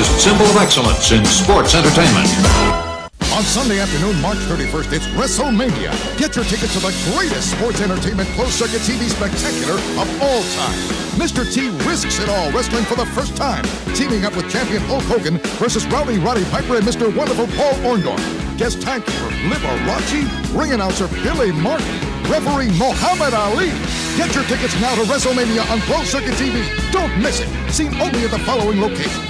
America's symbol of excellence in sports entertainment. On Sunday afternoon, March 31st, it's WrestleMania. Get your tickets to the greatest sports entertainment closed circuit TV spectacular of all time. Mr. T risks it all wrestling for the first time, teaming up with champion Hulk Hogan versus Rowdy Roddy Piper and Mr. Wonderful Paul Orndorff. Guest timekeeper Liberace, ring announcer Billy Martin, referee Muhammad Ali. Get your tickets now to WrestleMania on closed circuit TV. Don't miss it. Seen only at the following locations.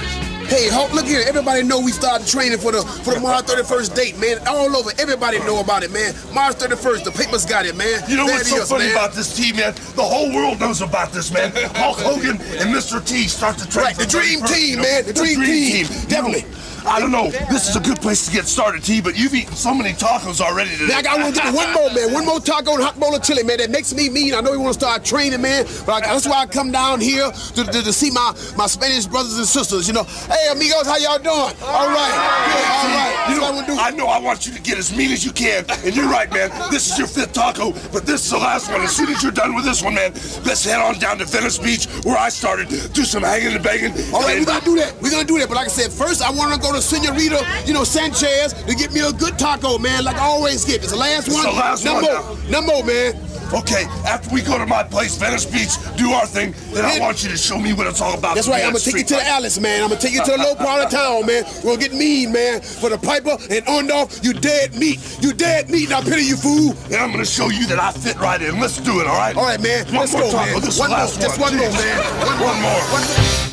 Hey, Hulk, look here. Everybody know we started training for the for the March 31st date, man. All over. Everybody know about it, man. March 31st, the papers got it, man. You know There what's so is, funny man. about this team, man? The whole world knows about this, man. Hulk Hogan and Mr. T start to train. Right, the dream 31st, team, man. The dream team. Definitely. I don't know. This is a good place to get started, T, but you've eaten so many tacos already today. Now, I got to get one more, man. One more taco and hot bowl of chili, man. That makes me mean. I know we want to start training, man. But I, that's why I come down here to, to, to see my, my Spanish brothers and sisters. You know, hey, amigos, how y'all doing? All right. Good, all right. You know. I know I want you to get as mean as you can, and you're right, man. This is your fifth taco, but this is the last one. As soon as you're done with this one, man, let's head on down to Venice Beach, where I started. Do some hanging and banging. All right, and- we're gonna do that. We're gonna do that. But like I said, first I want to go to Senorita, you know, Sanchez to get me a good taco, man, like I always get. It's the last It's one. the last Number, one number, man. Okay, after we go to my place, Venice Beach, do our thing, then I want you to show me what it's all about. That's right. I'm gonna take you to the. Alice, man. I'm gonna take you to the low part of town, man. We're gonna get mean, man. For the Piper and Orndorff, you dead meat. You dead meat. Now pity you, fool. And I'm gonna show you that I fit right in. Let's do it, all right? All right, man. One Let's more go, taco. man. This One the more. last Just one. one more, man. One, One more. One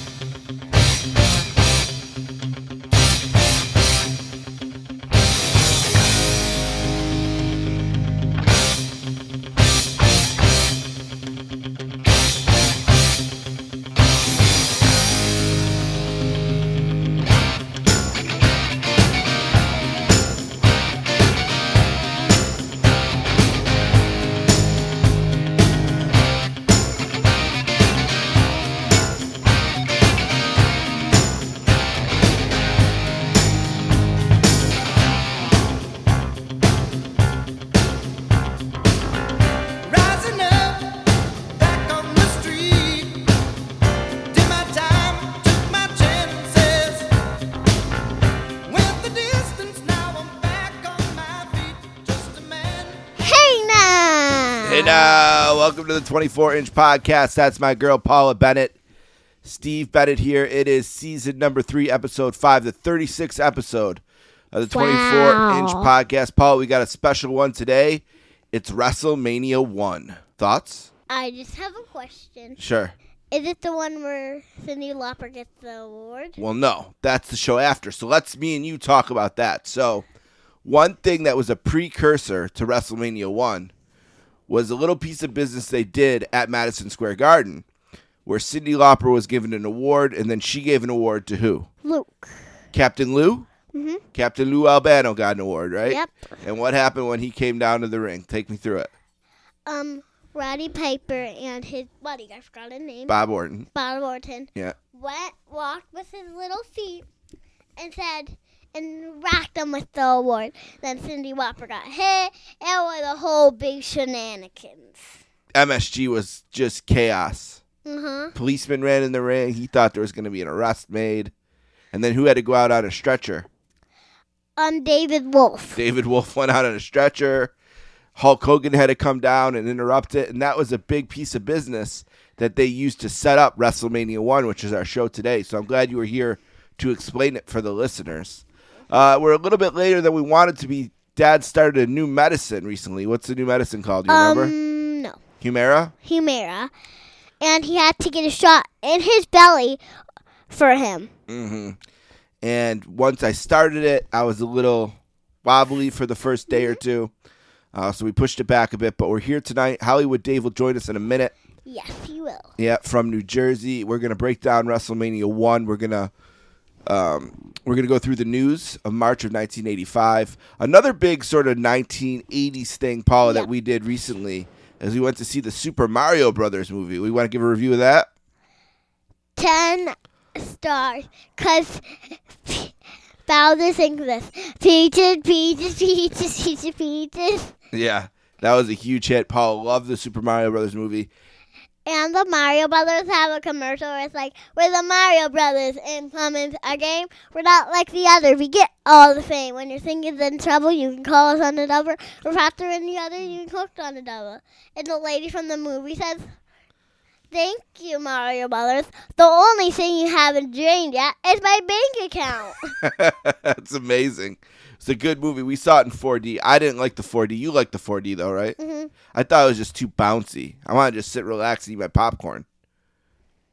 welcome to the 24 inch podcast. That's my girl Paula Bennett. Steve Bennett here. It is season number three, episode five, the 36th episode of the 24 inch podcast. Paul, we got a special one today. It's WrestleMania 1. Thoughts? I just have a question. Sure. Is it the one where Cyndi Lauper gets the award? Well, no, that's the show after. So let's me and you talk about that. So, one thing that was a precursor to WrestleMania 1 was a little piece of business they did at Madison Square Garden where Cyndi Lauper was given an award and then she gave an award to who? Luke. Captain Lou? Mm-hmm. Captain Lou Albano got an award, right? Yep. And what happened when he came down to the ring? Take me through it. Um, Roddy Piper and his buddy, I forgot his name, Bob Orton. Bob Orton, Yeah. went, walked with his little feet and said, and rocked him with the award. Then Cyndi Lauper got hit. It was a whole big shenanigans. MSG was just chaos. Uh-huh. Policeman ran in the ring. He thought there was going to be an arrest made. And then who had to go out on a stretcher? Um, David Wolf. David Wolf went out on a stretcher. Hulk Hogan had to come down and interrupt it. And that was a big piece of business that they used to set up WrestleMania 1, which is our show today. So I'm glad you were here to explain it for the listeners. Uh, we're a little bit later than we wanted to be. Dad started a new medicine recently. What's the new medicine called? Do you remember? Um, no. Humira? Humira. And he had to get a shot in his belly for him. Mhm. And once I started it, I was a little wobbly for the first day or two. Uh, so we pushed it back a bit, but we're here tonight. Hollywood Dave will join us in a minute. Yes, he will. Yeah, from New Jersey. We're gonna break down WrestleMania one. We're gonna um, we're gonna go through the news of March of 1985. Another big sort of 1980s thing, Paula, Yeah. that we did recently, is we went to see the Super Mario Brothers movie. We want to give a review of that. Ten stars. Because Bowser sings this. Peaches, peaches, peaches, peaches, peaches. Yeah, that was a huge hit. Paula loved the Super Mario Brothers movie. And the Mario Brothers have a commercial where it's like, we're the Mario Brothers and come into our game. We're not like the other. We get all the fame. When your thing is in trouble, you can call us on the number. Or after any other, you can hook on the number. And the lady from the movie says, Thank you, Mario Brothers. The only thing you haven't drained yet is my bank account. That's amazing. It's a good movie. We saw it in 4D. I didn't like the 4D. You like the 4D though, right? hmm I thought it was just too bouncy. I want to just sit, relax, and eat my popcorn.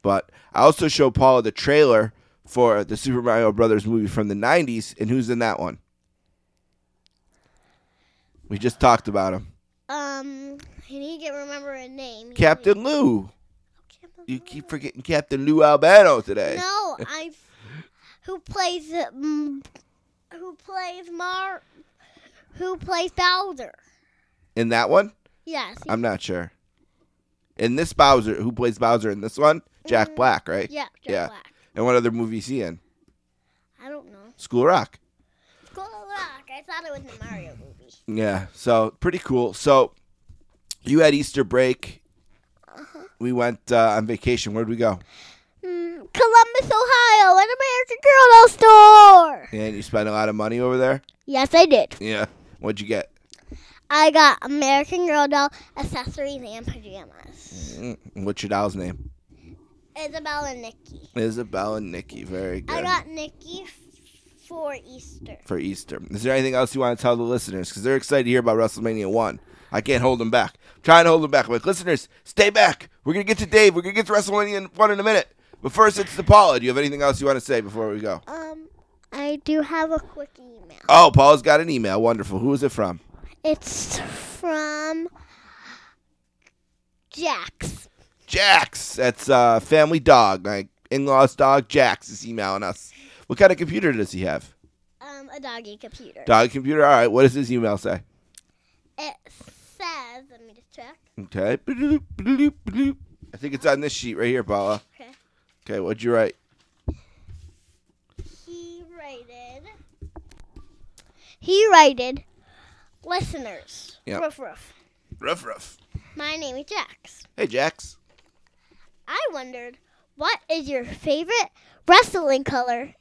But I also showed Paula the trailer for the Super Mario Brothers movie from the 90s, and who's in that one? We just talked about him. Um, I need to remember a name. Captain Lou. Captain You keep forgetting Captain Lou Albano today. No, I. Who plays um, Who plays Mar? Who plays Bowser? In that one? Yes. I'm not sure. In this Bowser, who plays Bowser in this one? Jack Black, right? yeah. Jack yeah. Black. And what other movie is he in? I don't know. School Rock. School Rock. I thought it was the Mario movie. Yeah, so pretty cool. So you had Easter break. Uh-huh. We went uh, on vacation. Where'd we go? Columbus, Ohio, an American Girl doll store. And you spent a lot of money over there. Yes, I did. Yeah. What'd you get? I got American Girl doll accessories and pajamas. Mm, What's your doll's name? Isabel and Nikki. Isabel and Nikki. Very good. I got Nikki for Easter. for Easter. Is there anything else you want to tell the listeners? Because they're excited to hear about WrestleMania 1. I can't hold them back. I'm trying to hold them back. I'm like, listeners, stay back. We're going to get to Dave. We're going to get to WrestleMania 1 in a minute. But first, it's the Paula. Do you have anything else you want to say before we go? Um, I do have a quick email. Oh, Paula's got an email. Wonderful. Who is it from? It's from Jax. Jax. That's uh, family dog. My in-laws dog, Jax, is emailing us. What kind of computer does he have? Um, a doggy computer. Dog computer? All right. What does his email say? It says, let me just check. Okay. I think it's on this sheet right here, Paula. Okay. What'd you write? He rated. He rated listeners. Yep. Ruff, ruff. Ruff, ruff. My name is Jax. Hey, Jax. I wondered, what is your favorite wrestling color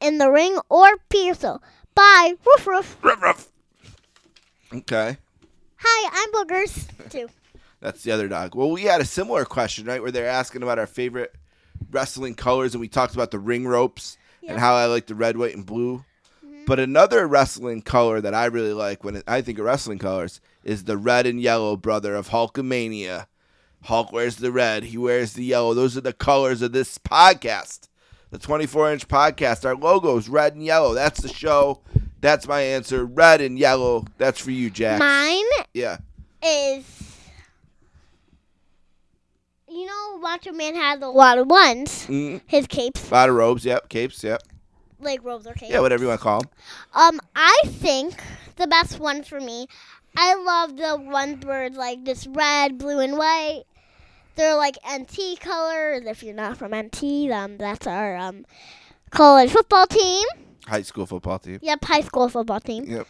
in the ring or piercel? Bye, Ruff Ruff. Ruff, ruff. Okay. Hi, I'm Boogers. Too. That's the other dog. Well, we had a similar question, right? Where they're asking about our favorite wrestling colors, and we talked about the ring ropes and how I like the red, white, and blue. Mm-hmm. But another wrestling color that I really like when it, I think of wrestling colors is the red and yellow brother of Hulkamania. Hulk wears the red, he wears the yellow. Those are the colors of this podcast. The 24 inch podcast. Our logo is red and yellow. That's the show. That's my answer. Red and yellow. That's for you, Jack. Mine Yeah. is. You know, Macho Man has a lot of ones. Mm, His capes, a lot of robes. Yep. Capes. Yep. like robes or capes. Yeah, whatever you want to call them. Um, I think the best one for me, I love the ones where it's like this red, blue, and white. They're like NT colors. If you're not from NT, um, that's our um college football team. High school football team. Yep, high school football team. Yep.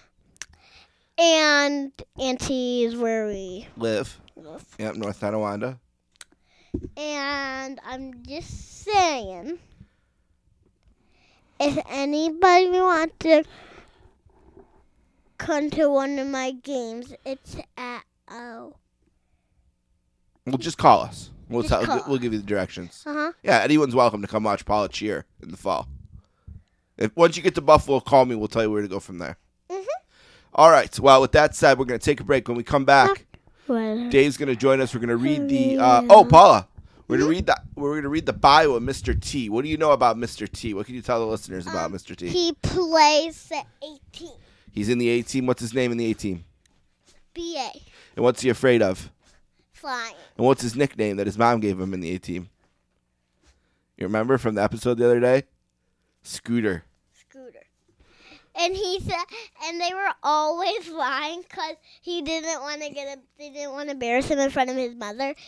And NT is where we Live. live. Yep. North Tonawanda. And I'm just saying, if anybody wants to come to one of my games, it's at oh. Well, just call us. We'll Just tell. call. We'll give you the directions. Uh huh. Yeah, anyone's welcome to come watch Paula cheer in the fall. If once you get to Buffalo, call me. We'll tell you where to go from there. Mhm. All right. Well, with that said, we're going to take a break. When we come back, Well, Dave's going to join us. We're going to read the. Uh, oh, Paula, we're going to read the. We're going to read the bio of Mr. T. What do you know about Mr. T? What can you tell the listeners about Um, Mr. T? he plays the 18 He's in the A team. What's his name in the A team? BA And what's he afraid of? flying. And what's his nickname that his mom gave him in the A team? You remember from the episode the other day? Scooter. And he said, and they were always lying because he didn't want to get, a, they didn't want to embarrass him in front of his mother.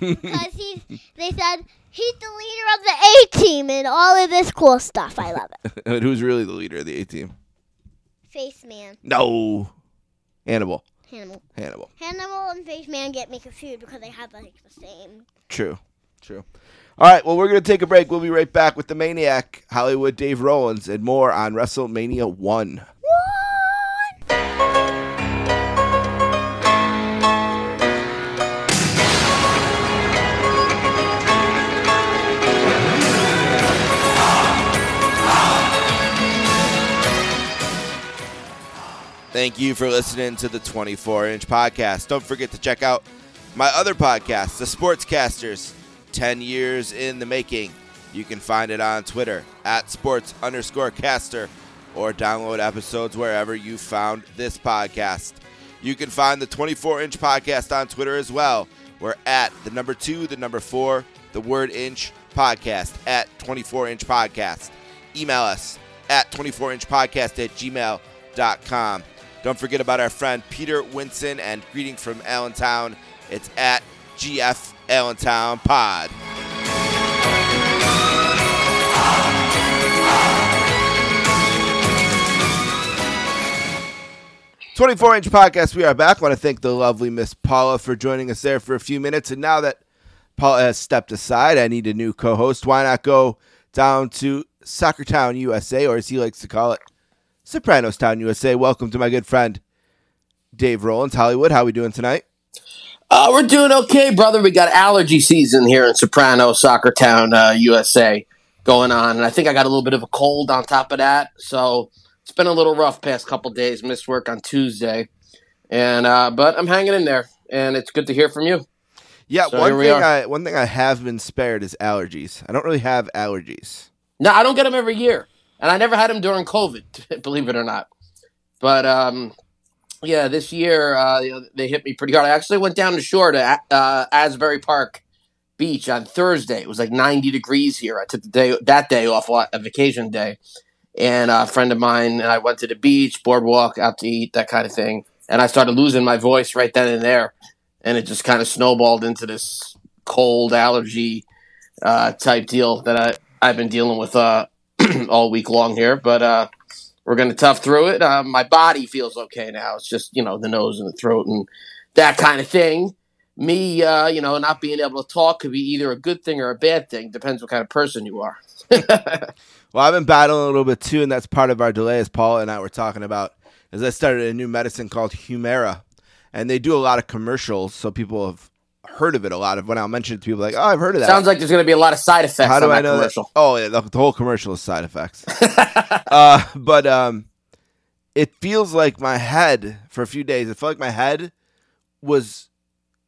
Because he's, they said he's the leader of the A team and all of this cool stuff. I love it. and who's really the leader of the A team? Face man. No. Hannibal. Hannibal. Hannibal. Hannibal and Face Man get me confused because they have like the same. True. True. All right, well, we're going to take a break. We'll be right back with the Maniac, Hollywood Dave Rowlands, and more on WrestleMania 1. Thank you for listening to the 24 inch podcast. Don't forget to check out my other podcast, The Sportscasters 10 Years in the Making. You can find it on Twitter at sports underscore caster or download episodes wherever you found this podcast. You can find the 24 inch podcast on Twitter as well. We're at the number two, the number four, the word inch podcast at 24 inch podcast. Email us at 24 inch podcast at gmail.com. Don't forget about our friend Peter Winson and greeting from Allentown. It's at GF Allentown Pod. 24 inch podcast. We are back. I want to thank the lovely Miss Paula for joining us there for a few minutes. And now that Paula has stepped aside, I need a new co host. Why not go down to Soccer Town, USA, or as he likes to call it, Sopranos Town, USA? Welcome to my good friend Dave Rowlands, Hollywood. How are we doing tonight? Uh, we're doing okay, brother. We got allergy season here in Soprano, Soccer Town, uh, USA, going on, and I think I got a little bit of a cold on top of that. So it's been a little rough past couple days. Missed work on Tuesday, and uh, but I'm hanging in there, and it's good to hear from you. Yeah, So one thing. I one thing I have been spared is allergies. I don't really have allergies. No, I don't get them every year, and I never had them during COVID, believe it or not. But um, yeah, this year uh, they hit me pretty hard. I actually went down the shore to uh, Asbury Park Beach on Thursday. It was like 90 degrees here. I took the day that day off, a vacation day, and a friend of mine and I went to the beach, boardwalk, out to eat, that kind of thing. And I started losing my voice right then and there, and it just kind of snowballed into this cold allergy uh, type deal that I I've been dealing with uh, all week long here. But we're gonna tough through it. Uh, my body feels okay now. It's just you know the nose and the throat and that kind of thing. Me, uh, you know, not being able to talk could be either a good thing or a bad thing. Depends what kind of person you are. Well, I've been battling a little bit too, and that's part of our delay, as Paul and I were talking about. Is I started a new medicine called Humira, and they do a lot of commercials, so people have heard of it a lot. Of when I'll mention it to people, like, oh, I've heard of that. Sounds like there's gonna be a lot of side effects How on do I know commercial. that? Oh, yeah, the, the whole commercial is side effects. uh, but um, it feels like my head for a few days. It felt like my head was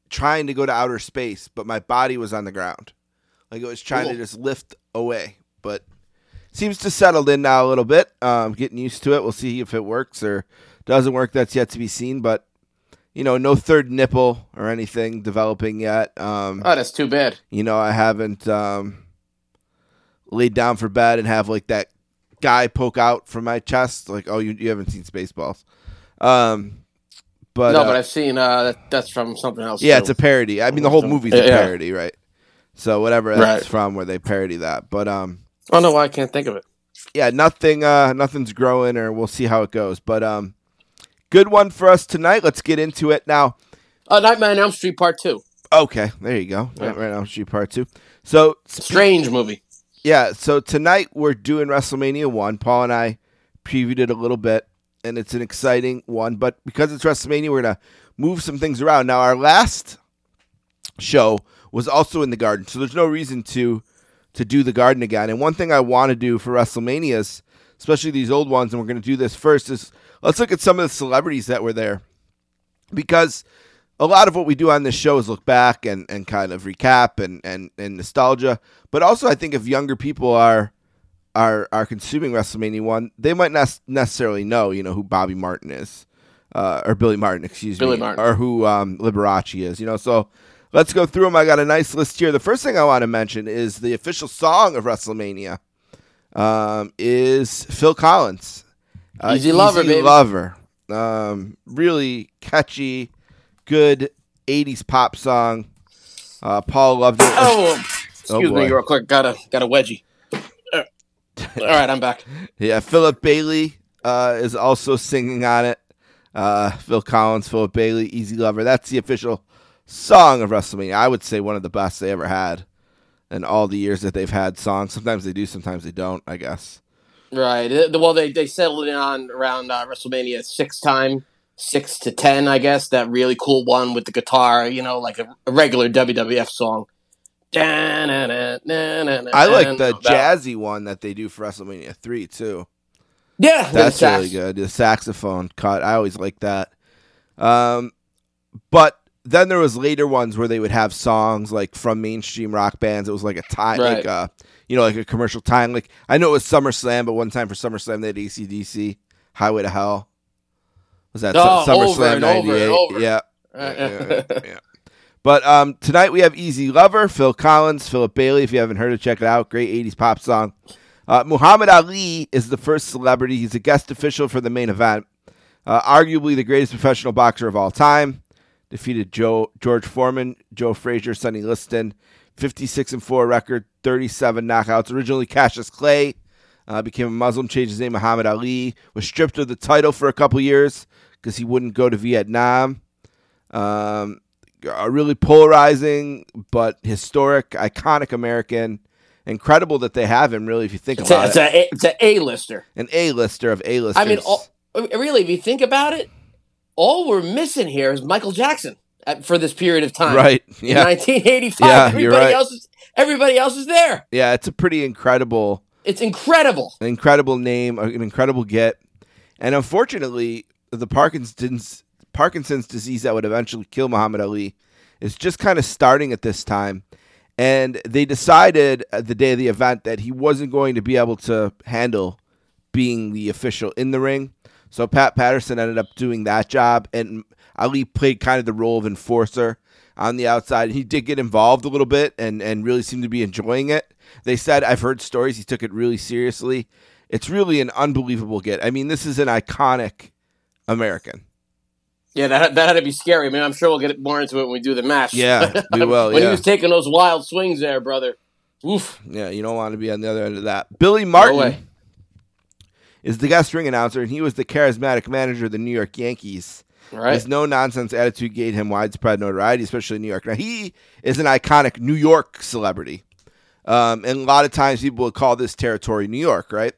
trying to go to outer space, but my body was on the ground. Like it was trying to just lift away, but seems to settled in now a little bit. Um, getting used to it. We'll see if it works or doesn't work. That's yet to be seen. But you know, no third nipple or anything developing yet. Um, Oh, that's too bad. you know, I haven't um, laid down for bed and have like that guy poke out from my chest. Like, oh, you, you haven't seen Spaceballs. Um, but no, uh, but I've seen uh, that, that's from something else. yeah, too. it's a parody. I mean, the whole movie's a Yeah, yeah. parody, right? So whatever that's Right. from, where they parody that. But um, I don't know why I can't think of it. yeah, nothing, uh, nothing's growing, or we'll see how it goes. But um, good one for us tonight. Let's get into it now. Oh, Nightmare on Elm Street Part Two. Okay, there you go. Yeah. Right on Street Part Two. So Strange movie. Yeah, so tonight we're doing WrestleMania 1. Paul and I previewed it a little bit, and it's an exciting one. But because it's WrestleMania, we're going to move some things around. Now, our last show was also in the garden, so there's no reason to to do the garden again. And one thing I want to do for WrestleManias, especially these old ones, and we're going to do this first, is let's look at some of the celebrities that were there. Because a lot of what we do on this show is look back and, and kind of recap and, and, and nostalgia. But also, I think if younger people are are are consuming WrestleMania one, they might not necessarily know, you know, who Bobby Martin is, uh, or Billy Martin, excuse Billy me, Martin. or who um, Liberace is. You know, so let's go through them. I got a nice list here. The first thing I want to mention is the official song of WrestleMania um, is Phil Collins. Uh, Easy Lover, baby. Lover. Um, really catchy, good '80s pop song. Uh, Paul loved it. Oh, excuse boy. me, real quick. Got a got a wedgie. Uh, All right, I'm back. Yeah, Philip Bailey uh, is also singing on it. Uh, Phil Collins, Philip Bailey, Easy Lover. That's the official song of WrestleMania. I would say one of the best they ever had in all the years that they've had songs. Sometimes they do, sometimes they don't, I guess. Right. Well, they they settled in on around uh, WrestleMania six time, six to ten, I guess. That really cool one with the guitar, you know, like a, a regular WWF song. I like the jazzy one that they do for WrestleMania 3, too. Yeah, That's really good. The saxophone cut. I always like that. Um, but then there was later ones where they would have songs like from mainstream rock bands. It was like a time, like Right. uh, you know, like a commercial time. Like I know it was SummerSlam, but one time for SummerSlam they had ACDC, Highway to Hell. Was that Oh, Su- SummerSlam and over and '98? Yeah. Yeah, yeah, yeah. But um, tonight we have Easy Lover, Phil Collins, Philip Bailey. If you haven't heard it, check it out. Great 80s pop song. Uh, Muhammad Ali is the first celebrity. He's a guest official for the main event. Uh, arguably the greatest professional boxer of all time. Defeated Joe George Foreman, Joe Frazier, Sonny Liston. 56 and 4 record, 37 knockouts. Originally Cassius Clay. Uh, became a Muslim, changed his name Muhammad Ali. Was stripped of the title for a couple years because he wouldn't go to Vietnam. Um, a really polarizing but historic, iconic American. Incredible that they have him. Really, if you think It's a, it's it, a it's a A-lister. an A-lister of A-listers. I mean, all, really, if you think about it, all we're missing here is Michael Jackson at, for this period of time. right? Yeah, 1985, Yeah, everybody you're right. else is everybody else is there. yeah. It's a pretty incredible, It's incredible. an incredible name, uh, an incredible get, and unfortunately, the Parkinson's Parkinson's disease that would eventually kill Muhammad Ali is just kind of starting at this time. And they decided at the day of the event that he wasn't going to be able to handle being the official in the ring. So Pat Patterson ended up doing that job, and Ali played kind of the role of enforcer on the outside. He did get involved a little bit and, and really seemed to be enjoying it. They said, I've heard stories, he took it really seriously. It's really an unbelievable get. I mean, this is an iconic American. Yeah, that that had to be scary. I mean, I'm sure we'll get more into it when we do the match. Yeah, we will, when yeah. he was taking those wild swings there, brother. Oof. Yeah, you don't want to be on the other end of that. Billy No Martin way. Is the guest ring announcer, and he was the charismatic manager of the New York Yankees. Right. His no nonsense attitude gave him widespread notoriety, especially in New York. Now, he is an iconic New York celebrity. Um, and a lot of times people would call this territory New York, right?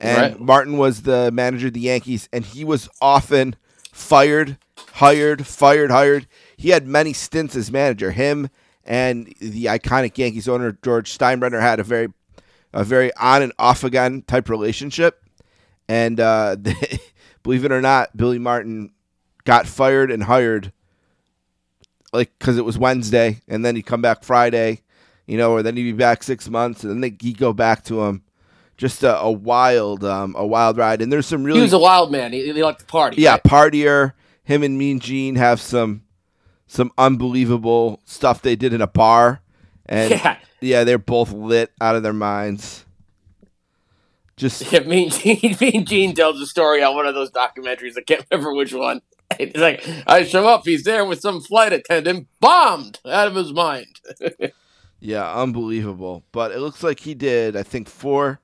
And Right. Martin was the manager of the Yankees, and he was often fired, hired, fired, hired. He had many stints as manager. Him and the iconic Yankees owner George Steinbrenner had a very, a very on and off again type relationship. And uh, they, believe it or not, Billy Martin got fired and hired like because it was Wednesday, and then he'd come back Friday, you know, or then he'd be back six months, and then they, he'd go back to him. Just a, a wild, um, a wild ride, and there's some really He was a wild man. He, he liked to party. yeah, right? partier. Him and Mean Gene have some some unbelievable stuff they did in a bar, and Yeah. yeah, they're both lit out of their minds. Just Yeah, Mean Gene, mean Gene tells a story on one of those documentaries. I can't remember which one. He's like, I show up, he's there with some flight attendant, bombed out of his mind. Yeah, unbelievable. But it looks like he did, I think, four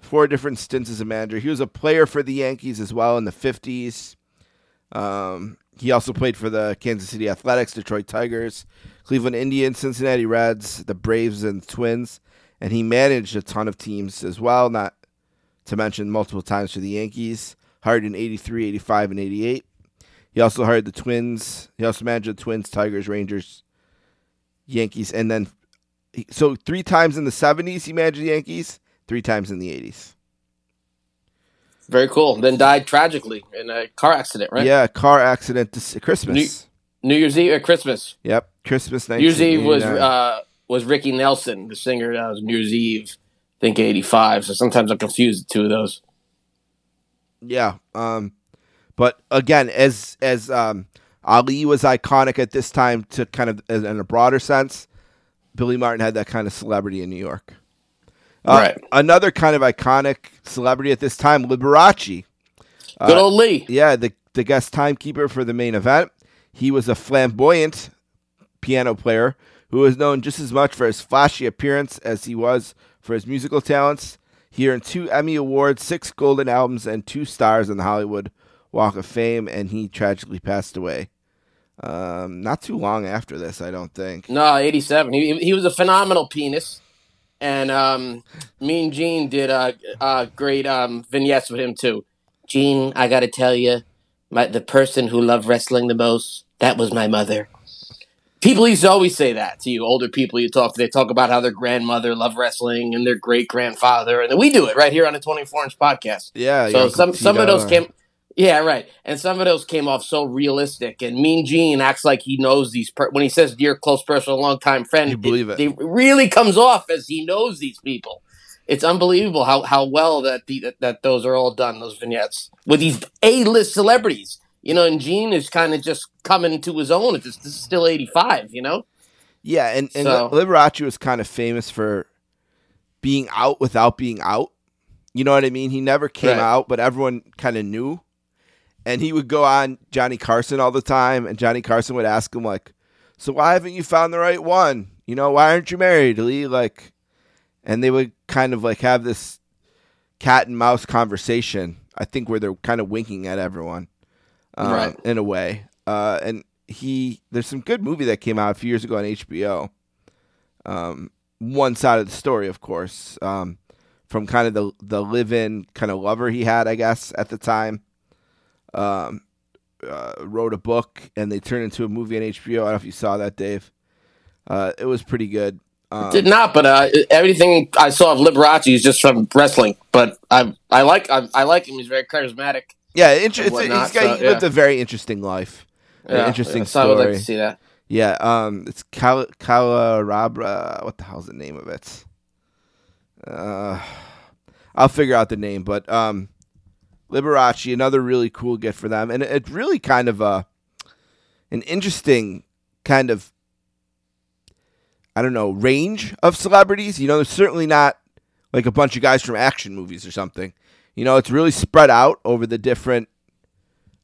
four different stints as a manager. He was a player for the Yankees as well in the fifties. Um, he also played for the Kansas City Athletics, Detroit Tigers, Cleveland Indians, Cincinnati Reds, the Braves, and Twins. And he managed a ton of teams as well, not to mention multiple times for the Yankees. Hired in 83, 85, and 88. He also hired the Twins. He also managed the Twins, Tigers, Rangers, Yankees, and then he- so three times in the 70s he managed the Yankees, three times in the 80s. Very cool. Then died tragically in a car accident, right? Yeah, car accident this Christmas. New Year's Eve or Christmas. yep, Christmas New Year's Eve was uh, was Ricky Nelson, the singer. That was New Year's Eve, think eighty five. So sometimes I'm confused the two of those. Yeah. Um, but again, as as um, Ali was iconic at this time to kind of in a broader sense, Billy Martin had that kind of celebrity in New York. Uh, Right. Another kind of iconic celebrity at this time, Liberace. Good old Lee. Yeah, the the guest timekeeper for the main event. He was a flamboyant piano player who was known just as much for his flashy appearance as he was for his musical talents. He earned two Emmy Awards, six Golden Albums, and two stars on the Hollywood Walk of Fame, and he tragically passed away. Um, not too long after this, I don't think. No, 87. He, he was a phenomenal penis. And um, Mean Gene did uh, great um, vignettes with him, too. Gene, I got to tell you, the person who loved wrestling the most, that was my mother. People used to always say that to you, older people you talk to. They talk about how their grandmother loved wrestling and their great grandfather. And we do it right here on the 24 inch podcast. Yeah. So some some of those came, yeah, right, and some of those came off so realistic. And Mean Gene acts like he knows these. Per- when he says "dear close personal longtime friend," You believe it. It really comes off as he knows these people. It's unbelievable how how well that the, that, that those are all done. Those vignettes with these A list celebrities, you know. And Gene is kind of just coming to his own. It's this is still eighty five, you know. Yeah, and, and So- Liberace was kind of famous for being out without being out. You know what I mean? He never came Right. out, but everyone kind of knew. And he would go on Johnny Carson all the time, and Johnny Carson would ask him like, "So why haven't you found the right one? You know, why aren't you married, Lee?" Like, and they would kind of like have this cat and mouse conversation. I think where they're kind of winking at everyone, um, Right. in a way. Uh, and he, there's some good movie that came out a few years ago on HBO. Um, one side of the story, of course, um, from kind of the the live-in kind of lover he had, I guess, at the time. Um, uh, wrote a book and they turned into a movie on HBO. I don't know if you saw that, Dave. Uh, it was pretty good. Um, Did not, but uh, everything I saw of Liberace is just from wrestling. But I I like I, I like him. He's very charismatic. Yeah, inter- it's, whatnot, he's got so, he lived yeah. a very interesting life. An Yeah, interesting yeah, so I would like story. to see that. Yeah, um, it's Kala Kalarabra. What the hell's the name of it? Uh, I'll figure out the name, but um, Liberace, another really cool gift for them, and it- it's really kind of a an interesting kind of I don't know range of celebrities. You know, there's certainly not like a bunch of guys from action movies or something. You know, it's really spread out over the different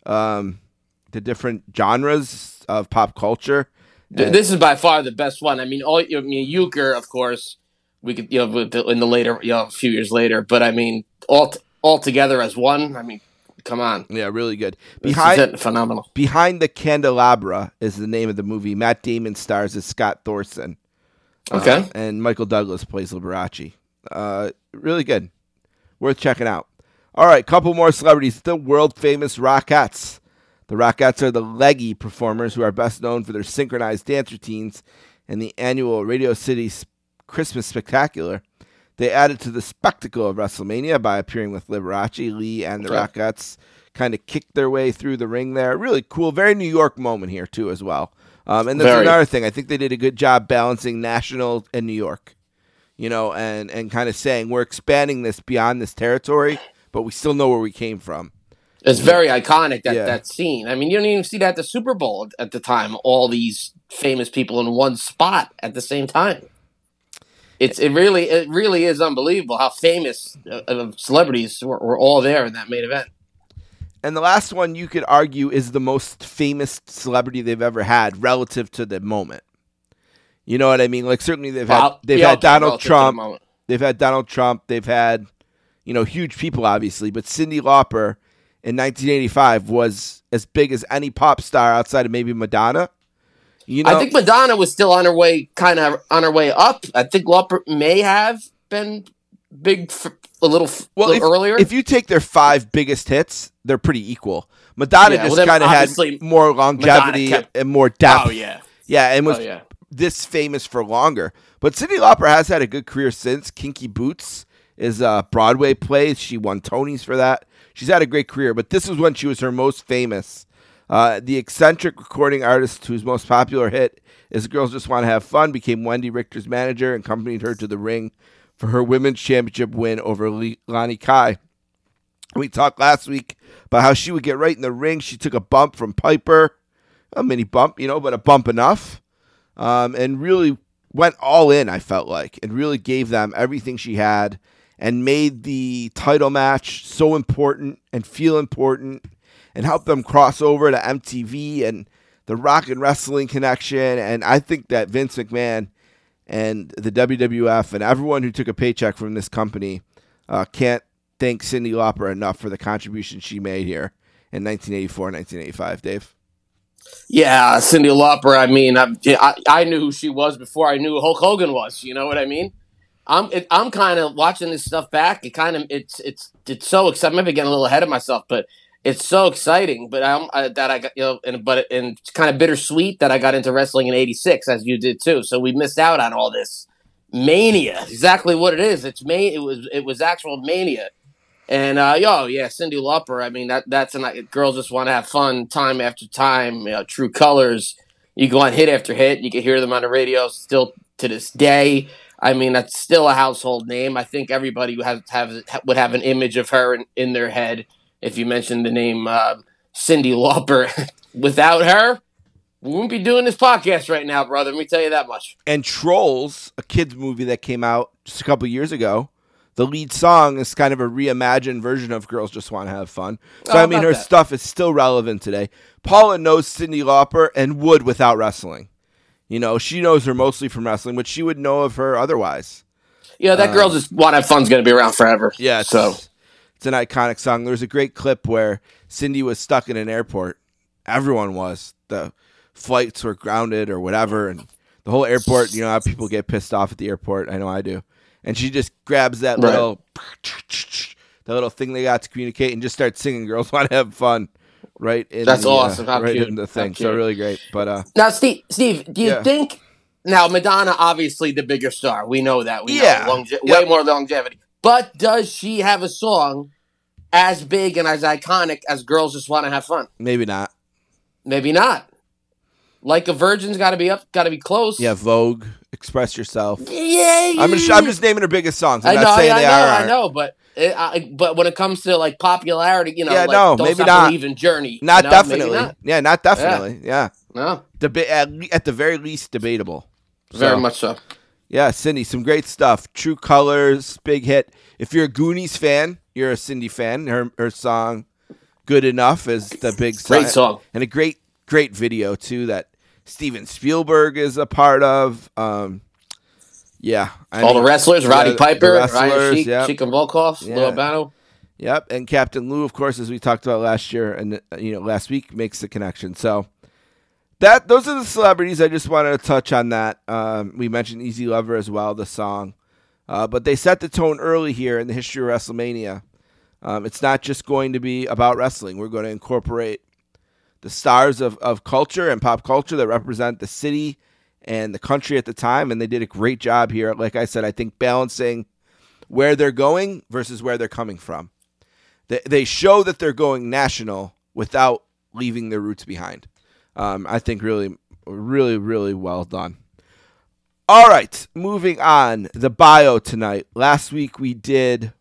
um the different genres of pop culture. And- This is by far the best one. I mean, all I mean, Euchre, of course, we could you know with the, in the later you know a few years later, but I mean, all t- all together as one. I mean, come on, yeah, really good. This is Behind it. phenomenal. Behind the Candelabra is the name of the movie. Matt Damon stars as Scott Thorson. Uh, Okay. and Michael Douglas plays Liberace. Uh, really good. Worth checking out. All right, couple more celebrities. The world famous Rockettes. The Rockettes are the leggy performers who are best known for their synchronized dance routines in the annual Radio City Christmas Spectacular. They added to the spectacle of WrestleMania by appearing with Liberace, Lee, and the Okay. Rockettes. Kind of kicked their way through the ring there. Really cool. Very New York moment here, too, as well. Um, and that's Very. another thing. I think they did a good job balancing national and New York you know, and and kind of saying we're expanding this beyond this territory, but we still know where we came from. It's very iconic that Yeah. that scene. I mean, you don't even see that at the Super Bowl at- the time. All these famous people in one spot at the same time. It's it really it really is unbelievable how famous uh, uh, celebrities were, were all there in that main event. And the last one you could argue is the most famous celebrity they've ever had relative to the moment. You know what I mean? Like certainly they've had Well, they've yeah, had Donald Trump, they've had Donald Trump, they've had you know huge people obviously, but Cyndi Lauper in 1985 was as big as any pop star outside of maybe Madonna. You know, I think Madonna was still on her way, kind of on her way up. I think Lauper may have been big a little, Well, little if, earlier. if you take their five biggest hits, they're pretty equal. Madonna Yeah, just then kind of had more longevity kept- and more depth. oh yeah, yeah, and was oh yeah. this famous for longer. But Cyndi Lauper has had a good career since. Kinky Boots is a Broadway play. She won Tonys for that. She's had a great career, but this is when she was her most famous. Uh, the eccentric recording artist whose most popular hit is Girls Just Want to Have Fun became Wendi Richter's manager and accompanied her to the ring for her women's championship win over Le- Leilani Kai. We talked last week about how she would get right in the ring. She took a bump from Piper, a mini bump, you know, but a bump enough, um, and really went all in. I felt like, and really gave them everything she had, and made the title match so important and feel important, and helped them cross over to MTV and the Rock and Wrestling connection. And I think that Vince McMahon and the WWF and everyone who took a paycheck from this company uh, can't thank Cyndi Lauper enough for the contribution she made here. in 1984, 1985. Dave. Yeah, Cyndi Lauper. I mean, I, I I knew who she was before I knew who Hulk Hogan was. You know what I mean? I'm it, I'm kind of watching this stuff back. It kind of it's it's it's so exciting. I maybe getting a little ahead of myself, but it's so exciting. But I'm I, that I got you know, and but and it's kind of bittersweet that I got into wrestling in '86 as you did too. So we missed out on all this mania. Exactly what it is. It's man. It was it was actual mania. And uh, yo, yeah, Cyndi Lauper. I mean, that that's an girls just want to have fun time after time. You know, True Colors. You go on hit after hit. You can hear them on the radio still to this day. I mean, that's still a household name. I think everybody would have, have would have an image of her in, in their head if you mentioned the name uh, Cyndi Lauper. Without her, we wouldn't be doing this podcast right now, brother. Let me tell you that much. And Trolls, a kids movie that came out just a couple years ago, the lead song is kind of a reimagined version of "Girls Just Want to Have Fun." So Oh, I mean, her that. stuff is still relevant today. Paula knows Cyndi Lauper and would without wrestling. You know, she knows her mostly from wrestling, but she would know of her otherwise. Yeah, that girl um, just want to have fun's going to be around forever. Yeah, it's, so it's an iconic song. There was a great clip where Cyndi was stuck in an airport. Everyone was. The flights were grounded or whatever, and the whole airport. You know how people get pissed off at the airport. I know I do. And she just grabs that Right. little, the little thing they got to communicate, and just starts singing "Girls Want to Have Fun." Right. In That's the, uh, awesome. How right cute. in the thing. So really great. But uh, now, Steve, Steve, do you Yeah. think now Madonna obviously the bigger star? We know that. We Yeah. know longe- Yep. way more longevity. But does she have a song as big and as iconic as "Girls Just Want to Have Fun"? maybe not. Maybe not. Like a Virgin's got to be up, got to be close. Yeah, Vogue, Express Yourself. yeah. I'm just, I'm just naming her biggest songs. I'm I not know, saying I, they know, are. I know, but it, I, but when it comes to like popularity, you know, Yeah, like, no, maybe stop not. Even Journey, Not you know, definitely. not. Yeah, not definitely. Yeah. No, Deba- at, at the very least, debatable. very much so. Yeah, Cyndi, some great stuff. True Colors, big hit. If you're a Goonies fan, you're a Cyndi fan. Her her song, "Good Enough," is the big Great song. and a great great video too that Steven Spielberg is a part of. Um, yeah, I All the wrestlers, Roddy yeah, Piper, Ryan wrestlers, Sheik, yep. Sheik and Volkov, Yeah. Lou Albano. Yep, and Captain Lou, of course, as we talked about last year and uh, you know last week, makes the connection. So that those are the celebrities. I just wanted to touch on that. Um, we mentioned Easy Lover as well, the song, uh, but they set the tone early here in the history of WrestleMania. Um, it's not just going to be about wrestling. We're going to incorporate the stars of, of culture and pop culture that represent the city and the country at the time, and they did a great job here. Like I said, I think balancing where they're going versus where they're coming from they, they show that they're going national without leaving their roots behind. Um, I think really, really, really well done. All right, moving on. The bio tonight. Last week we did.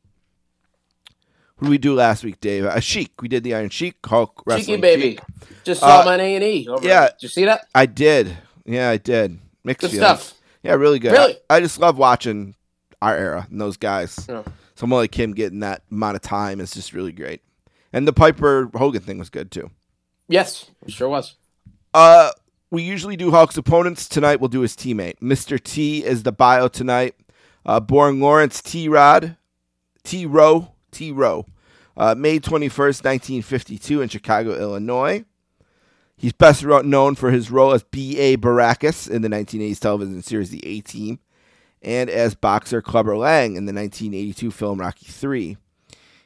What did we do last week, Dave? A Sheik. We did the Iron Sheik. Hulk Cheeky baby. Sheik. Just saw Uh, him on A and E. yeah. Did you see that? I did. Yeah, I did. Mixed Good feelings. stuff. Yeah, really good. Really? I, I just love watching our era and those guys. Yeah. Someone like him getting that amount of time is just really great. And the Piper Hogan thing was good too. Yes, it sure was. Uh, we usually do Hulk's opponents. Tonight we'll do his teammate. Mr. T is the bio tonight. Uh, born Lawrence T. Rod, T. Rowe, T. Rowe, uh, May 21st, 1952, in Chicago, Illinois. He's best known for his role as B.A. Baracus in the 1980s television series The A Team and as boxer Clubber Lang in the 1982 film Rocky III.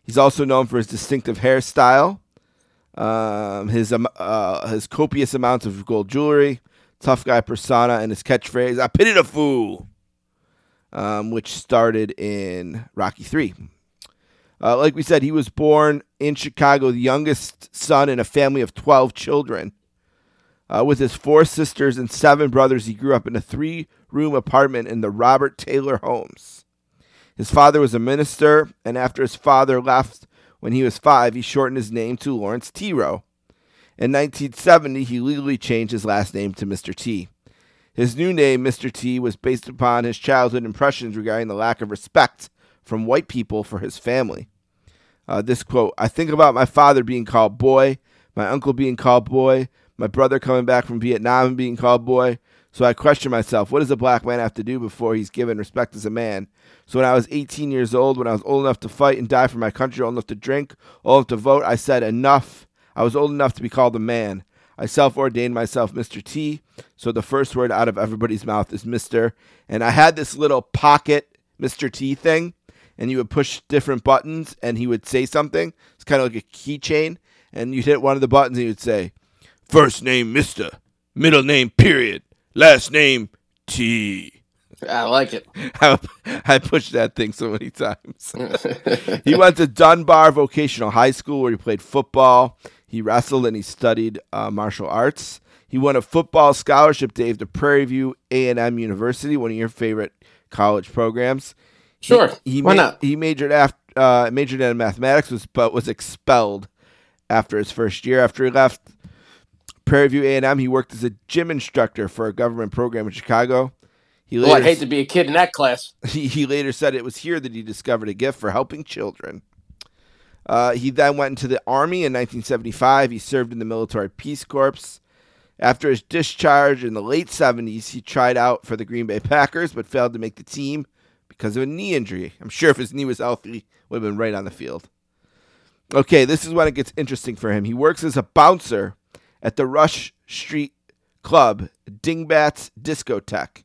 He's also known for his distinctive hairstyle, um, his um, uh, his copious amounts of gold jewelry, tough guy persona, and his catchphrase "I pity the fool," um, which started in Rocky Three. Uh, like we said, he was born in Chicago, the youngest son in a family of twelve children. Uh, with his four sisters and seven brothers, he grew up in a three-room apartment in the Robert Taylor Homes. His father was a minister, and after his father left when he was five, he shortened his name to Lawrence Tero. In 1970, he legally changed his last name to Mr. T. His new name, Mr. T, was based upon his childhood impressions regarding the lack of respect from white people for his family. Uh, this quote I think about my father being called boy, my uncle being called boy, my brother coming back from Vietnam and being called boy. So I question myself, what does a black man have to do before he's given respect as a man? So when I was 18 years old, when I was old enough to fight and die for my country, old enough to drink, old enough to vote, I said, enough. I was old enough to be called a man. I self ordained myself Mr. T, so the first word out of everybody's mouth is Mr. And I had this little pocket Mr. T thing, and you would push different buttons and he would say something. It's kind of like a keychain, and you'd hit one of the buttons and he would say, First name Mr., middle name period, last name T. I like it. I, I pushed that thing so many times. he went to Dunbar Vocational High School where he played football. He wrestled and he studied uh, martial arts. He won a football scholarship, Dave, to Prairie View A&M University, one of your favorite college programs. Sure. He, he Why ma- not? He majored after uh, majored in mathematics, was but was expelled after his first year. After he left Prairie View A&M, he worked as a gym instructor for a government program in Chicago. He Oh, I'd hate to be a kid in that class. he, he later said it was here that he discovered a gift for helping children. Uh, he then went into the Army in 1975. He served in the Military Peace Corps. After his discharge in the late 70s, he tried out for the Green Bay Packers but failed to make the team because of a knee injury. I'm sure if his knee was healthy, would have been right on the field. Okay, this is when it gets interesting for him. He works as a bouncer at the Rush Street Club, Dingbats Discotheque.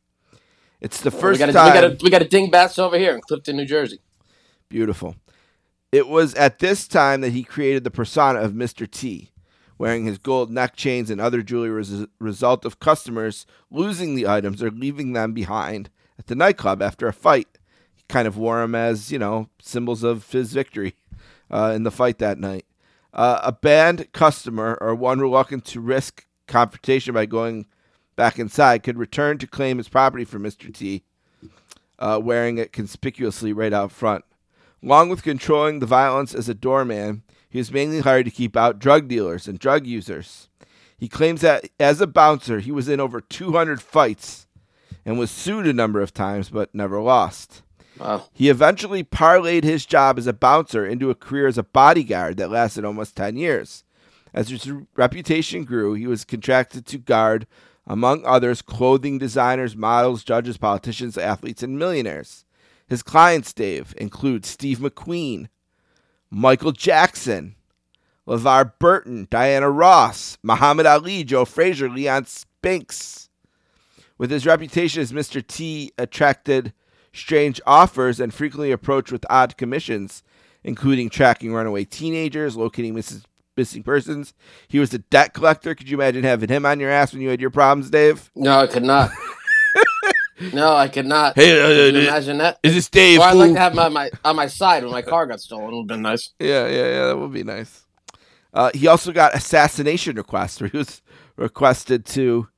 It's the we first got a, time. we got a we got a dingbats over here in Clifton, New Jersey. Beautiful. It was at this time that he created the persona of Mr. T, wearing his gold neck chains and other jewelry as a result of customers losing the items or leaving them behind at the nightclub after a fight. He kind of wore them as, you know, symbols of his victory uh, in the fight that night. Uh, a banned customer or one reluctant to risk confrontation by going back inside could return to claim his property from Mr. T, uh, wearing it conspicuously right out front. Along with controlling the violence as a doorman, he was mainly hired to keep out drug dealers and drug users. He claims that as a bouncer, he was in over 200 fights and was sued a number of times but never lost. Wow. He eventually parlayed his job as a bouncer into a career as a bodyguard that lasted almost 10 years. As his reputation grew, he was contracted to guard, among others, clothing designers, models, judges, politicians, athletes, and millionaires. His clients, Dave, include Steve McQueen, Michael Jackson, LeVar Burton, Diana Ross, Muhammad Ali, Joe Frazier, Leon Spinks. With his reputation as Mr. T attracted strange offers and frequently approached with odd commissions, including tracking runaway teenagers, locating misses- missing persons. He was a debt collector. Could you imagine having him on your ass when you had your problems, Dave? No, I could not. no, I could not. Hey, uh, Can you uh, imagine that? Is this Dave? Or I'd like to have him on my on my side when my car got stolen. It would have been nice. Yeah, yeah, yeah. That would be nice. Uh, he also got assassination requests where he was requested to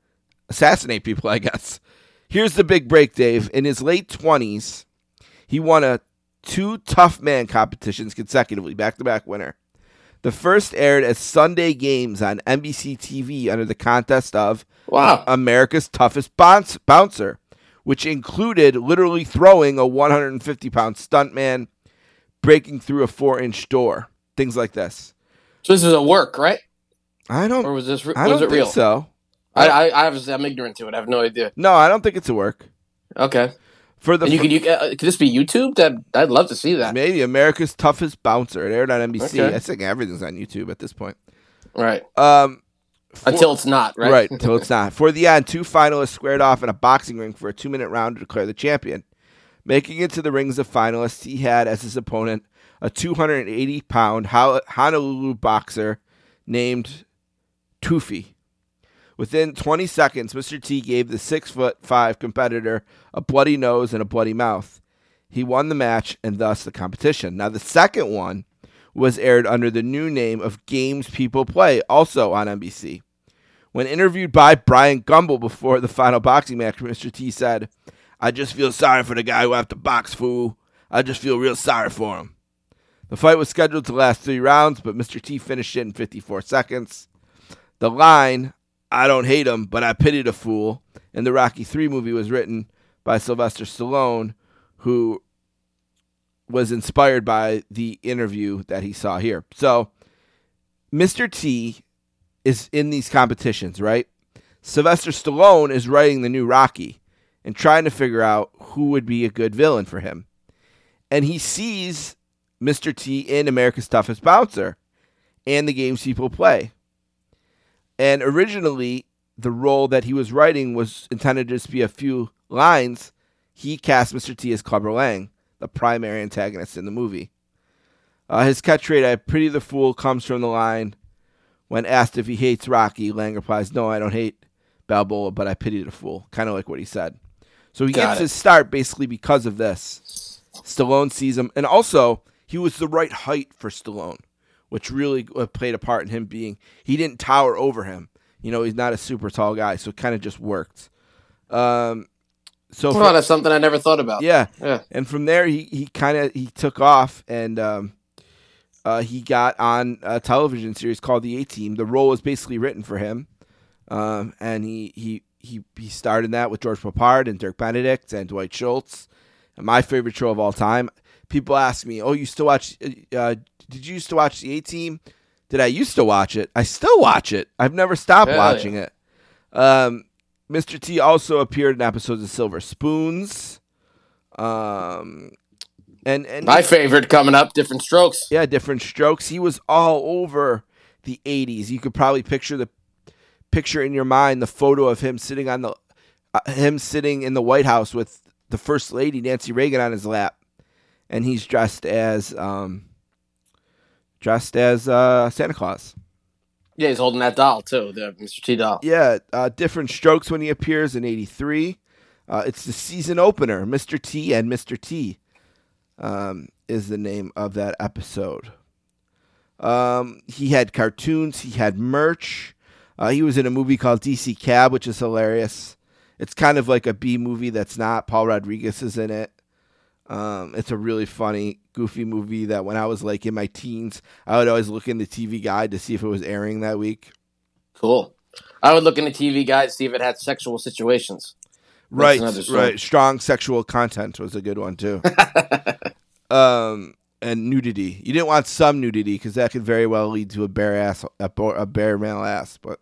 assassinate people, I guess. Here's the big break, Dave. In his late 20s, he won a two tough man competitions consecutively, back to back winner. The first aired as Sunday Games on NBC TV under the contest of Wow. America's Toughest bounce- Bouncer, which included literally throwing a 150 pound stuntman, breaking through a four inch door, things like this. So this is a work, right? I don't. Or was this re- I was don't it think real? so. I, I, I obviously I'm ignorant to it. I have no idea. No, I don't think it's a work. Okay. For the And you fir- could you uh, could this be YouTube? That I'd love to see that. maybe America's Toughest Bouncer. It aired on NBC. Okay. I think everything's on YouTube at this point. Right. Um, for- Until it's not, right? Right, until it's not. For the end, two finalists squared off in a boxing ring for a two minute round to declare the champion. Making it to the rings of finalists, he had as his opponent a 280 pound Honolulu boxer named Tufi. Within 20 seconds, Mr. T gave the six foot five competitor a bloody nose and a bloody mouth. He won the match and thus the competition. Now, the second one was aired under the new name of Games People Play, also on NBC. When interviewed by Bryant Gumbel before the final boxing match, Mr. T said, I just feel sorry for the guy who have to box, fool. I just feel real sorry for him. The fight was scheduled to last three rounds, but Mr. T finished it in 54 seconds. The line, I don't hate him, but I pity the fool, And the Rocky 3 movie was written by Sylvester Stallone, who was inspired by the interview that he saw here. So, Mr. T is in these competitions, right? Sylvester Stallone is writing the new Rocky and trying to figure out who would be a good villain for him. And he sees Mr. T in America's Toughest Bouncer. and the games people play. And originally, the role that he was writing was intended to just be a few lines. He cast Mr. T as Clubber Lang, the primary antagonist in the movie. Uh, his catchphrase, I pity the fool, comes from the line when asked if he hates Rocky, Lang replies, No, I don't hate Balboa, but I pity the fool. Kind of like what he said. So he Got gets it. his start basically because of this. Stallone sees him, and also he was the right height for Stallone, which really uh, played a part in him being. He didn't tower over him. You know, he's not a super tall guy, so it kind of just worked. Um, so Well, that's something I never thought about. yeah, Yeah. and from there he he kind of he took off and um, uh, he got on a television series called The A Team. The role was basically written for him, um, and he he he he starred in that with George Peppard and Dirk Benedict and Dwight Schultz. And my favorite show of all time. People ask me, "Oh, you still watch? Uh, did you used to watch The A Team?" Did I used to watch it? I still watch it. I've never stopped Hell watching it. Um, Mr. T also appeared in episodes of Silver Spoons. Um, and and My favorite coming up, Diff'rent Strokes. yeah, Diff'rent Strokes. He was all over the '80s. You could probably picture the picture in your mind the photo of him sitting on the uh, him sitting in the White House with the First Lady Nancy Reagan on his lap, and he's dressed as um dressed as uh, Santa Claus. Yeah, he's holding that doll too, the Mr. T doll. Yeah, uh, Diff'rent Strokes when he appears in '83. Uh, it's the season opener. Mr. T and Mr. T um, is the name of that episode. Um, he had cartoons. He had merch. Uh, he was in a movie called DC Cab, which is hilarious. It's kind of like a B movie that's not. Paul Rodriguez is in it. Um, it's a really funny, goofy movie that when I was like in my teens, I would always look in the TV guide to see if it was airing that week. Cool. I would look in the TV guide to see if it had sexual situations. Right, right. Strong sexual content was a good one too. um, and nudity. You didn't want some nudity because that could very well lead to a bare ass, a, a bare male ass. But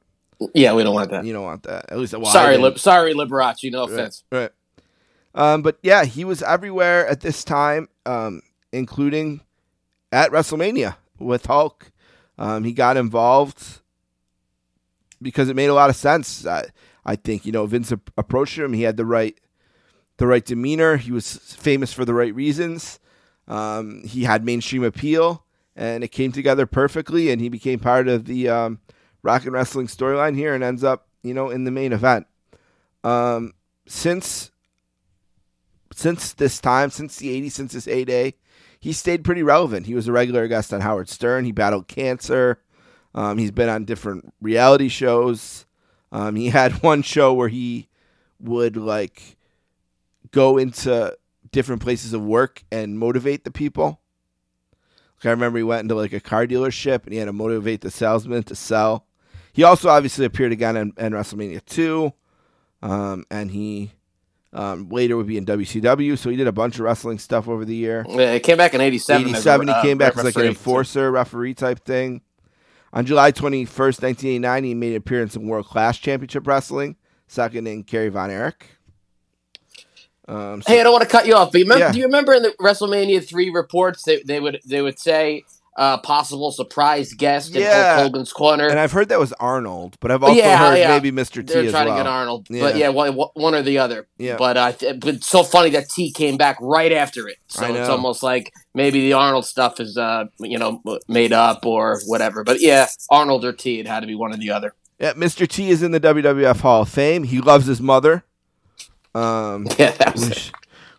Yeah, we don't want that. you don't want that. At least, well, sorry. Lib- sorry, Liberace. No Right, offense. Right. Um, but yeah, he was everywhere at this time, um, including at WrestleMania with Hulk. Um, he got involved because it made a lot of sense. I, I think you know Vince ap- approached him. He had the right, the right demeanor. He was famous for the right reasons. Um, he had mainstream appeal, and it came together perfectly. And he became part of the um, Rock and Wrestling storyline here, and ends up you know in the main event. Um, since since this time, since the 80s, since his heyday, he stayed pretty relevant. He was a regular guest on Howard Stern. He battled cancer. Um, he's been on different reality shows. Um, he had one show where he would like go into different places of work and motivate the people. Like I remember he went into like a car dealership and he had to motivate the salesman to sell. He also obviously appeared again in, in WrestleMania 2. Um, and he um, later would be in WCW. So he did a bunch of wrestling stuff over the year. Yeah, it came back in '87. '87, he uh, came back as like an enforcer, referee type thing. On July 21st, 1989, he made an appearance in World Class Championship Wrestling, second in Kerry Von Erich. Um, so- Hey, I don't want to cut you off, but you remember, Yeah. do you remember in the WrestleMania three reports they, they would they would say uh, possible surprise guest in Yeah. Hulk Hogan's corner? and I've heard that was Arnold, but I've also yeah, heard yeah. maybe Mr. T They're trying well. to get Arnold, but yeah, one, one or the other. Yeah. But uh, but it's so funny that T came back right after it, so it's almost like maybe the Arnold stuff is uh you know made up or whatever. But yeah, Arnold or T, it had to be one or the other. Yeah, Mr. T is in the WWF Hall of Fame. He loves his mother. Um, Yeah, that was sh-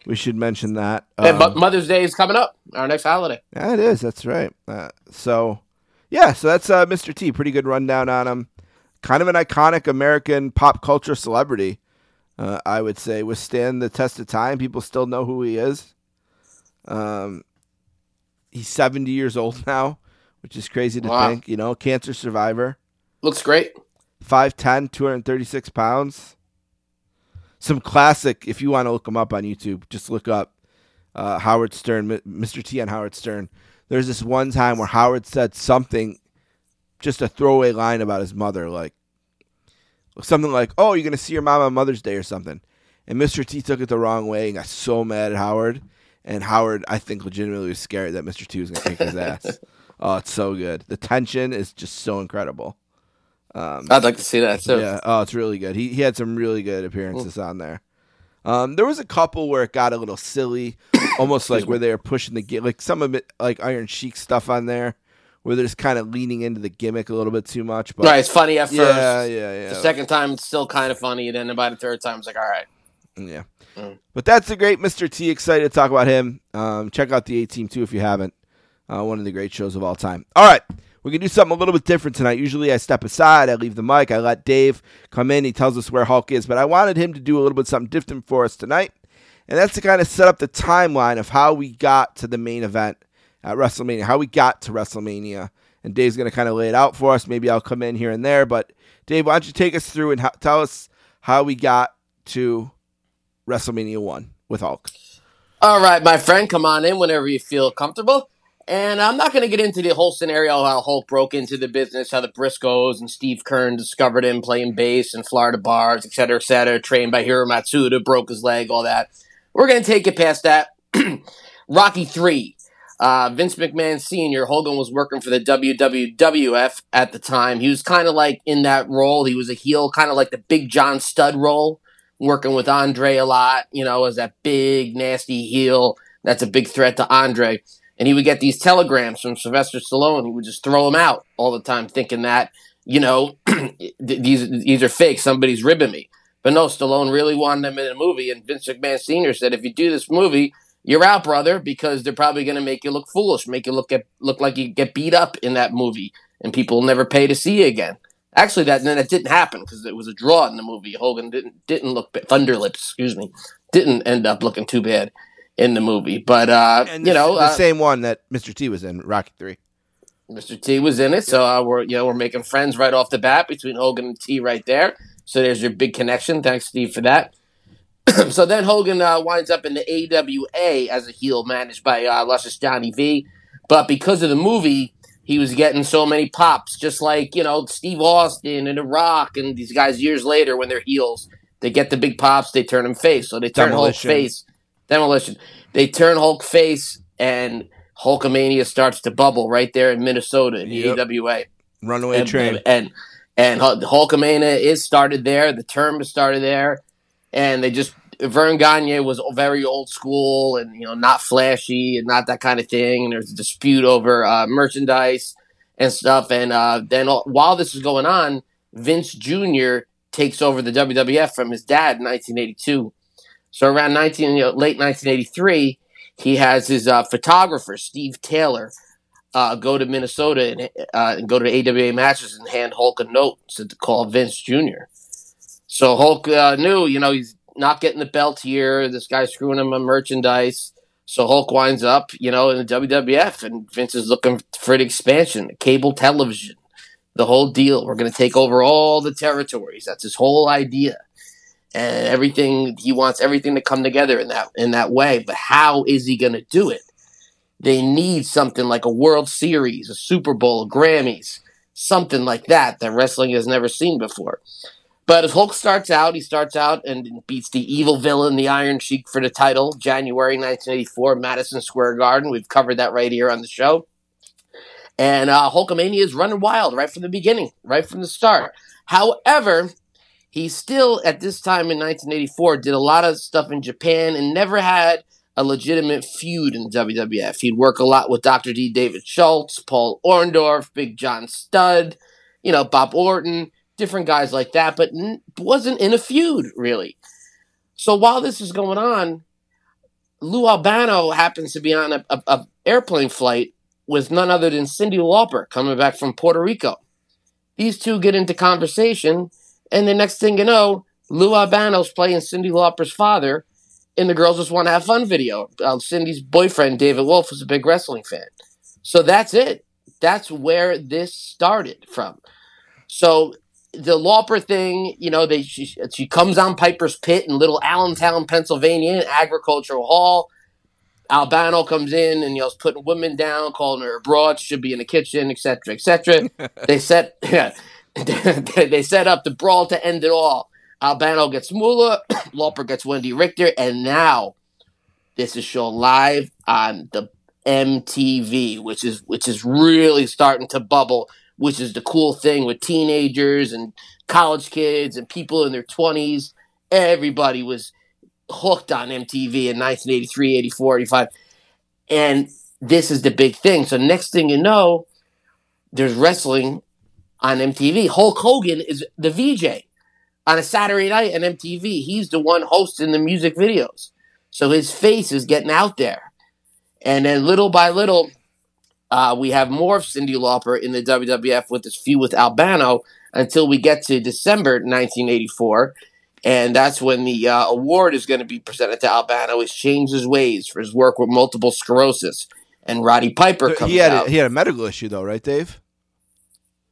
we should mention that. And Um, Mother's Day is coming up, our next holiday. Yeah, it is. That's right. Uh, so, yeah, so that's uh, Mr. T. Pretty good rundown on him. Kind of an iconic American pop culture celebrity, uh, I would say. Withstand the test of time. People still know who he is. Um, he's 70 years old now, which is crazy to Wow. think. You know, cancer survivor. Looks great. 5'10, 236 pounds. Some classic, if you want to look him up on YouTube, just look up uh, Howard Stern, Mr. T on Howard Stern. There's this one time where Howard said something, just a throwaway line about his mother, like something like, "Oh, you're gonna see your mom on Mother's Day or something," and Mr. T took it the wrong way and got so mad at Howard. And Howard, I think, legitimately was scared that Mr. T was gonna kick his ass. Oh, it's so good. The tension is just so incredible. I'd like to see that too. Yeah. Oh, it's really good. He he had some really good appearances on there. Um, there was a couple where it got a little silly, almost like where they were pushing the gi- like some of it like Iron Sheik stuff on there, where they're just kind of leaning into the gimmick a little bit too much. But Right, it's funny at first. yeah, yeah, yeah. The second time, it's still kind of funny, and then by the third time, it's like, all right. Yeah. Mm. But that's the great Mr. T. Excited to talk about him. Um, check out the A Team too if you haven't. Uh, one of the great shows of all time. All right. Going to do something a little bit different tonight. Usually I step aside, I leave the mic, I let Dave come in. He tells us where Hulk is. But I wanted him to do a little bit something different for us tonight. And that's to kind of set up the timeline of how we got to the main event at WrestleMania, how we got to WrestleMania. And Dave's going to kind of lay it out for us. Maybe I'll come in here and there. But Dave, why don't you take us through and ho- tell us how we got to WrestleMania 1 with Hulk? All right, my friend, come on in whenever you feel comfortable. And I'm not going to get into the whole scenario how Hulk broke into the business, how the Briscoes and Steve Keirn discovered him playing bass in Florida bars, et cetera, et cetera, trained by Hiro Matsuda, broke his leg, all that. We're going to take it past that. Rocky 3. Uh, Vince McMahon Sr., Hogan was working for the WWF at the time. He was kind of like in that role. He was a heel, kind of like the Big John Studd role, working with Andre a lot, you know, as that big, nasty heel that's a big threat to Andre. And he would get these telegrams from Sylvester Stallone. He would just throw them out all the time, thinking that, you know, these these are fake. Somebody's ribbing me. But no, Stallone really wanted him in a movie. And Vince McMahon Sr. said, if you do this movie, you're out, brother, because they're probably going to make you look foolish, make you look at, look like you get beat up in that movie, and people will never pay to see you again. Actually, that then that didn't happen because it was a draw in the movie. Hogan didn't didn't look Thunderlips, excuse me, didn't end up looking too bad in the movie. But uh, you know, the uh, same one that Mr. T was in, Rocky 3. Mr. T was in it, so uh, we're you know we're making friends right off the bat between Hogan and T right there. So there's your big connection. Thanks, Steve, for that. so then Hogan uh, winds up in the AWA as a heel, managed by uh, Luscious Johnny V. But because of the movie, he was getting so many pops, just like you know Steve Austin and The Rock and these guys years later when they're heels, they get the big pops, they turn him face. So they turn Hulk face, demolition. They turn Hulk face, and Hulkamania starts to bubble right there in Minnesota in the Yep. AWA Runaway and, Train. and and Hul- Hulkamania is started there. The term is started there, and they just Verne Gagne was very old school and you know not flashy and not that kind of thing. And there's a dispute over uh, merchandise and stuff. And uh, then uh, while this is going on, Vince Jr. takes over the WWF from his dad in 1982. So around 19 you know, late 1983, he has his uh, photographer Steve Taylor uh, go to Minnesota and, uh, and go to the AWA matches and hand Hulk a note to call Vince Jr. So Hulk uh, knew, you know, he's not getting the belt here. This guy's screwing him on merchandise. So Hulk winds up, you know, in the WWF, and Vince is looking for an expansion, cable television, the whole deal. We're going to take over all the territories. That's his whole idea, and everything he wants everything to come together in that in that way. But how is he going to do it? They need something like a World Series, a Super Bowl, a Grammys, something like that that wrestling has never seen before. But as Hulk starts out, he starts out and beats the evil villain, the Iron Sheik, for the title, January 1984, Madison Square Garden. We've covered that right here on the show. And uh, Hulkamania is running wild right from the beginning, right from the start. However, he still, at this time in 1984, did a lot of stuff in Japan and never had a legitimate feud in WWF. He'd work a lot with Dr. D. David Schultz, Paul Orndorff, Big John Studd, you know, Bob Orton, different guys like that, but n- wasn't in a feud, really. So while this is going on, Lou Albano happens to be on a, a, a airplane flight with none other than Cyndi Lauper coming back from Puerto Rico. These two get into conversation, and the next thing you know, Lou Albano's playing Cyndi Lauper's father in the Girls Just Want to Have Fun video. Uh, Cyndi's boyfriend, David Wolff, was a big wrestling fan. So that's it. That's where this started from. So the Lauper thing, you know, they she, she comes on Piper's Pit in Little Allentown, Pennsylvania, agricultural hall. Albano comes in and you know putting women down, calling her a broad, should be in the kitchen, etc., etc. they set yeah, they set up the brawl to end it all. Albano gets Moolah, Lauper gets Wendi Richter, and now this is shown live on the MTV, which is which is really starting to bubble, which is the cool thing with teenagers and college kids and people in their 20s. Everybody was hooked on MTV in 1983, 84, 85. And this is the big thing. So next thing you know, there's wrestling on MTV. Hulk Hogan is the VJ on a Saturday night on MTV. He's the one hosting the music videos. So his face is getting out there. And then little by little, uh, we have more of Cyndi Lauper in the WWF with this feud with Albano until we get to December 1984. And that's when the uh, award is going to be presented to Albano. He's changed his ways for his work with multiple sclerosis. And Roddy Piper comes He had out. a, he had a medical issue though, right, Dave?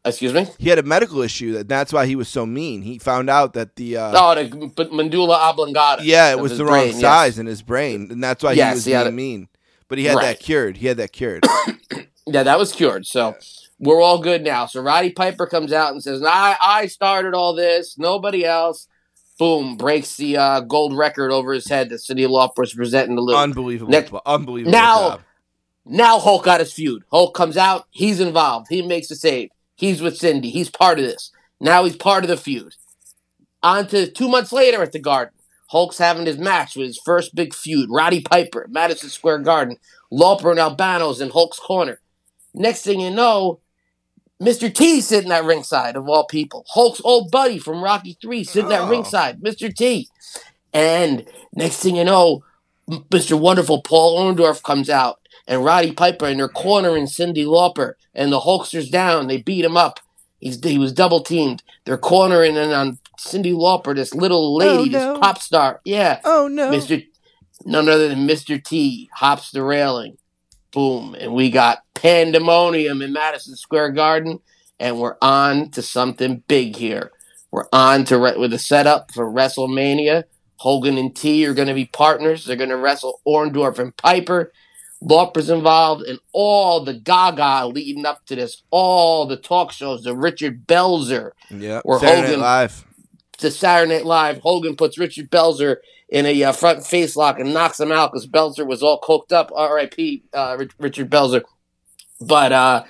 Excuse me? He had a medical issue. That that's why he was so mean. He found out that the uh, Oh, the but medulla oblongata. yeah, it was the brain, wrong yes. size in his brain, and that's why Yes, he was he being it- mean. But he had Right. that cured. He had that cured. Yeah, that was cured. So we're all good now. So Roddy Piper comes out and says, I, I started all this, nobody else. Boom, breaks the uh, gold record over his head that Cyndi Lauper was presenting the little. unbelievable, Next- unbelievable. Now- job. now Hulk got his feud. Hulk comes out, he's involved. He makes the save. He's with Cyndi. He's part of this. Now he's part of the feud. On to two months later at the Garden. Hulk's having his match with his first big feud. Roddy Piper, Madison Square Garden. Lauper and Albano's in Hulk's corner. Next thing you know, Mr. T sitting at ringside of all people. Hulk's old buddy from Rocky 3 sitting at Oh. ringside. Mr. T. And next thing you know, Mr. Wonderful Paul Orndorff comes out and Roddy Piper and they're cornering Cyndi Lauper and the Hulkster's down. They beat him up. He's he was double teamed. They're cornering and on Cyndi Lauper, this little oh, lady, Oh, no. this pop star. Yeah. Oh no, Mr. None other than Mr. T hops the railing. Boom. And we got pandemonium in Madison Square Garden. And we're on to something big here. We're on to re- with a setup for WrestleMania. Hogan and T are going to be partners. They're going to wrestle Orndorff and Piper. Lauper's involved, and all the gaga leading up to this, all the talk shows, the Richard Belzer, yeah. We're Saturday Night Hogan. Live. to Saturday Night Live, Hogan puts Richard Belzer in a uh, front face lock and knocks him out because Belzer was all coked up. R.I.P. Uh, Rich- Richard Belzer. But uh,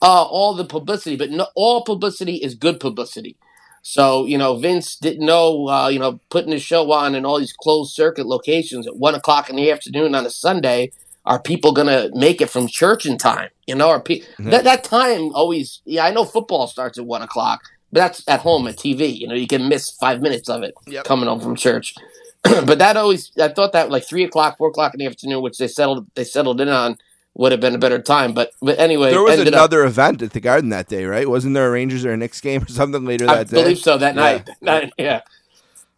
uh, all the publicity, but no, all publicity is good publicity. So you know, Vince didn't know, uh, you know, putting his show on in all these closed circuit locations at one o'clock in the afternoon on a Sunday. Are people gonna make it from church in time? You know, are pe- that that time always? Yeah, I know football starts at one o'clock, but that's at home at TV. You know, you can miss five minutes of it Yep. coming home from church. but that always, I thought that like three o'clock, four o'clock in the afternoon, which they settled they settled in on, would have been a better time. But but anyway, There was ended up- another event at the Garden that day, right? Wasn't there a Rangers or a Knicks game or something later I that day? I believe so that Yeah. night. That night, yeah.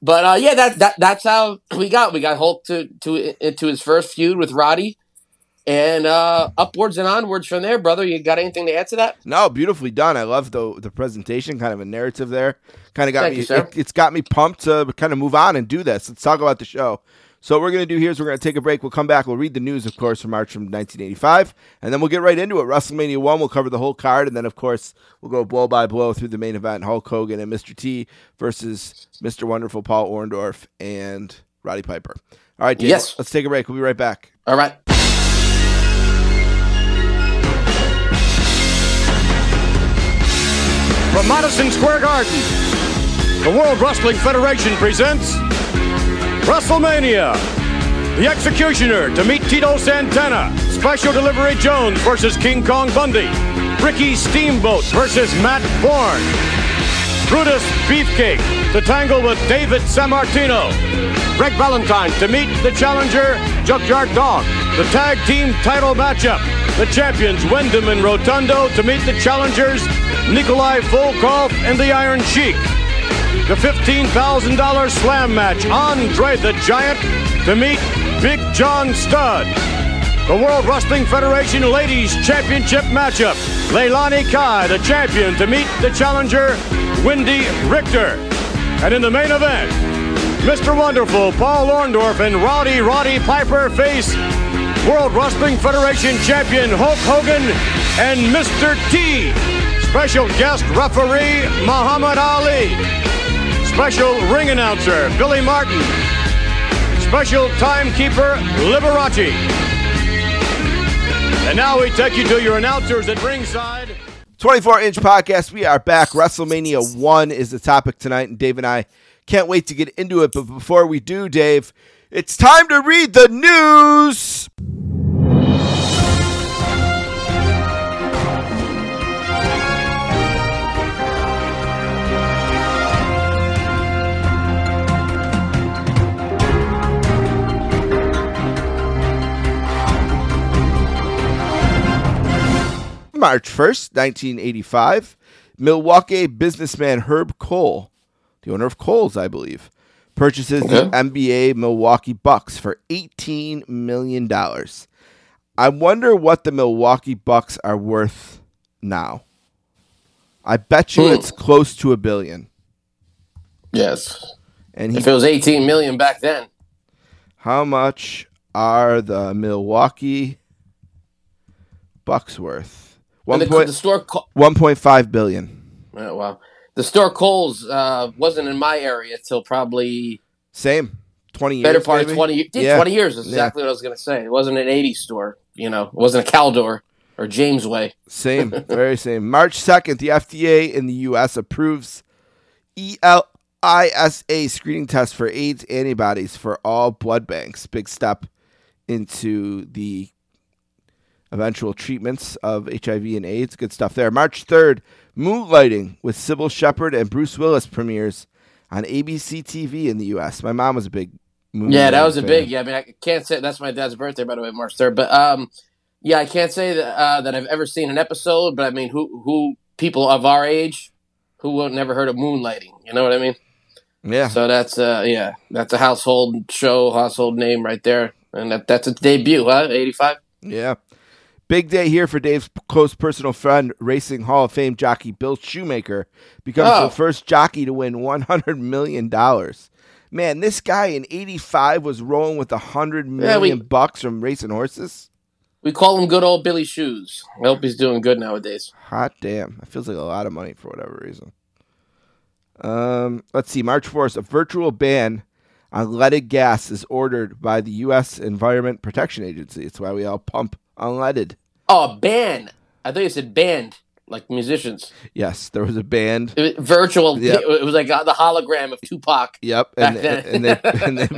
But uh, yeah, that, that that's how we got. We got Hulk to to into his first feud with Roddy, and uh, upwards and onwards from there, brother. You got anything to add to that? No, beautifully done. I love the the presentation, kind of a narrative there. Kind of got Thank me. you. It, has got me pumped to kind of move on and do this. Let's talk about the show. So what we're gonna do here is we're gonna take a break. We'll come back. We'll read the news, of course, from March from 1985, and then we'll get right into it. WrestleMania one. We'll cover the whole card, and then of course we'll go blow by blow through the main event: Hulk Hogan and Mr. T versus Mr. Wonderful Paul Orndorff and Roddy Piper. All right, Dave, Yes. Let's take a break. We'll be right back. All right. From Madison Square Garden, the World Wrestling Federation presents WrestleMania. The Executioner to meet Tito Santana. Special Delivery Jones versus King Kong Bundy. Ricky Steamboat versus Matt Bourne. Brutus Beefcake to tangle with David Sammartino. Greg Valentine to meet the challenger Junkyard Dog. The tag team title matchup. The champions Windham and Rotundo to meet the challengers Nikolai Volkov and the Iron Sheik. The $15,000 slam match Andre the Giant to meet Big John Studd. The World Wrestling Federation Ladies Championship matchup. Leilani Kai, the champion, to meet the challenger, Wendi Richter. And in the main event, Mr. Wonderful, Paul Orndorff, and Rowdy Roddy Piper face World Wrestling Federation champion Hulk Hogan and Mr. T. Special guest referee Muhammad Ali. Special ring announcer Billy Martin. Special timekeeper Liberace. And now we take you to your announcers at ringside. 24 inch podcast. We are back. WrestleMania 1 is the topic tonight, and Dave and I can't wait to get into it. But before we do, Dave, it's time to read the news. March 1st, 1985, Milwaukee businessman Herb Kohl, the owner of Kohl's, I believe, purchases the NBA Milwaukee Bucks for $18 million. I wonder what the Milwaukee Bucks are worth now. I bet you Hmm. it's close to a billion. Yes. And he, If it was 18 million back then. how much are the Milwaukee Bucks worth? One the, point the store, Co- 1.5 billion. oh, wow. The store Kohl's uh, wasn't in my area till probably Same. 20 years. better part maybe? of 20 years. Yeah. 20 years is Yeah. exactly what I was going to say. It wasn't an 80s store, you know. It wasn't a Caldor or Jamesway. Same, very same. March 2nd, the FDA in the U.S. approves ELISA screening test for AIDS antibodies for all blood banks. Big step into the eventual treatments of HIV and AIDS. Good stuff there. March 3rd, Moonlighting with Cybill Shepherd and Bruce Willis premieres on ABC TV in the U.S. My mom was a big Moonlighting Yeah, that was a big. Yeah, I mean, I can't say that's my dad's birthday, by the way, March third. But um, yeah, I can't say that uh, that I've ever seen an episode. But I mean, who who people of our age who would never heard of moonlighting? You know what I mean? Yeah. So that's uh, yeah, that's a household show, household name right there, and that that's a debut, huh? Eighty five. Yeah. Big day here for Dave's close personal friend, Racing Hall of Fame jockey Bill Shoemaker, becomes Oh. the first jockey to win $100 million. Man, this guy in 85 was rolling with 100 Yeah, we- million bucks from racing horses. We call him good old Billy Shoes. I hope he's doing good nowadays. Hot damn. That feels like a lot of money for whatever reason. Um, let's see. March 4th, a virtual ban on leaded gas is ordered by the U.S. Environment Protection Agency. It's why we all pump unleaded. Oh, band. I thought you said band, like musicians. Yes, there was a band. It was virtual. Yeah. It was like uh, the hologram of Tupac. Yep, and, and they and they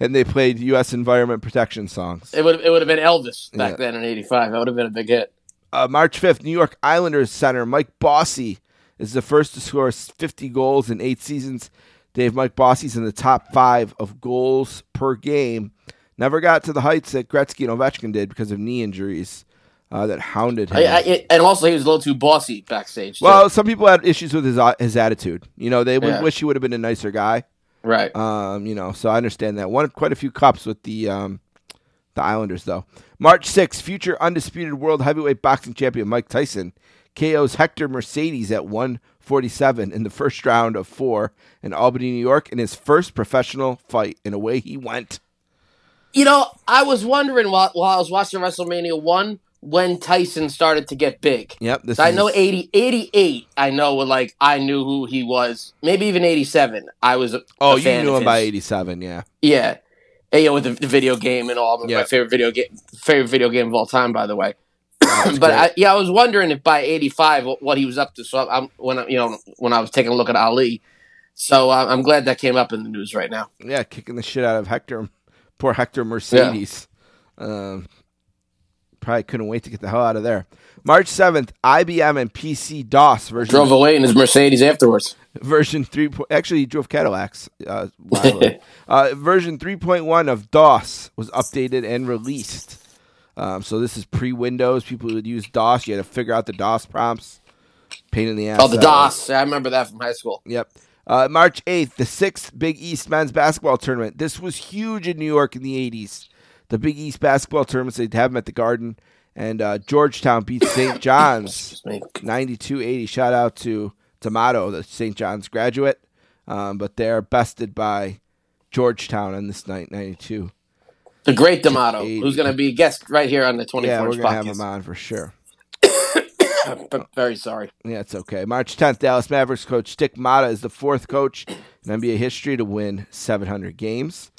and they played U.S. Environment Protection songs. It would it would have been Elvis back Yeah. then in '85. That would have been a big hit. Uh, March fifth, New York Islanders center Mike Bossy is the first to score 50 goals in eight seasons. Dave Mike Bossy's in the top five of goals per game. Never got to the heights that Gretzky and Ovechkin did because of knee injuries uh, that hounded him. I, I, and also, he was a little too bossy backstage. too. well, some people had issues with his uh, his attitude. You know, they would Yeah. wish he would have been a nicer guy. right. Um, you know, so I understand that. Won quite a few cups with the um, the Islanders, though. March 6th, future undisputed world heavyweight boxing champion Mike Tyson KOs Hector Mercedes at 147 in the first round of four in Albany, New York, in his first professional fight. And away he went. You know, I was wondering while, while I was watching WrestleMania 1 when Tyson started to get big. Yep. This I know his- 80, 88, I know, like, I knew who he was. Maybe even 87. I was a, Oh, a you knew him by 87, yeah. Yeah. And, you know, with the, the video game and all. Yeah. My favorite video game, favorite video game of all time, by the way. But. I, yeah, I was wondering if by '85 what, what he was up to. So I'm when I, you know when I was taking a look at Ali. So uh, I'm glad that came up in the news right now. yeah, kicking the shit out of Hector, poor Hector Mercedes. Um, probably couldn't wait to get the hell out of there. March 7th, IBM and PC DOS version Drove away in his Mercedes afterwards. version 3 po- actually he drove cadillacs uh, uh, version 3.1 of dos was updated and released um, so this is pre-windows people would use dos you had to figure out the dos prompts pain in the ass Oh, the uh, DOS. I remember that from high school. Yep. Uh, March 8th, the sixth Big East men's basketball tournament. This was huge in New York in the 80s. The Big East basketball tournaments, they'd have them at the Garden. And uh, Georgetown beat St. John's Excuse me. 92 80. Shout out to Tomato, the St. John's graduate. Um, but they're bested by Georgetown on this night, 92. The great D'Amato, 80. who's going to be a guest right here on the 24th Yeah, we're going to have him on for sure. I'm very sorry. Yeah, it's okay. March 10th, Dallas Mavericks coach Dick Motta is the fourth coach in NBA history to win 700 games.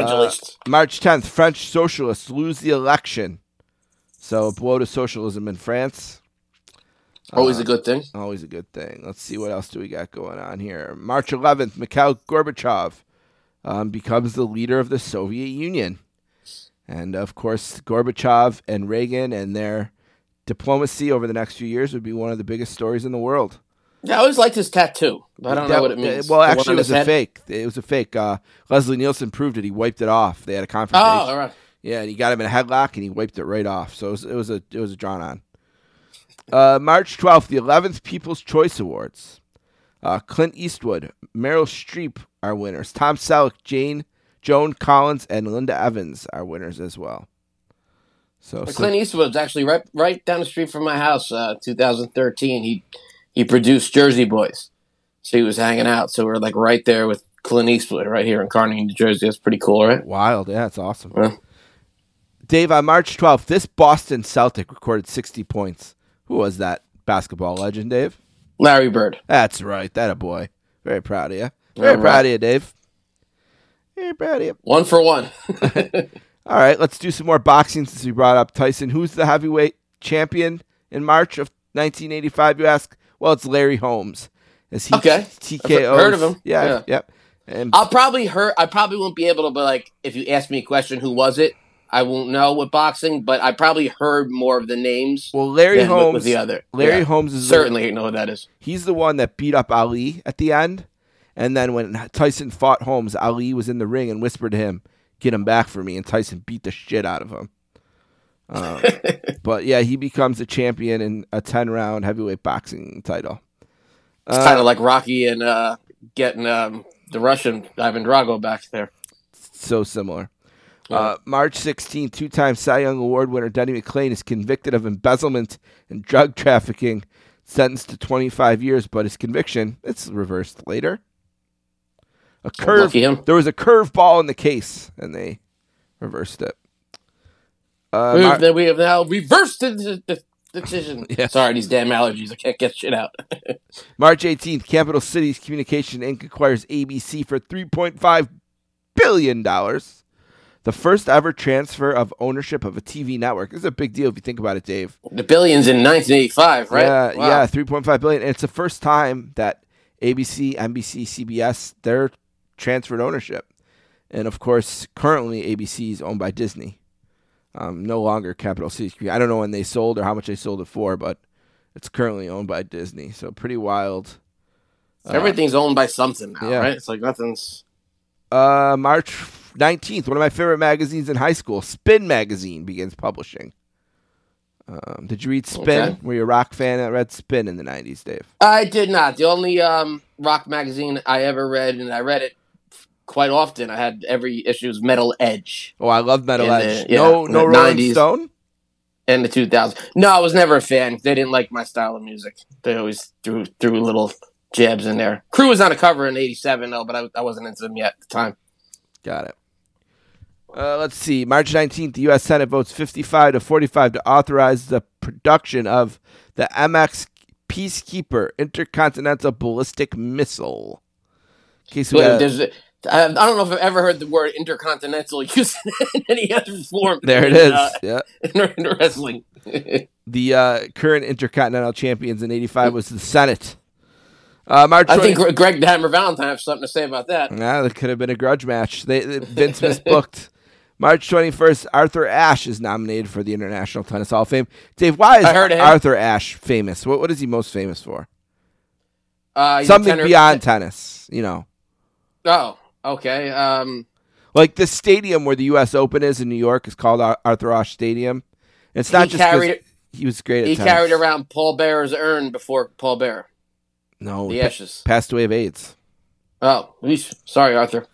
Congratulations. March 10th, French socialists lose the election So a blow to socialism in France. Always Uh, a good thing. Always a good thing. Let's see what else do we got going on here. March 11th, Mikhail Gorbachev um, becomes the leader of the Soviet Union, and of course Gorbachev and Reagan and their diplomacy over the next few years would be one of the biggest stories in the world. Yeah, I always liked his tattoo. I don't know what it means. Well, actually, it was a head? fake. It was a fake. Uh, Leslie Nielsen proved it. He wiped it off. They had a confrontation. Oh, all right. Yeah, and he got him in a headlock and he wiped it right off. So it was, it was a it was a drawn on. Uh, March twelfth, the eleventh People's Choice Awards. Uh, Clint Eastwood, Meryl Streep are winners. Tom Selleck, Jane, Joan Collins, and Linda Evans are winners as well. So- Clint Eastwood's actually right right down the street from my house. Uh, 2013. He he produced Jersey Boys, so he was hanging out. So we're like right there with Clint Eastwood right here in Kearny, New Jersey. That's pretty cool, right? wild, yeah, it's awesome. Yeah. Dave, on March twelfth, this Boston Celtic recorded sixty points. Who was that basketball legend, Dave? Larry Bird. That's right. That a boy. Very proud of you. Very proud right. of you, Dave. Very proud of you. One for one. All right, let's do some more boxing since we brought up Tyson. Who's the heavyweight champion in March of 1985? You ask. Well, it's Larry Holmes. Is he Okay. TKO. Heard of him. Yeah, Yeah. Yep. And I'll probably hurt. I probably won't be able to, but like, if you ask me a question, who was it? I won't know with boxing, but I probably heard more of the names. well, Larry Holmes. with the other. Larry Yeah. Holmes is the- certainly know what that is. he's the one that beat up Ali at the end. And then when Tyson fought Holmes, Ali was in the ring and whispered to him, "Get him back for me." And Tyson beat the shit out of him. Um, but yeah, he becomes a champion in a ten round heavyweight boxing title. It's Uh, kind of like Rocky and uh, getting um, the Russian Ivan Drago back there. so similar. Uh, March 16th, two time Cy Young Award winner Denny McLain is convicted of embezzlement and drug trafficking, sentenced to 25 years, but his conviction, it's reversed later. A curve, there was a curve ball in the case, and they reversed it. Uh, have, we have now reversed the, the, the decision. Yeah. Sorry, these damn allergies. I can't get shit out. March 18th, Capital Cities Communication Inc. acquires ABC for $3.5 billion. The first ever transfer of ownership of a TV network. This is a big deal if you think about it, Dave. the billions in 1985, right? Yeah, Wow. yeah, 3.5 billion. And it's the first time that ABC, NBC, CBS, they're transferred ownership. And of course, currently ABC is owned by Disney. Um, no longer Capital. Commu- I don't know when they sold or how much they sold it for, but it's currently owned by Disney. So pretty wild. Everything's owned by something now, yeah. right? It's like nothing's. Uh, March 19th, one of my favorite magazines in high school, Spin Magazine, begins publishing. Um, did you read Spin? Okay. Were you a rock fan that read Spin in the 90s, Dave? I did not. The only um, rock magazine I ever read, and I read it quite often. I had every issue's Metal Edge Oh, I love Metal In the- Edge. yeah, no, no Rolling 90s. Stone. in the 2000s. No, I was never a fan. They didn't like my style of music. They always threw threw little jabs in there. Crew was on a cover in '87 though, but I, I wasn't into them yet at the time. Got it. Uh, let's see. March 19th, the U.S. Senate votes 55 to 45 to authorize the production of the MX Peacekeeper intercontinental ballistic missile. In case we But got- there's, I, I don't know if I've ever heard the word intercontinental used in any other form. there it is. uh, yeah. in, in wrestling. The uh, current intercontinental champions in 85 was the Senate. Uh, March I 20- think Greg the Hammer Valentine has something to say about that. Yeah, that could have been a grudge match. They, they Vince misbooked. March 21st, Arthur Ashe is nominated for the International Tennis Hall of Fame. Dave, why is heard. Arthur Ashe famous? What, what is he most famous for? Uh, Something tenor- beyond tennis, you know. Oh, okay. Um, Like the stadium where the U.S. Open is in New York is called Arthur Ashe Stadium. It's not just carried- he was great at he tennis. carried around Paul Bear's urn before Paul Bear. no, the pa- ashes. passed away of AIDS. Oh, sorry, Arthur.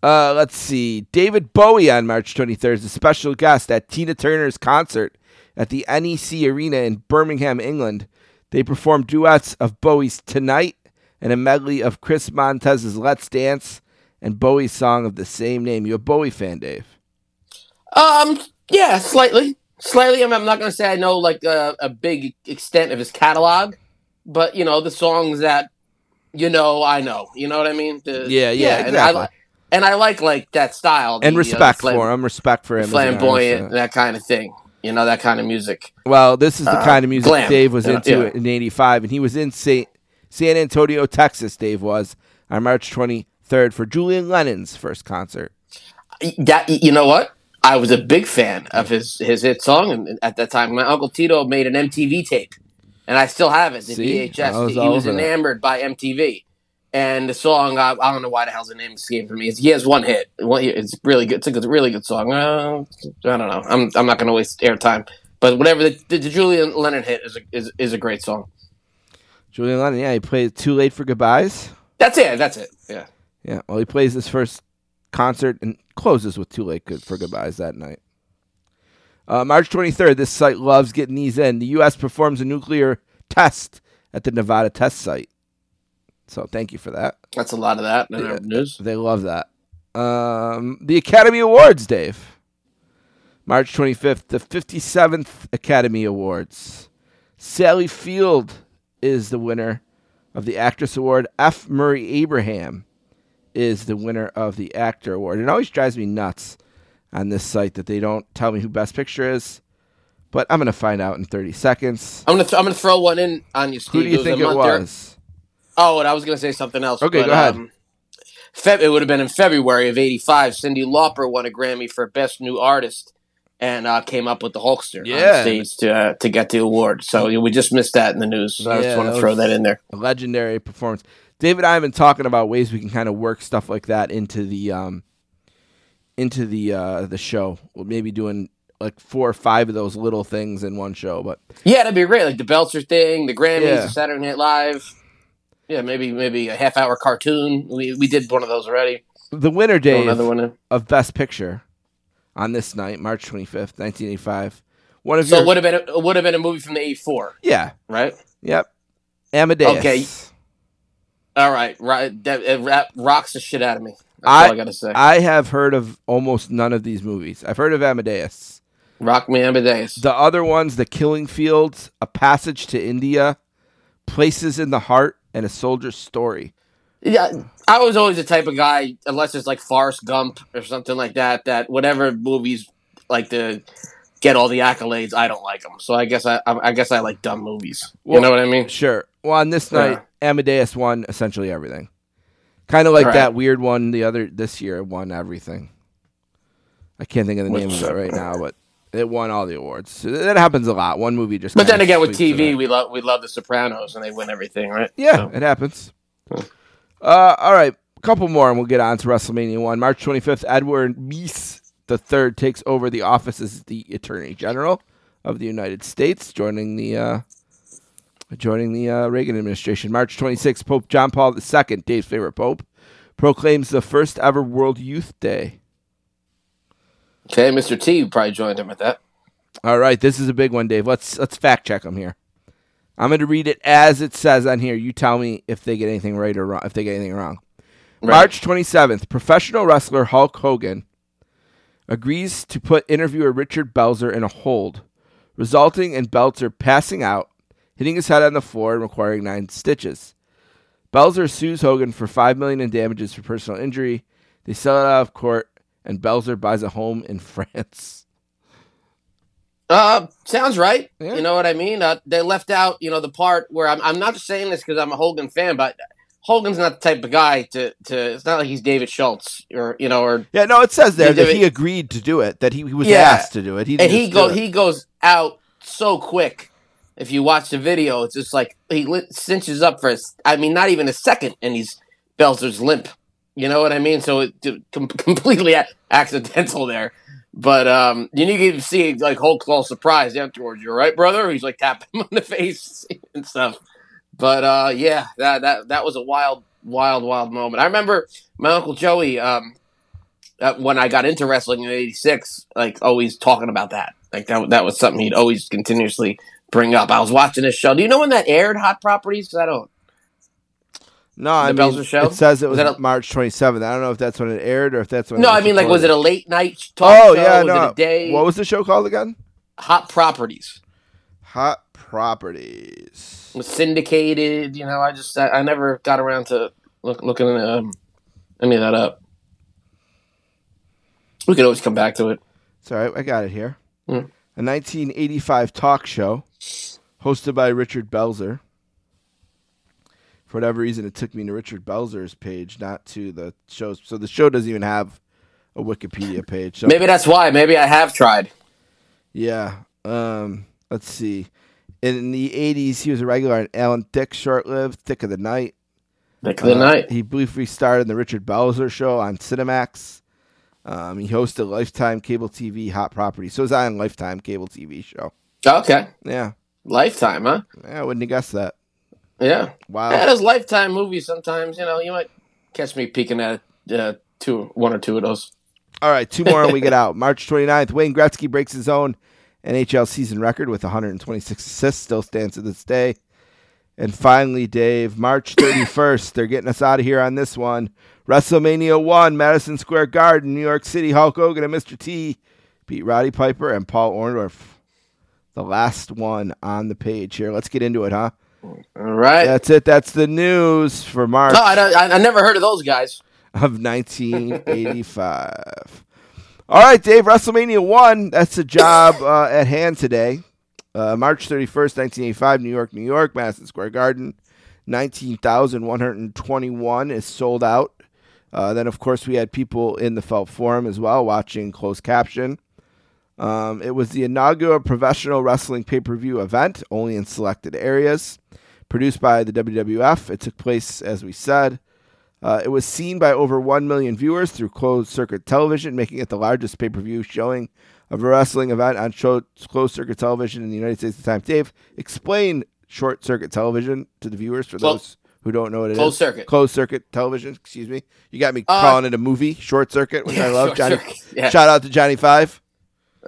Uh, let's see. David Bowie on March 23rd is a special guest at Tina Turner's concert at the NEC Arena in Birmingham, England. They perform duets of Bowie's Tonight and a medley of Chris Montez's Let's Dance and Bowie's song of the same name. You a Bowie fan, Dave? Um, yeah, slightly, slightly. I'm, I'm not gonna say I know like a, a big extent of his catalog, but you know the songs that you know I know. You know what I mean? The- Yeah, yeah, And I, exactly. li- and I like like that style And the, uh, respect flam- for him. Respect for him. artist, flamboyant, that kind of thing. You know that kind of music. Well, this is the Uh, kind of music glam. Dave was Yeah, into yeah. in '85, and he was in Saint, San Antonio, Texas. Dave was on March 23rd for Julian Lennon's first concert. That you know what? I was a big fan of his his hit song and at that time. My uncle Tito made an MTV tape, and I still have it. The See? VHS. Was he was over that. enamored by MTV, and the song I, I don't know why the hell's the name escaped from me. He has one hit. One, it's really good. It's a really good song. Uh, I don't know. I'm I'm not going to waste airtime. But whatever the, the, the Julian Lennon hit is a, is is a great song. Julian Lennon, yeah, he played "Too Late for Goodbyes." That's it. That's it. Yeah. Yeah, well, he plays his first concert and closes with "Too Late Good for Goodbyes" that night. Uh, March 23rd, this site loves getting these in. The U.S. performs a nuclear test at the Nevada test site. So thank you for that. That's a lot of that in our news. They love that. Um, the Academy Awards, Dave. March 25th, the 57th Academy Awards. Sally Field is the winner of the Actress Award. F. Murray Abraham is the winner of the Actor Award. It always drives me nuts on this site that they don't tell me who Best Picture is, but I'm going to find out in 30 seconds. I'm gonna th- I'm gonna throw one in on you, Steve. Who do you was think it there- was? Oh, and I was going to say something else. Okay, but, go ahead. Um, Feb- it would have been in February of '85. Cyndi Lauper won a Grammy for Best New Artist, and uh, came up with the Hulkster Yeah. on stage to uh, to get the award. So we just missed that in the news. So I Yeah, just want to throw that in there. A legendary performance. David and I have been talking about ways we can kind of work stuff like that into the um into the uh the show. We'll maybe doing like four or five of those little things in one show, but Yeah, that'd be great. Like the Belzer thing, the Grammys, Yeah. the Saturday Night Live. Yeah, maybe maybe a half hour cartoon. We we did one of those already. the winner Dave another one of Best Picture on this night, March twenty fifth, nineteen eighty five. One of So your it would have been it would have been a movie from the '84, yeah, right? yep, Amadeus. Okay. All right, right. That it rocks the shit out of me. That's I, all I gotta say. I have heard of almost none of these movies. I've heard of Amadeus. Rock me Amadeus. The other ones, The Killing Fields, A Passage to India, Places in the Heart, and A Soldier's Story. Yeah, I was always the type of guy, unless it's like Forrest Gump or something like that, that whatever movies like to get all the accolades, I don't like them. So I guess I, I I guess I like dumb movies. you Well, know what I mean? Sure. Well, on this Yeah. night, Amadeus won essentially everything. Kind of like Right. that weird one the other this year won everything. I can't think of the name of it right now, but it won all the awards. So that happens a lot. One movie just. But then again, with TV, we love we love The Sopranos, and they win everything, right? Yeah, So- it happens. Uh, all right, a couple more, and we'll get on to WrestleMania one. March twenty fifth, Edward Meese the third takes over the office as the Attorney General of the United States, joining the uh, joining the uh, Reagan administration. March twenty sixth, Pope John Paul II, Dave's favorite pope, proclaims the first ever World Youth Day. Okay, Mr. T probably joined him at that. All right, this is a big one, Dave. Let's let's fact check them here. I'm going to read it as it says on here. You tell me if they get anything right or wrong. If they get anything wrong. Right. March 27th, professional wrestler Hulk Hogan agrees to put interviewer Richard Belzer in a hold, resulting in Belzer passing out, hitting his head on the floor, and requiring nine stitches. Belzer sues Hogan for five million in damages for personal injury. They sell it out of court, and Belzer buys a home in France. Uh, sounds right. Yeah. You know what I mean? Uh, they left out, you know, the part where I'm. I'm not saying this because I'm a Hogan fan, but Hogan's not the type of guy to. to it's not like he's David Schultz or you know or Yeah, no, it says there He that he agreed to do it, that he, he was Yeah. asked to do it. He and he go it. he goes out so quick. If you watch the video, it's just like he cinches up for. a I mean, not even a second, and he's Belzer's limp. You know what I mean? So it com- completely a- accidental there. But um, you need to see like Hulk's all surprised afterwards. You're right, brother. He's like tapping him on the face and stuff. But uh, yeah, that that that was a wild, wild, wild moment. I remember my uncle Joey. Um, uh, when I got into wrestling in '86, like always talking about that. Like that that was something he'd always continuously bring up. I was watching this show. Do you know when that aired? Hot Properties? 'Cause I don't. No, I mean, it says it Was was a- March 27th. I don't know if that's when it aired or if that's when. No, I mean like was it a late night talk Oh show? yeah, was no. it a day? What was the show called again? Hot Properties? Hot Properties. It was syndicated. You know, I just I, I never got around to look, looking um, any of that up. We could always come back to it. It's all right. I got it here. Hmm. a 1985 talk show hosted by Richard Belzer. For whatever reason, it took me to Richard Belzer's page, not to the show's. So the show doesn't even have a Wikipedia page. So Maybe that's why. Maybe I have tried. yeah. Um, let's see. In the 80s, he was a regular on Alan Thicke, short lived, Thicke of the Night. Thicke of the Uh, night. He briefly starred in the Richard Belzer show on Cinemax. Um, he hosted Lifetime Cable TV Hot Property. So was on Lifetime Cable TV show. Okay. Yeah. Lifetime, huh? Yeah, I wouldn't have guessed that. Yeah. Wow. Yeah, those Lifetime movies. Sometimes you know you might catch me peeking at uh, two, one or two of those. All right, two more and we get out. March 29th, Wayne Gretzky breaks his own NHL season record with 126 assists, still stands to this day. And finally, Dave, March 31st, they're getting us out of here on this one. WrestleMania 1, Madison Square Garden, New York City. Hulk Hogan and Mr. T beat Roddy Piper and Paul Orndorff. The last one on the page here. Let's get into it, huh? All right. That's it. That's the news for March No, I, I, I never heard of those guys. of 1985. All right, Dave, WrestleMania 1, that's the job uh, at hand today. Uh, March 31st, 1985, New York, New York, Madison Square Garden. 19,121 is sold out. Uh, then, of course, we had people in the Felt Forum as well watching closed caption. Um, it was the inaugural professional wrestling pay per view event, only in selected areas. Produced by the WWF. It took place, as we said, uh, it was seen by over 1 million viewers through closed circuit television, making it the largest pay per view showing of a wrestling event on show- closed circuit television in the United States at the time. Dave, explain short circuit television to the viewers for Clo- those who don't know what it is. Closed circuit. Closed circuit television, excuse me. You got me Uh, calling it a movie, short circuit, which I love. Johnny, yeah. Shout out to Johnny Five.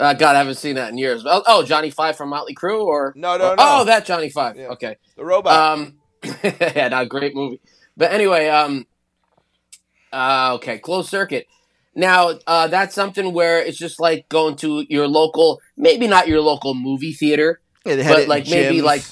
Uh, God, I haven't seen that in years. Oh, oh, Johnny Five from Motley Crue, or No, no, or- no. Oh, that Johnny Five. Okay. The robot. Um, yeah, not a great movie. But anyway, um, uh, okay, closed circuit. Now, uh, that's something where it's just like going to your local, maybe not your local movie theater, Yeah, had but in like maybe gyms. like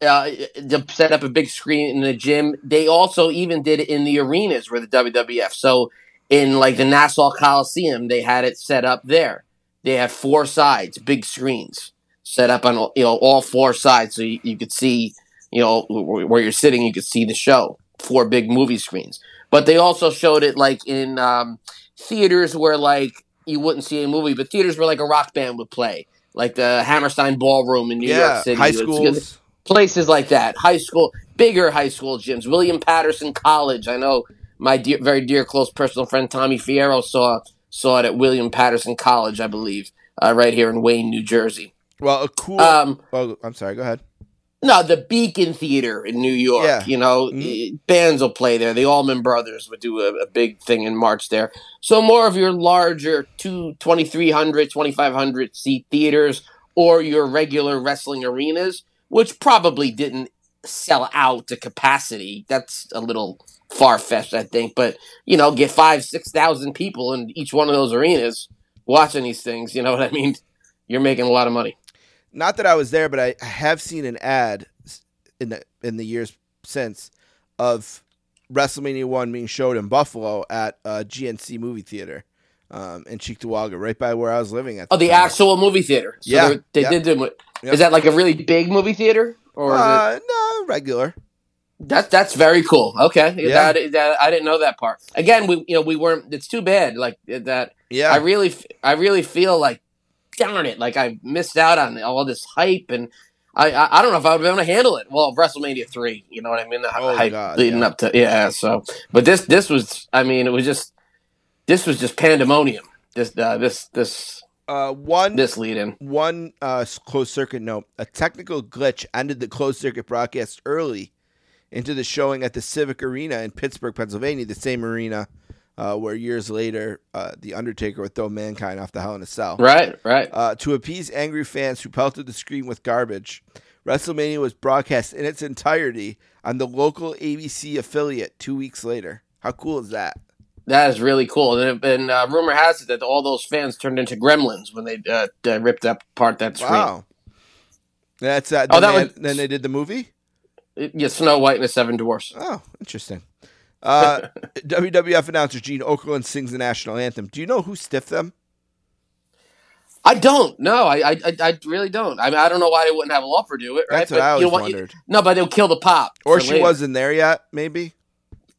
uh, to set up a big screen in the gym. They also even did it in the arenas where the WWF. So in like the Nassau Coliseum, they had it set up there. They have four sides, big screens set up on you know all four sides, so you, you could see you know where you're sitting. You could see the show. Four big movie screens, but they also showed it like in um, theaters where like you wouldn't see a movie, but theaters where like a rock band would play, like the Hammerstein Ballroom in New yeah, York City. high schools. places like that, high school, bigger high school gyms. William Paterson College. I know my dear, very dear, close personal friend Tommy Fierro saw saw it at William Paterson College, I believe, uh, right here in Wayne, New Jersey. Well, a cool. Um, oh, I'm sorry. Go ahead. no, the Beacon Theater in New York. Yeah. You know, Mhm. eh, bands will play there. The Allman Brothers would do a, a big thing in March there. So more of your larger two, 2,300, 2,500 seat theaters or your regular wrestling arenas, which probably didn't sell out to capacity. That's a little far fetched, I think. But, you know, get five, 6,000 people in each one of those arenas watching these things. You know what I mean? You're making a lot of money. Not that I was there, but I have seen an ad in the in the years since of WrestleMania one being showed in Buffalo at uh, GNC movie theater um, in Cheektowaga, right by where I was living at. Oh, the time. actual movie theater. So Yeah, they're- yeah. did Yep. Is that like a really big movie theater, or is it, Uh, no, regular. That that's very cool? Okay, Yeah. that, that I didn't know that part. Again, we you know we weren't. It's too bad. Like that. Yeah, I really I really feel like darn it, like I missed out on all this hype and. I, I, I don't know if I would be able to handle it. Well, WrestleMania three, you know what I mean? The Oh, hype God, leading yeah. up to yeah. So, but this this was, I mean, it was just this was just pandemonium. This uh, this this uh, one this lead in. one uh, closed circuit note: a technical glitch ended the closed circuit broadcast early into the showing at the Civic Arena in Pittsburgh, Pennsylvania, the same arena uh, where years later uh, the Undertaker would throw Mankind off the Hell in a Cell. Right, right. Uh, to appease angry fans who pelted the screen with garbage, WrestleMania was broadcast in its entirety on the local ABC affiliate two weeks later. How cool is that? That is really cool. And, and uh, rumor has it that all those fans turned into gremlins when they uh, ripped up part that screen. Wow. That's uh, Oh, that they, was- then they did the movie. Yeah, Snow White and the Seven Dwarfs. Oh, interesting. Uh, WWF announcer Gene Okerlund sings the national anthem. Do you know who stiffed them? I don't. No, I, I, I- really don't. I mean, I don't know why they wouldn't have Lauper do it. Right? That's what But I you know wondered. No, but they'll kill the pop. Or she later. wasn't there yet, maybe.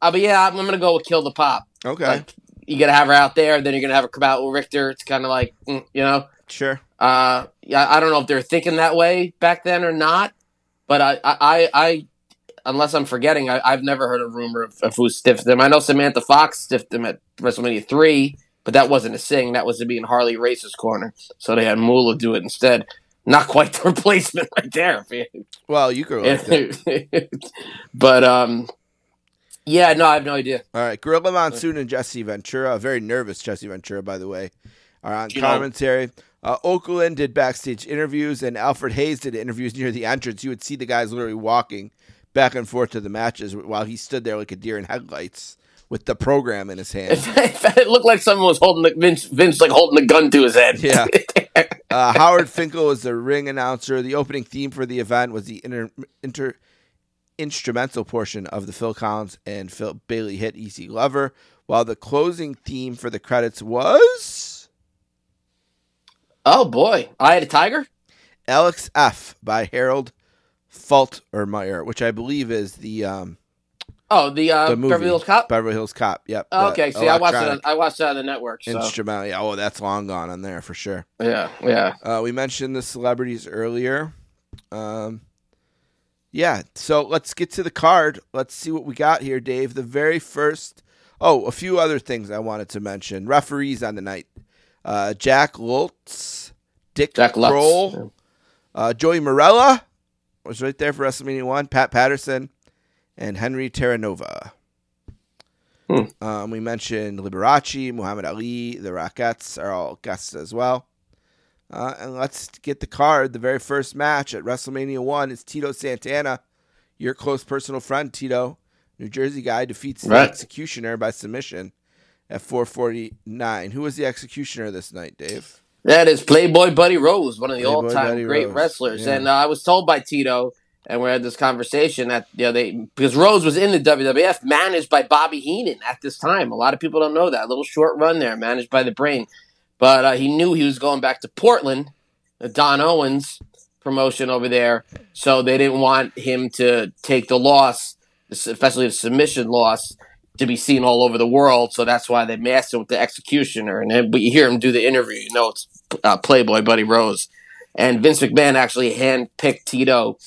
Uh, but yeah, I'm, I'm gonna go with kill the pop. Okay, Like you gotta have her out there, then you're gonna have her come out with Richter. It's kind of like mm, you know. sure. Uh, yeah, I don't know if they're thinking that way back then or not, but I, I, I, unless I'm forgetting, I, I've never heard a rumor of, of who stiffed them. I know Samantha Fox stiffed them at WrestleMania three, but that wasn't a sing. That was to be in Harley Race's corner, so they had Moolah do it instead. Not quite the replacement right there. Well, you like that. but um, yeah, no, I have no idea. All right, Gorilla Monsoon and Jesse Ventura, a very nervous Jesse Ventura, by the way, are on You know- commentary. Uh, Okerlund did backstage interviews, and Alfred Hayes did interviews near the entrance. You would see the guys literally walking back and forth to the matches while he stood there like a deer in headlights with the program in his hand. it looked like someone was holding the, Vince, Vince like holding a gun to his head. Yeah. Uh, Howard Finkel was the ring announcer. The opening theme for the event was the inter, inter instrumental portion of the Phil Collins and Phil Bailey hit "Easy Lover," while the closing theme for the credits was oh boy, I had a tiger. "Alex F" by Harold Faltermeyer, which I believe is the um, Oh, the, uh, the movie Beverly Hills Cop. Beverly Hills Cop. Yep. Oh, okay, see, I watched it. On, I watched it on the network. So Instrumental. Yeah. Oh, that's long gone on there for sure. yeah, yeah. Uh, we mentioned the celebrities earlier. Um, yeah, so let's get to the card. Let's see what we got here, Dave. The very first. Oh, a few other things I wanted to mention. Referees on the night: uh, Jack Lotz, Dick Jack Lotz, Kroll, uh, Joey Marella was right there for WrestleMania One. Pat Patterson, and Henry Terranova. Hmm. Um, we mentioned Liberace, Muhammad Ali, the Rockettes are all guests as well. Uh, and let's get the card. The very first match at WrestleMania 1 is Tito Santana, your close personal friend, Tito. New Jersey guy defeats the Executioner by submission at 449. Who was the Executioner this night, Dave? That is Playboy Buddy Rose, one of the Playboy all-time Buddy great Rose, wrestlers. yeah. And uh, I was told by Tito, and we had this conversation that you know they because Rose was in the WWF, managed by Bobby Heenan at this time. A lot of people don't know that. A little short run there, managed by the Brain, but uh, he knew he was going back to Portland, Don Owen's promotion over there, so they didn't want him to take the loss, especially the submission loss. To be seen all over the world, so that's why they masked him with the executioner. And then, but you hear him do the interview, you know it's uh, Playboy Buddy Rose, and Vince McMahon actually handpicked Tito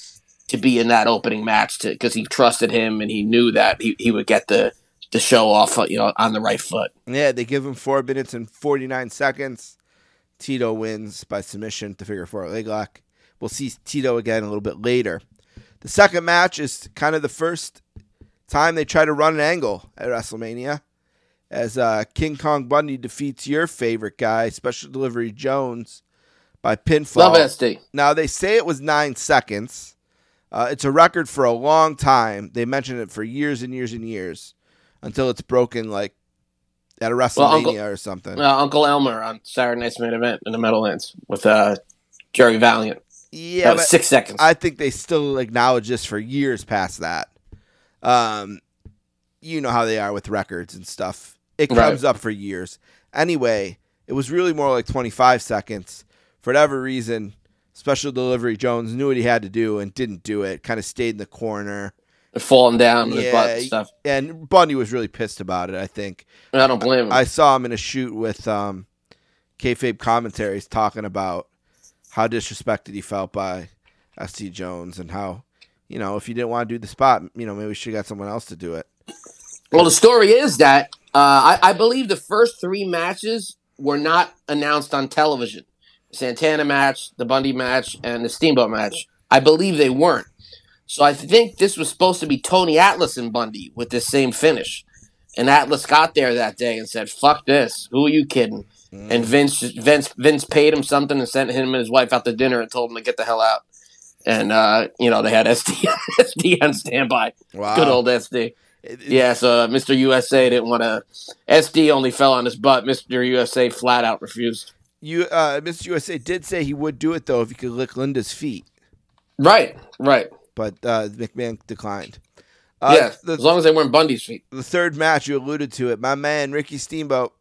to be in that opening match because he trusted him and he knew that he, he would get the the show off, you know, on the right foot. Yeah, they give him four minutes and 49 seconds. Tito wins by submission to figure four leg lock. We'll see Tito again a little bit later. The second match is kind of the first time they try to run an angle at WrestleMania as uh, King Kong Bundy defeats your favorite guy, Special Delivery Jones, by pinfall. Love SD. Now, they say it was nine seconds. Uh, it's a record for a long time. They mentioned it for years and years and years until it's broken, like at a WrestleMania Well, Uncle- or something. Uh, Uncle Elmer on Saturday Night's main event in the Meadowlands with uh, Jerry Valiant. yeah, six seconds. I think they still acknowledge this for years past that. Um, you know how they are with records and stuff. It Right. comes up for years. Anyway, it was really more like 25 seconds. For whatever reason, Special Delivery Jones knew what he had to do and didn't do it. Kind of stayed in the corner. Falling down with his butt and Yeah, stuff. and Bundy was really pissed about it. I think. I don't blame him. I saw him in a shoot with um, kayfabe commentaries talking about how disrespected he felt by SD Jones and how, you know, if you didn't want to do the spot, you know, maybe we should have got someone else to do it. Well, the story is that uh, I, I believe the first three matches were not announced on television. Santana match, the Bundy match, and the Steamboat match. I believe they weren't. So I think this was supposed to be Tony Atlas and Bundy with this same finish. And Atlas got there that day and said, "Fuck this! Who are you kidding?" And Vince, Vince, Vince paid him something and sent him and his wife out to dinner and told him to get the hell out. And uh, you know they had SD, SD on standby. Wow. Good old SD. Yeah, so uh, Mr. USA didn't want to. SD only fell on his butt. Mr. USA flat out refused. You, uh, Mr. USA did say he would do it though if he could lick Linda's feet, Right, right. but uh, McMahon declined. Uh, yeah, the, as long as they weren't Bundy's feet. the third match, you alluded to it. My man Ricky Steamboat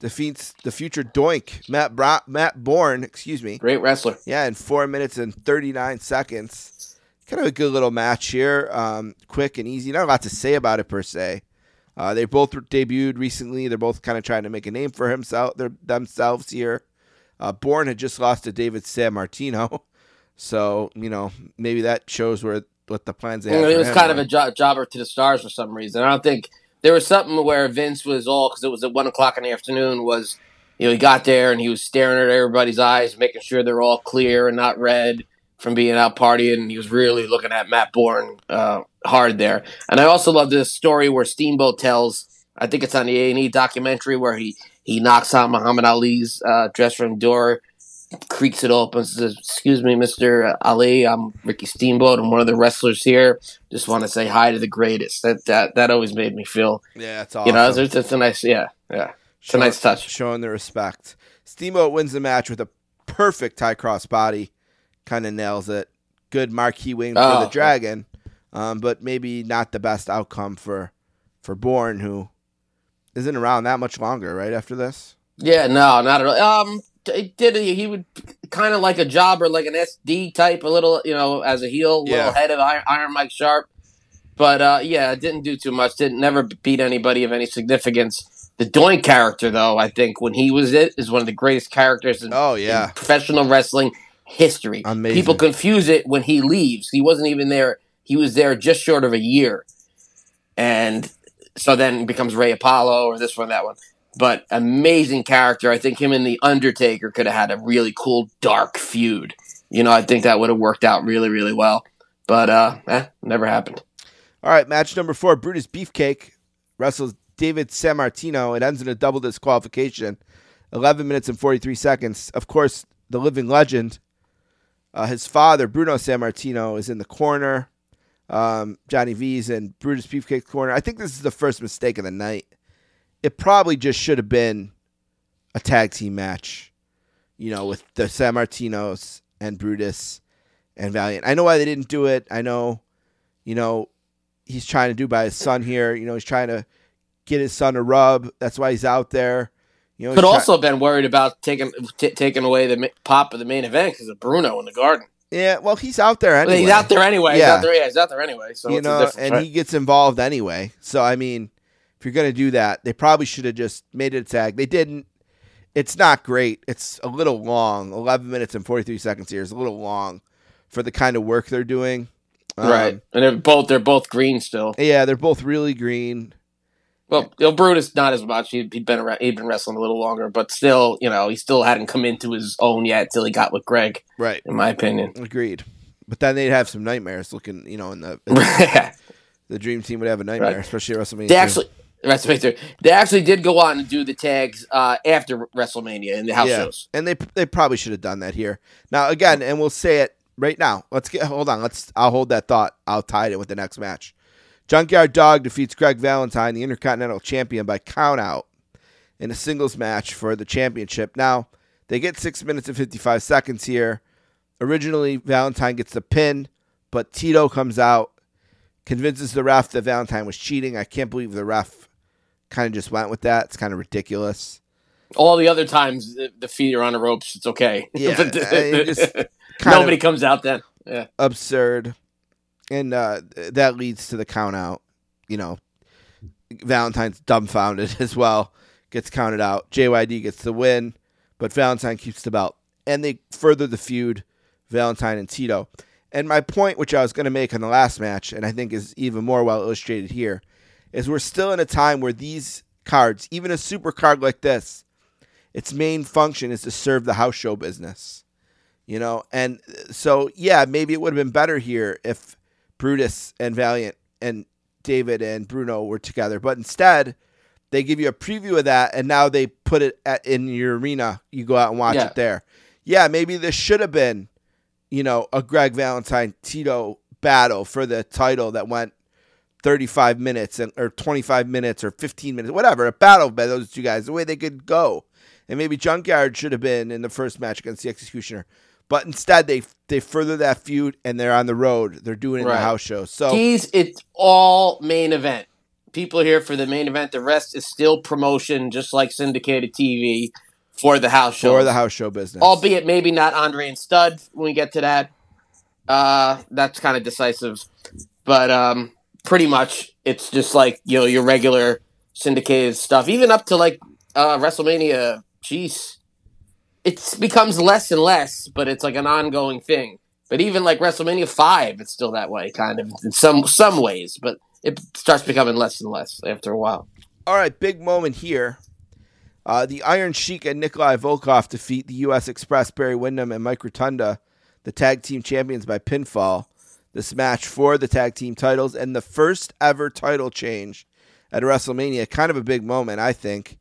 defeats the future Doink Matt Bra- Matt Borne, excuse me. Great wrestler. Yeah, in four minutes and thirty nine seconds. Kind of a good little match here. Um, quick and easy. Not a lot to say about it per se. Uh, they both debuted recently. They're both kind of trying to make a name for himself, their, themselves here. Uh, Borne had just lost to David Sammartino, so you know maybe that shows where what the plans they had. it was kind of a jo- jobber to the stars for some reason. I don't think there was something where Vince was all because it was at one o'clock in the afternoon. Was you know he got there and he was staring at everybody's eyes, making sure they're all clear and not red from being out partying. He was really looking at Matt Borne uh, hard there. And I also love this story where Steamboat tells. I think it's on the A and E documentary where he he knocks on Muhammad Ali's uh, room door creaks it open says, Excuse me, Mr. Ali, I'm Ricky Steamboat. I'm one of the wrestlers here. Just want to say hi to the greatest. That that that always made me feel yeah, it's awesome. you know, it's, it's a nice yeah, yeah. It's a nice touch. Showing the respect. Steamboat wins the match with a perfect high cross body. Kind of nails it. Good marquee wing for Oh. the Dragon, um, but maybe not the best outcome for for Borne, who isn't around that much longer. Right after this. Yeah, no, not at all. Um it did he would kind of like a jobber, like an SD type, a little, you know, as a heel, Yeah. little head of Iron, Iron Mike Sharpe. But uh, yeah, didn't do too much. Didn't never beat anybody of any significance. The Doink character, though, I think when he was it, is one of the greatest characters in, Oh yeah, in professional wrestling history. Amazing. People confuse it when he leaves. He wasn't even there. He was there just short of a year, and so then becomes Ray Apollo or this one, that one. But amazing character. I think him and the Undertaker could have had a really cool dark feud. You know, I think that would have worked out really, really well. But uh, eh, never happened. All right, match number four. Brutus Beefcake wrestles David Sammartino. It ends in a double disqualification. 11 minutes and 43 seconds. Of course, the living legend, uh, his father, Bruno Sammartino, is in the corner. Um, Johnny V's in Brutus Beefcake's corner. I think this is the first mistake of the night. It probably just should have been a tag team match, you know, with the Sammartinos and Brutus and Valiant. I know why they didn't do it. I know, you know, he's trying to do by his son here. You know, he's trying to get his son a rub. That's why he's out there. You know, Could he's try- also been worried about taking t- taking away the pop of the main event because of Bruno in the garden. yeah. Well, he's out there anyway. He's out there anyway. He's Yeah. out there. Yeah, he's out there anyway. So you it's know, and right? he gets involved anyway. So I mean, if you're gonna do that, they probably should have just made it a tag. They didn't. It's not great. It's a little long. Eleven minutes and forty three seconds here is a little long for the kind of work they're doing. Um, right, and they're both they're both green still. Yeah, they're both really green. Well, know, Brutus not as much. He'd, he'd been around, he'd been wrestling a little longer, but still, you know, he still hadn't come into his own yet till he got with Greg. Right. In my opinion. Agreed. But then they'd have some nightmares looking, you know, in the in the, the dream team would have a nightmare, Right. especially WrestleMania. They actually WrestleMania. They actually did go on and do the tags uh, after WrestleMania in the house yeah. shows. And they they probably should have done that here. Now again, and we'll say it right now. Let's get hold on. Let's I'll hold that thought. I'll tie it with the next match. Junkyard Dog defeats Greg Valentine, the Intercontinental Champion, by count out in a singles match for the championship. Now they get six minutes and fifty five seconds here. Originally, Valentine gets the pin, but Tito comes out, convinces the ref that Valentine was cheating. I can't believe the ref kind of just went with that. It's kind of ridiculous. All the other times the, the feet are on the ropes, it's okay. Yeah, But I just nobody comes out then. Yeah. absurd, and uh, that leads to the count out. You know, Valentine's dumbfounded as well, gets counted out. JYD gets the win, but Valentine keeps the belt, and they further the feud, Valentine and Tito. And my point, which I was going to make in the last match, and I think is even more well illustrated here, is we're still in a time where these cards, even a super card like this, its main function is to serve the house show business you know? And uh, so yeah maybe it would have been better here if brutus and valiant and david and bruno were together but instead they give you a preview of that and now they put it at, in your arena. You go out and watch Yeah. it there. Yeah maybe this should have been you know a greg valentine tito battle for the title that went 35 minutes and, or 25 minutes or 15 minutes whatever a battle by those two guys the way they could go and maybe Junkyard should have been in the first match against the Executioner, but instead they they further that feud and they're on the road. They're doing it in the house show. So Tease, it's all main event. people here for the main event. The rest is still promotion, just like syndicated TV for the house show. for the house show business. albeit maybe not Andre and Studd when we get to that. Uh, that's kind of decisive, but um, pretty much it's just like you know your regular syndicated stuff, even up to like uh, WrestleMania. Jeez, it becomes less and less, but it's like an ongoing thing. But even like WrestleMania five, it's still that way, kind of in some some ways. But it starts becoming less and less after a while. All right, big moment here. Uh, the Iron Sheik and Nikolai Volkov defeat the U.S. Express, Barry Windham, and Mike Rotunda, the tag team champions by pinfall. This match for the tag team titles and the first ever title change at WrestleMania. Kind of a big moment, I think.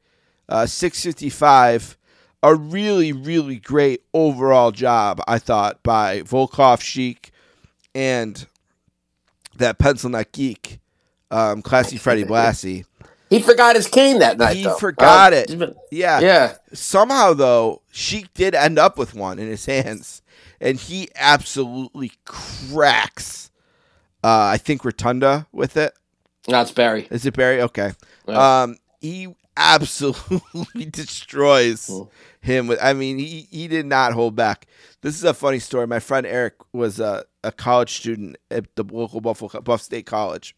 Uh, 655, a really, really great overall job, I thought, by Volkov, Sheik, and that pencil neck geek, um, Classy Freddie Blassie. He forgot his cane that night. He though. forgot Uh, it. Yeah. Yeah. Somehow though, Sheik did end up with one in his hands, and he absolutely cracks. Uh, I think Rotunda with it. That's Barry. Is it Barry? Okay. Yeah. Um, he absolutely destroys Hmm. him. With I mean, he he did not hold back. This is a funny story. My friend Eric was a, a college student at the local Buffalo Buff State College,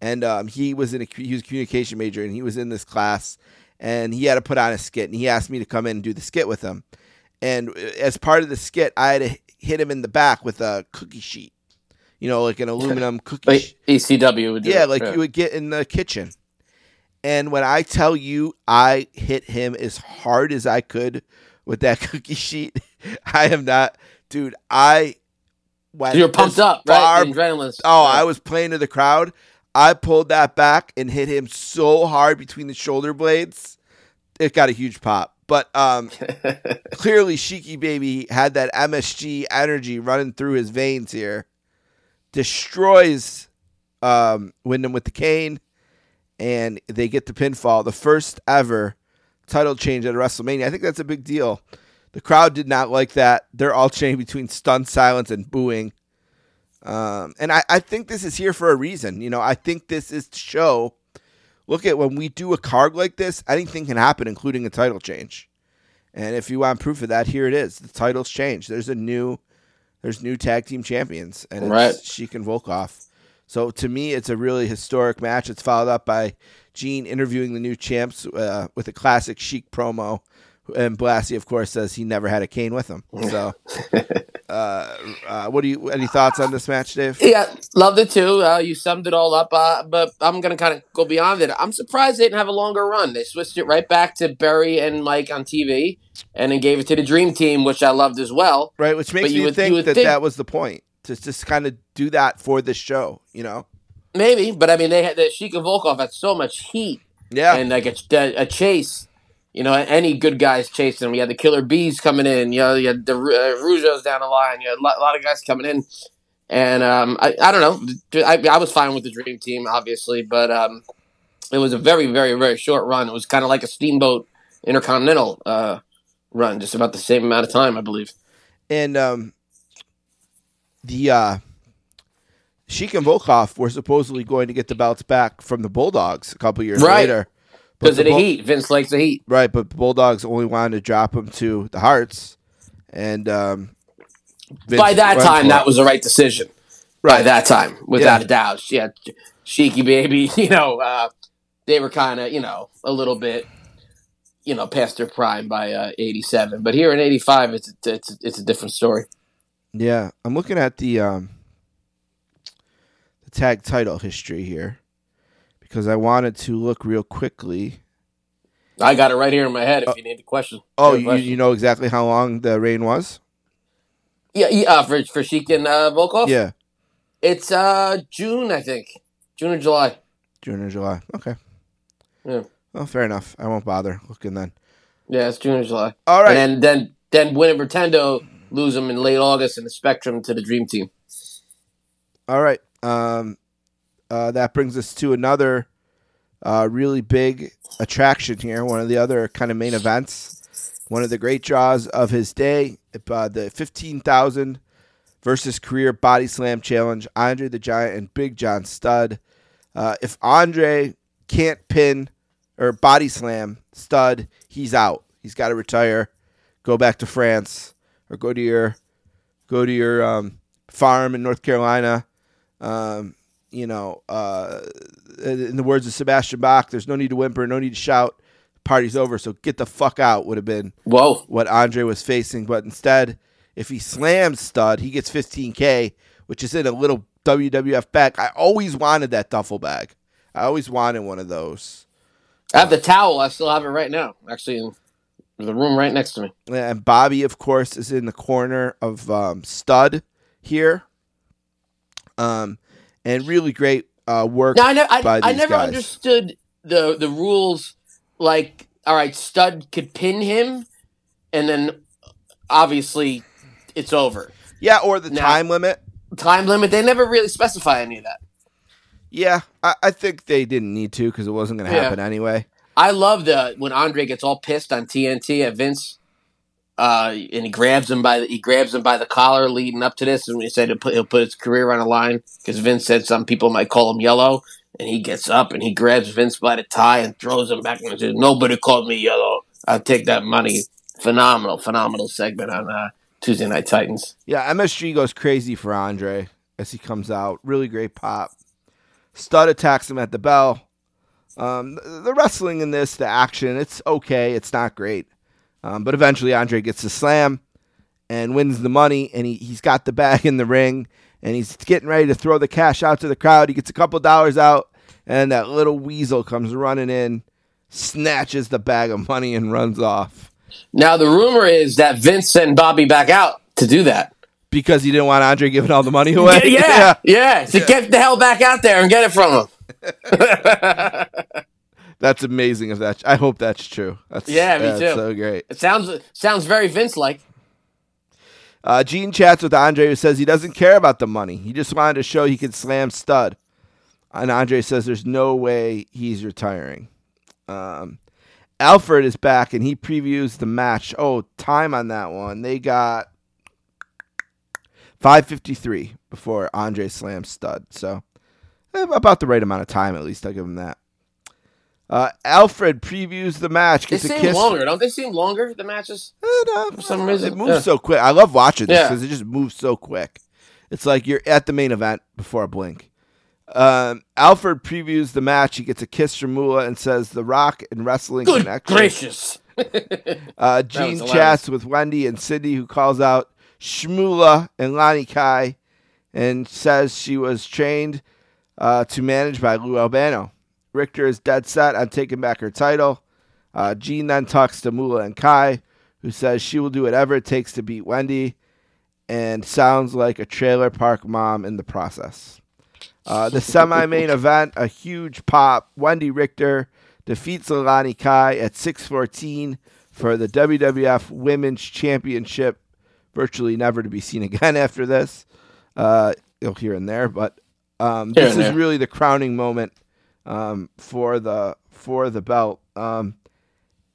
and um, he was in a he was a communication major, and he was in this class, and he had to put on a skit, and he asked me to come in and do the skit with him, and uh, as part of the skit, I had to hit him in the back with a cookie sheet, you know, like an aluminum cookie. Like sheet. ECW would do Yeah, it. like you would get in the kitchen. And when I tell you I hit him as hard as I could with that cookie sheet, I am not, dude. I went. You're pumped up, far- right? Adrenaline's. Oh, I was playing to the crowd. I pulled that back and hit him so hard between the shoulder blades, it got a huge pop. But um, clearly, Sheiky Baby had that MSG energy running through his veins here. Destroys um, Windham with the cane, and they get the pinfall. The first ever title change at WrestleMania. I think that's a big deal. The crowd did not like that. They're all chained between stunned silence and booing. Um, and I, I think this is here for a reason. You know, I think this is to show look at when we do a card like this, anything can happen, including a title change. And if you want proof of that, here it is. The titles change. There's a new there's new tag team champions, and it's Right. Sheik and Volkov. So to me, it's a really historic match. It's followed up by Gene interviewing the new champs uh, with a classic Sheik promo, and Blassie, of course, says he never had a cane with him. So, uh, uh, what do you? Any thoughts on this match, Dave? Yeah, loved it too. Uh, you summed it all up, uh, but I'm gonna kind of go beyond it. I'm surprised they didn't have a longer run. They switched it right back to Barry and Mike on TV, and then gave it to the Dream Team, which I loved as well. Right, which makes But you would- think you would that think- that was the point to just kind of do that for this show. You know? Maybe, but I mean, they had the Sheik and Volkov had so much heat Yeah. and like a, a chase. You know, any good guys chasing. You had the Killer Bees coming in. You know, you had the uh, Rougeaus down the line. You had a lot, a lot of guys coming in, and um, I, I don't know. I, I was fine with the Dream Team, obviously, but um, it was a very, very, very short run. It was kind of like a Steamboat Intercontinental uh, run, just about the same amount of time, I believe. and um, the uh, Sheik and Volkov were supposedly going to get the belts back from the Bulldogs a couple years Right. later. Because of the Bull- heat, Vince likes the heat. Right, but the Bulldogs only wanted to drop him to the Hearts, and um, By that time, that was the right decision. By Right. that time, without Yeah. a doubt. Yeah, Sheiky baby, you know, uh, they were kind of, you know, a little bit, you know, past their prime by uh, 87. But here in 85, it's, it's, it's a different story. Yeah, I'm looking at the um, the tag title history here because I wanted to look real quickly. I got it right here in my head if you need the question. Oh, you, question. you know exactly how long the reign was? Yeah, yeah uh, for, for Sheik and uh, Volkov? Yeah, It's uh, June, I think. June or July. June or July. Okay. Yeah. Well, fair enough. I won't bother looking then. Yeah, it's June or July. All right. And then, then, then Win and Pretendo lose them in late August in the Spectrum to the Dream Team. All right. Um, uh, that brings us to another uh, really big attraction here. One of the other kind of main events. One of the great draws of his day. Uh, the 15,000 versus career body slam challenge. Andre the Giant and Big John Studd. Uh, if Andre can't pin or body slam Studd, he's out. He's got to retire, go back to France, or go to your go to your um, farm in North Carolina. Um, you know, uh, in the words of Sebastian Bach, there's no need to whimper, no need to shout. Party's over, so get the fuck out would have been Whoa. what Andre was facing. But instead, if he slams Studd, he gets 15K, which is in a little WWF bag. I always wanted that duffel bag. I always wanted one of those. I have the towel. I still have it right now. Actually, in the room right next to me. And Bobby, of course, is in the corner of um, Studd here. Um, and really great uh, work Now, I, ne- I, I never guys. understood the the rules. Like, all right, Studd could pin him, and then obviously it's over. Yeah, or the Now- time limit. Time limit. They never really specify any of that. Yeah, I, I think they didn't need to because it wasn't going to Yeah. happen anyway. I love the when Andre gets all pissed on TNT at Vince, uh, and he grabs him by the, he grabs him by the collar leading up to this, and he said he'll put, he'll put his career on the line because Vince said some people might call him yellow, and he gets up and he grabs Vince by the tie and throws him back and says, "Nobody called me yellow. I'll take that money." Phenomenal, phenomenal segment on uh, Tuesday Night Titans. Yeah, MSG goes crazy for Andre as he comes out. Really great pop. Studd attacks him at the bell. Um, the, the wrestling in this, the action, it's okay. It's not great. Um, but eventually Andre gets the slam and wins the money, and he, he's got the bag in the ring, and he's getting ready to throw the cash out to the crowd. He gets a couple dollars out, and that little weasel comes running in, snatches the bag of money, and runs off Now the rumor is that Vince sent Bobby back out to do that. because he didn't want Andre giving all the money away. yeah, yeah. So get the hell back out there and get it from him. That's amazing. If that, I hope that's true. That's, Yeah, me that's too. So great. It sounds sounds very Vince like. Uh, Gene chats with Andre, who says he doesn't care about the money. He just wanted to show he could slam Studd. And Andre says there's no way he's retiring. Um, Alfred is back and he previews the match. Oh, time on that one. They got 5:53 before Andre slams Studd. So eh, about the right amount of time, at least. I'll give him that. Uh, Alfred previews the match. They seem kiss. longer, don't they? Seem longer the matches for some reason. It moves Yeah. so quick. I love watching this Yeah. because it just moves so quick. It's like you're at the main event before a blink. Um, Alfred previews the match. He gets a kiss from Moolah and says, "The Rock and Wrestling Good Connection." gracious! Uh, Gene chats with Wendi and Cyndi, who calls out Shmula and Leilani Kai, and says she was trained uh, to manage by Lou Albano. Richter is dead set on taking back her title. Uh, Gene then talks to Moolah and Kai, who says she will do whatever it takes to beat Wendi, and sounds like a trailer park mom in the process. Uh, the semi-main event, a huge pop. Wendi Richter defeats Leilani Kai at 6:14 for the WWF Women's Championship. Virtually never to be seen again after this. Uh, you'll here and there, but um, this is there. really the crowning moment um, for the for the belt. Um,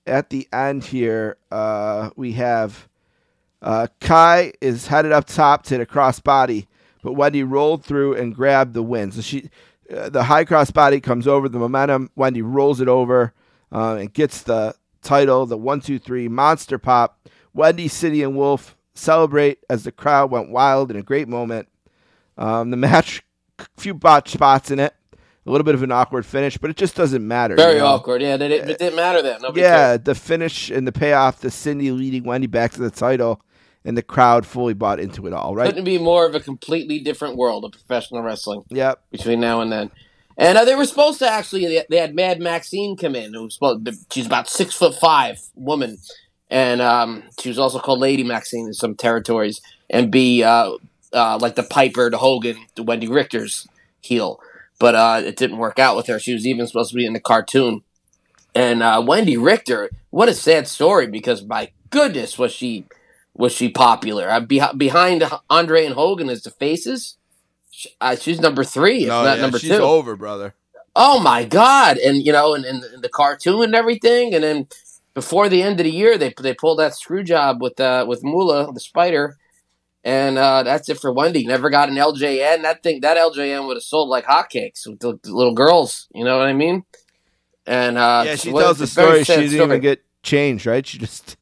at the end here, uh, we have uh, Kai is headed up top to the crossbody, but Wendi rolled through and grabbed the win. So she, uh, the high crossbody comes over the momentum. Wendi rolls it over uh, and gets the title, the one, two, three monster pop. Wendi, Cyndi, and Wolff celebrate as the crowd went wild in a great moment. Um, the match, a few botch spots in it, a little bit of an awkward finish, but it just doesn't matter. you Very know? awkward. Yeah, they it didn't matter then. Nobody yeah, cared. the finish and the payoff to Cyndi leading Wendi back to the title, and the crowd fully bought into it all. Right? Couldn't be more of a completely different world of professional wrestling. Yep. Between now and then. And uh, they were supposed to actually. They, had Mad Maxine come in, who was supposed. She's about six foot five woman, and um, she was also called Lady Maxine in some territories, and be uh, uh, like the Piper to Hogan the Wendi Richter's heel. But uh, it didn't work out with her. She was even supposed to be in the cartoon. And uh, Wendi Richter, what a sad story because my goodness was she was she popular. Uh, beh- behind Andre and Hogan as the faces, sh- uh, she's number three, if No, not yeah, number she's two. over, brother. Oh my god! And you know, and, and, and the cartoon and everything, and then before the end of the year, they they pulled that screw job with uh, with Mula the Spider, and uh, that's it for Wendi. Never got an LJN. That thing, that LJN would have sold like hotcakes with the, little girls. You know what I mean? And uh, yeah, she tells the it's a very story. She didn't story. even get changed, right? She just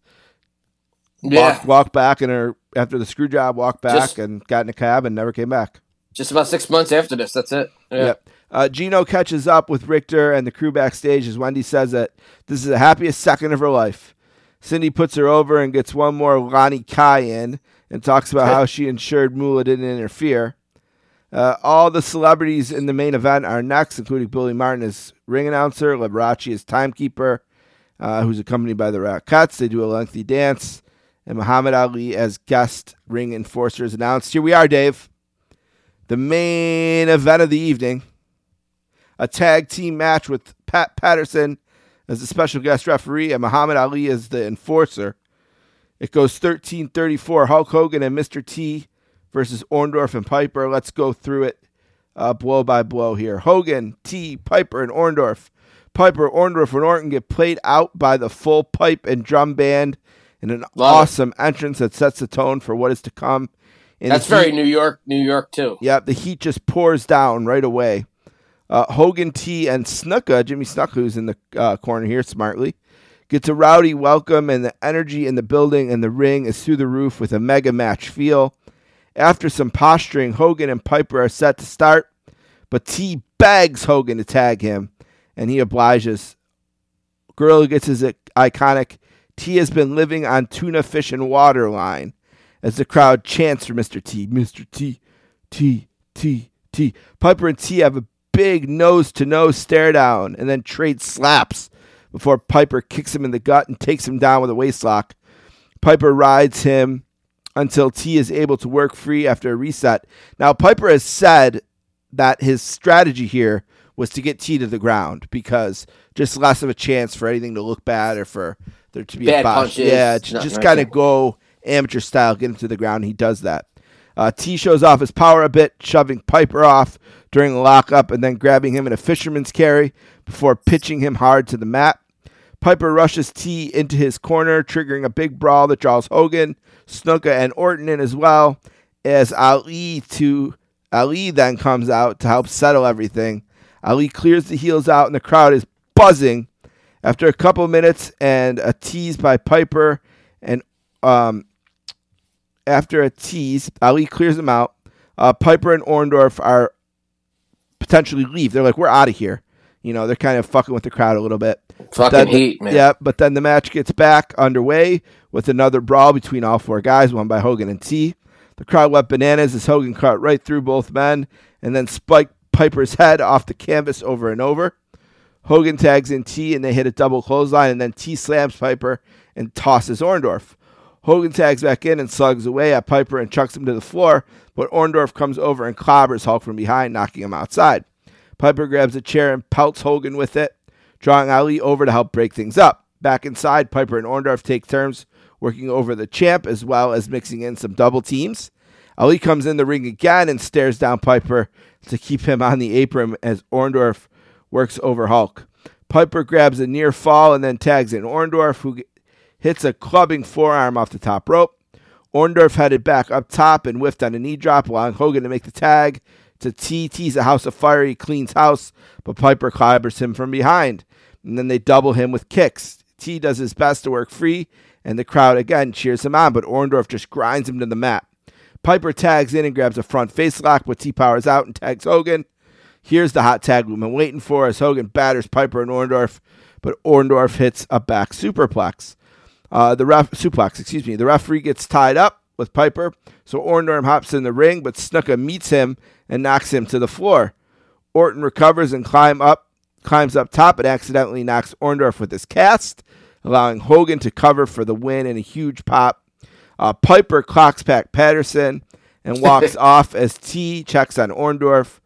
yeah, walked, walked back in her after the screw job, walked back Just- and got in a cab and never came back. just about six months after this. That's it. Yeah. Yep. Uh, Gino catches up with Richter and the crew backstage as Wendi says that this is the happiest second of her life. Cyndi puts her over and gets one more Leilani Kai in and talks about how she ensured Moolah didn't interfere. Uh, all the celebrities in the main event are next, including Billy Martin as ring announcer, Liberace as timekeeper, uh, who's accompanied by the Rockettes. They do a lengthy dance, and Muhammad Ali as guest ring enforcer is announced. Here we are, Dave. The main event of the evening a tag team match with Pat Patterson as the special guest referee and Muhammad Ali as the enforcer. It goes 13 34. Hulk Hogan and Mr. T versus Orndorff and Piper. Let's go through it uh, blow by blow here. Hogan, T, Piper, and Orndorff. Piper, Orndorff, and Orton get played out by the full pipe and drum band in an Love it. awesome entrance that sets the tone for what is to come. In That's very heat- New York, New York too. Yeah, the heat just pours down right away. Uh, Hogan T and Snuka, Jimmy Snuka, who's in the uh, corner here smartly, gets a rowdy welcome, and the energy in the building and the ring is through the roof with a mega match feel. After some posturing, Hogan and Piper are set to start, but T begs Hogan to tag him, and he obliges. Gorilla gets his iconic T has been living on tuna fish and water line as the crowd chants for Mr. T. Mr. T, T, T, T. Piper and T have a big nose to nose stare down and then trade slaps before Piper kicks him in the gut and takes him down with a waistlock. Piper rides him until T is able to work free after a reset. Now, Piper has said that his strategy here was to get T to the ground because just less of a chance for anything to look bad or for there to be a Bad botch. punches, Yeah, to just kind of go amateur style, get him to the ground. He does that. Uh, T shows off his power a bit, shoving Piper off during the lockup and then grabbing him in a fisherman's carry before pitching him hard to the mat. Piper rushes T into his corner, triggering a big brawl that draws Hogan, Snuka, and Orton in as well. As Ali to Ali then comes out to help settle everything. Ali clears the heels out, and the crowd is buzzing. After a couple minutes and a tease by Piper, and um, after a tease, Ali clears them out. Uh, Piper and Orndorff are potentially leave. They're like, we're out of here. You know, they're kind of fucking with the crowd a little bit. Fucking heat, man. Yeah, but then the match gets back underway with another brawl between all four guys, won by Hogan and T. The crowd went bananas as Hogan cut right through both men and then spiked Piper's head off the canvas over and over. Hogan tags in T and they hit a double clothesline, and then T slams Piper and tosses Orndorff. Hogan tags back in and slugs away at Piper and chucks him to the floor, but Orndorff comes over and clobbers Hulk from behind, knocking him outside. Piper grabs a chair and pelts Hogan with it, drawing Ali over to help break things up. Back inside, Piper and Orndorff take turns working over the champ as well as mixing in some double teams. Ali comes in the ring again and stares down Piper to keep him on the apron as Orndorff works over Hulk. Piper grabs a near fall and then tags in Orndorff, who hits a clubbing forearm off the top rope. Orndorff headed back up top and whiffed on a knee drop, allowing Hogan to make the tag to T. T's a house of fire. He cleans house, but Piper clobbers him from behind. And then they double him with kicks. T does his best to work free, and the crowd again cheers him on, but Orndorff just grinds him to the mat. Piper tags in and grabs a front face lock, but T powers out and tags Hogan. Here's the hot tag we've been waiting for as Hogan batters Piper and Orndorff, but Orndorff hits a back superplex. Uh, the ref suplex, excuse me. The referee gets tied up with Piper, so Orndorff hops in the ring, but Snuka meets him and knocks him to the floor. Orton recovers and climb up, climbs up top, and accidentally knocks Orndorff with his cast, allowing Hogan to cover for the win in a huge pop. Uh, Piper clocks back Patterson and walks off as T checks on Orndorff,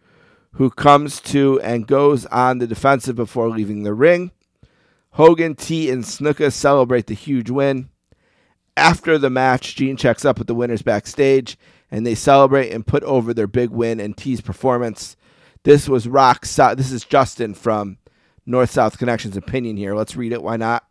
who comes to and goes on the defensive before leaving the ring. Hogan, T, and Snuka celebrate the huge win. After the match, Gene checks up with the winners backstage, and they celebrate and put over their big win and T's performance. This was rock. So- this is Justin from North South Connections opinion here. Let's read it. Why not?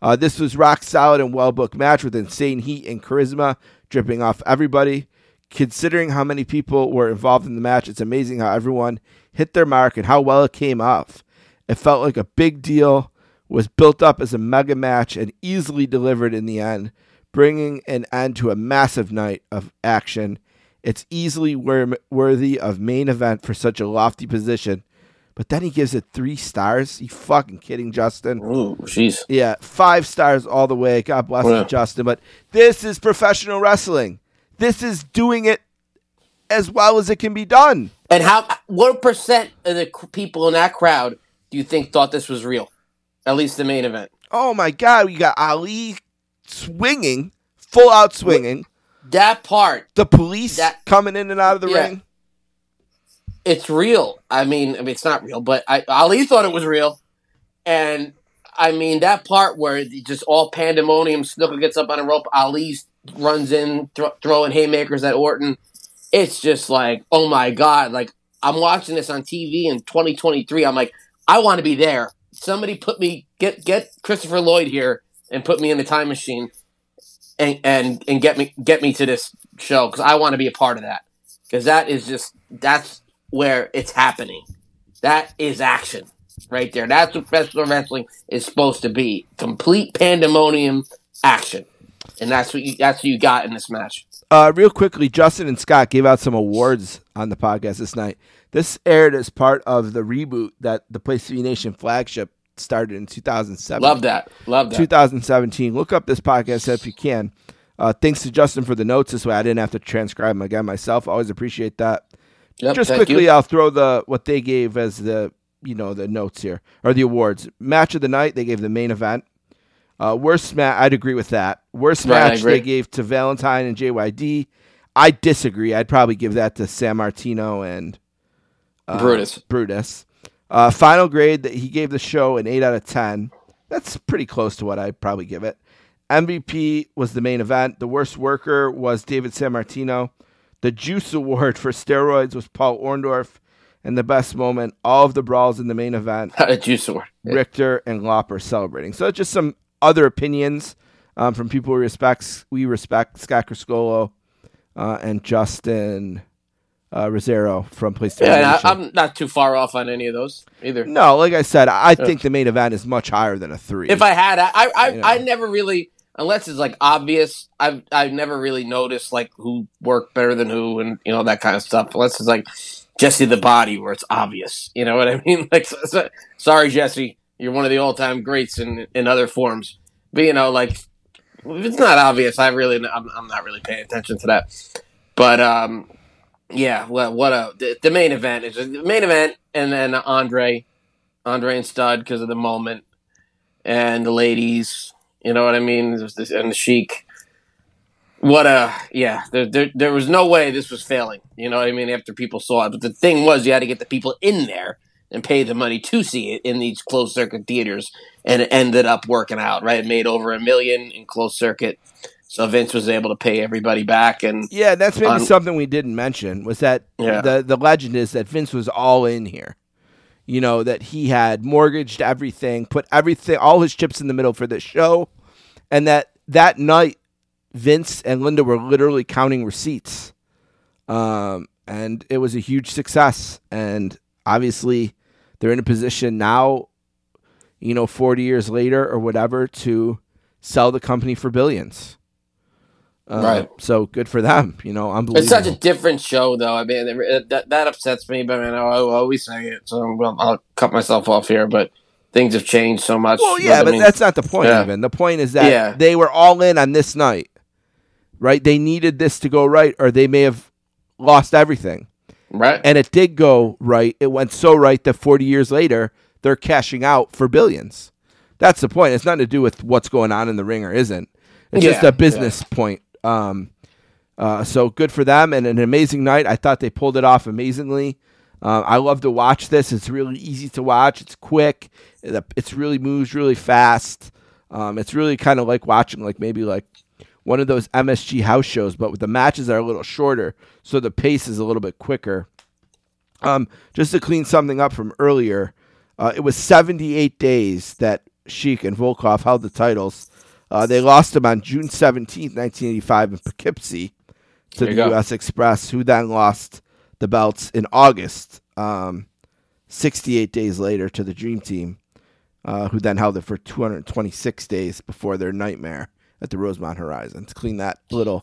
Uh, this was rock solid and well booked match with insane heat and charisma dripping off everybody. Considering how many people were involved in the match, it's amazing how everyone hit their mark and how well it came off. It felt like a big deal, was built up as a mega match, and easily delivered in the end, bringing an end to a massive night of action. It's easily worthy of main event for such a lofty position. But then he gives it three stars. You fucking kidding, Justin? Ooh, jeez. Yeah, five stars all the way. God bless Yeah. you, Justin. But this is professional wrestling. This is doing it as well as it can be done. And how? What percent of the people in that crowd do you think thought this was real? At least the main event. Oh my God, you got Ali swinging, full out swinging. That part, The police That- coming in and out of the Yeah. ring. it's real. I mean, I mean, it's not real, but I, Ali thought it was real, and I mean that part where just all pandemonium. Snuka gets up on a rope. Ali runs in, thro- throwing haymakers at Orton. It's just like, oh my god! Like I'm watching this on TV in 2023. I'm like, I want to be there. Somebody put me get get Christopher Lloyd here and put me in the time machine, and and and get me get me to this show because I want to be a part of that because that is just that's where it's happening. That is action right there. That's what professional wrestling is supposed to be: complete pandemonium action, and that's what you that's what you got in this match. Uh, real quickly, Justin and Scott gave out some awards on the podcast this night. This aired as part of the reboot that the Place to Be Nation flagship started in 2007. Love that. Love that. 2017. Look up this podcast if you can. Uh, thanks to Justin for the notes this way. I didn't have to transcribe them again myself. Always appreciate that. Yep, Just quickly, you. I'll throw the what they gave as the you know the notes here or the awards. Match of the night, they gave the main event. Uh, worst match, I'd agree with that. Worst Right, match they gave to Valentine and JYD. I disagree. I'd probably give that to Sammartino and uh, Brutus. Brutus. Uh, final grade that he gave the show an eight out of ten. That's pretty close to what I'd probably give it. MVP was the main event. The worst worker was David Sammartino. The Juice Award for steroids was Paul Orndorff. And the best moment, all of the brawls in the main event, a Juice award. Richter and Lauper celebrating. So just some other opinions um, from people we respect. We respect Scott Criscuolo uh, and Justin uh, Rozzero from PlayStation. Yeah, and I, I'm not too far off on any of those either. no, like I said, I think the main event is much higher than a three. If I had, I, I, I, You know. I never really, unless it's like obvious, I've, I've never really noticed like who worked better than who and you know that kind of stuff. Unless it's like Jesse the Body, where it's obvious. You know what I mean? Like, so, so- sorry, Jesse, you're one of the all-time greats in in other forms. But you know, like if it's not obvious, I really, I'm, I'm not really paying attention to that. But um, yeah, well, what a the, the main event is the main event, and then Andre, Andre and Studd because of the moment, and the ladies. You know what I mean? This- And the Sheik. What a yeah! There, there, there was no way this was failing. You know what I mean? After people saw it, but the thing was, you had to get the people in there and pay the money to see it in these closed circuit theaters, and it ended up working out. Right? It made over a million in closed circuit, so Vince was able to pay everybody back. And Yeah, that's maybe on- something we didn't mention was that Yeah. the the legend is that Vince was all in here. You know that he had mortgaged everything, put everything, all his chips in the middle for this show, and that that night Vince and Linda were literally counting receipts, um, and it was a huge success. And obviously, they're in a position now, you know, forty years later or whatever, to sell the company for billions. Uh, Right. So good for them. You know, unbelievable. It's such a different show, though. I mean, it, that that upsets me, but I mean, I, I always say it, so I'm, I'll cut myself off here. But things have changed so much. Well, yeah, I but mean, that's not the point. Yeah. Even the point is that Yeah. they were all in on this night, right? They needed this to go right, or they may have lost everything. right. And it did go right. It went so right that 40 years later, they're cashing out for billions. That's the point. It's nothing to do with what's going on in the ring or isn't. It's just a business point. Um, uh, so good for them and an amazing night. I thought they pulled it off amazingly. Uh, I love to watch this. It's really easy to watch. It's quick. It, it's really moves really fast. Um, it's really kind of like watching like maybe like one of those MSG house shows, but with the matches are a little shorter, so the pace is a little bit quicker. Um, just to clean something up from earlier, uh, it was 78 days that Sheik and Volkov held the titles. Uh, they lost them on June 17th, 1985, in Poughkeepsie to the go. U.S. Express, who then lost the belts in August. Um, 68 days later to the Dream Team, uh, who then held it for 226 days before their nightmare at the Rosemont Horizon. To clean that little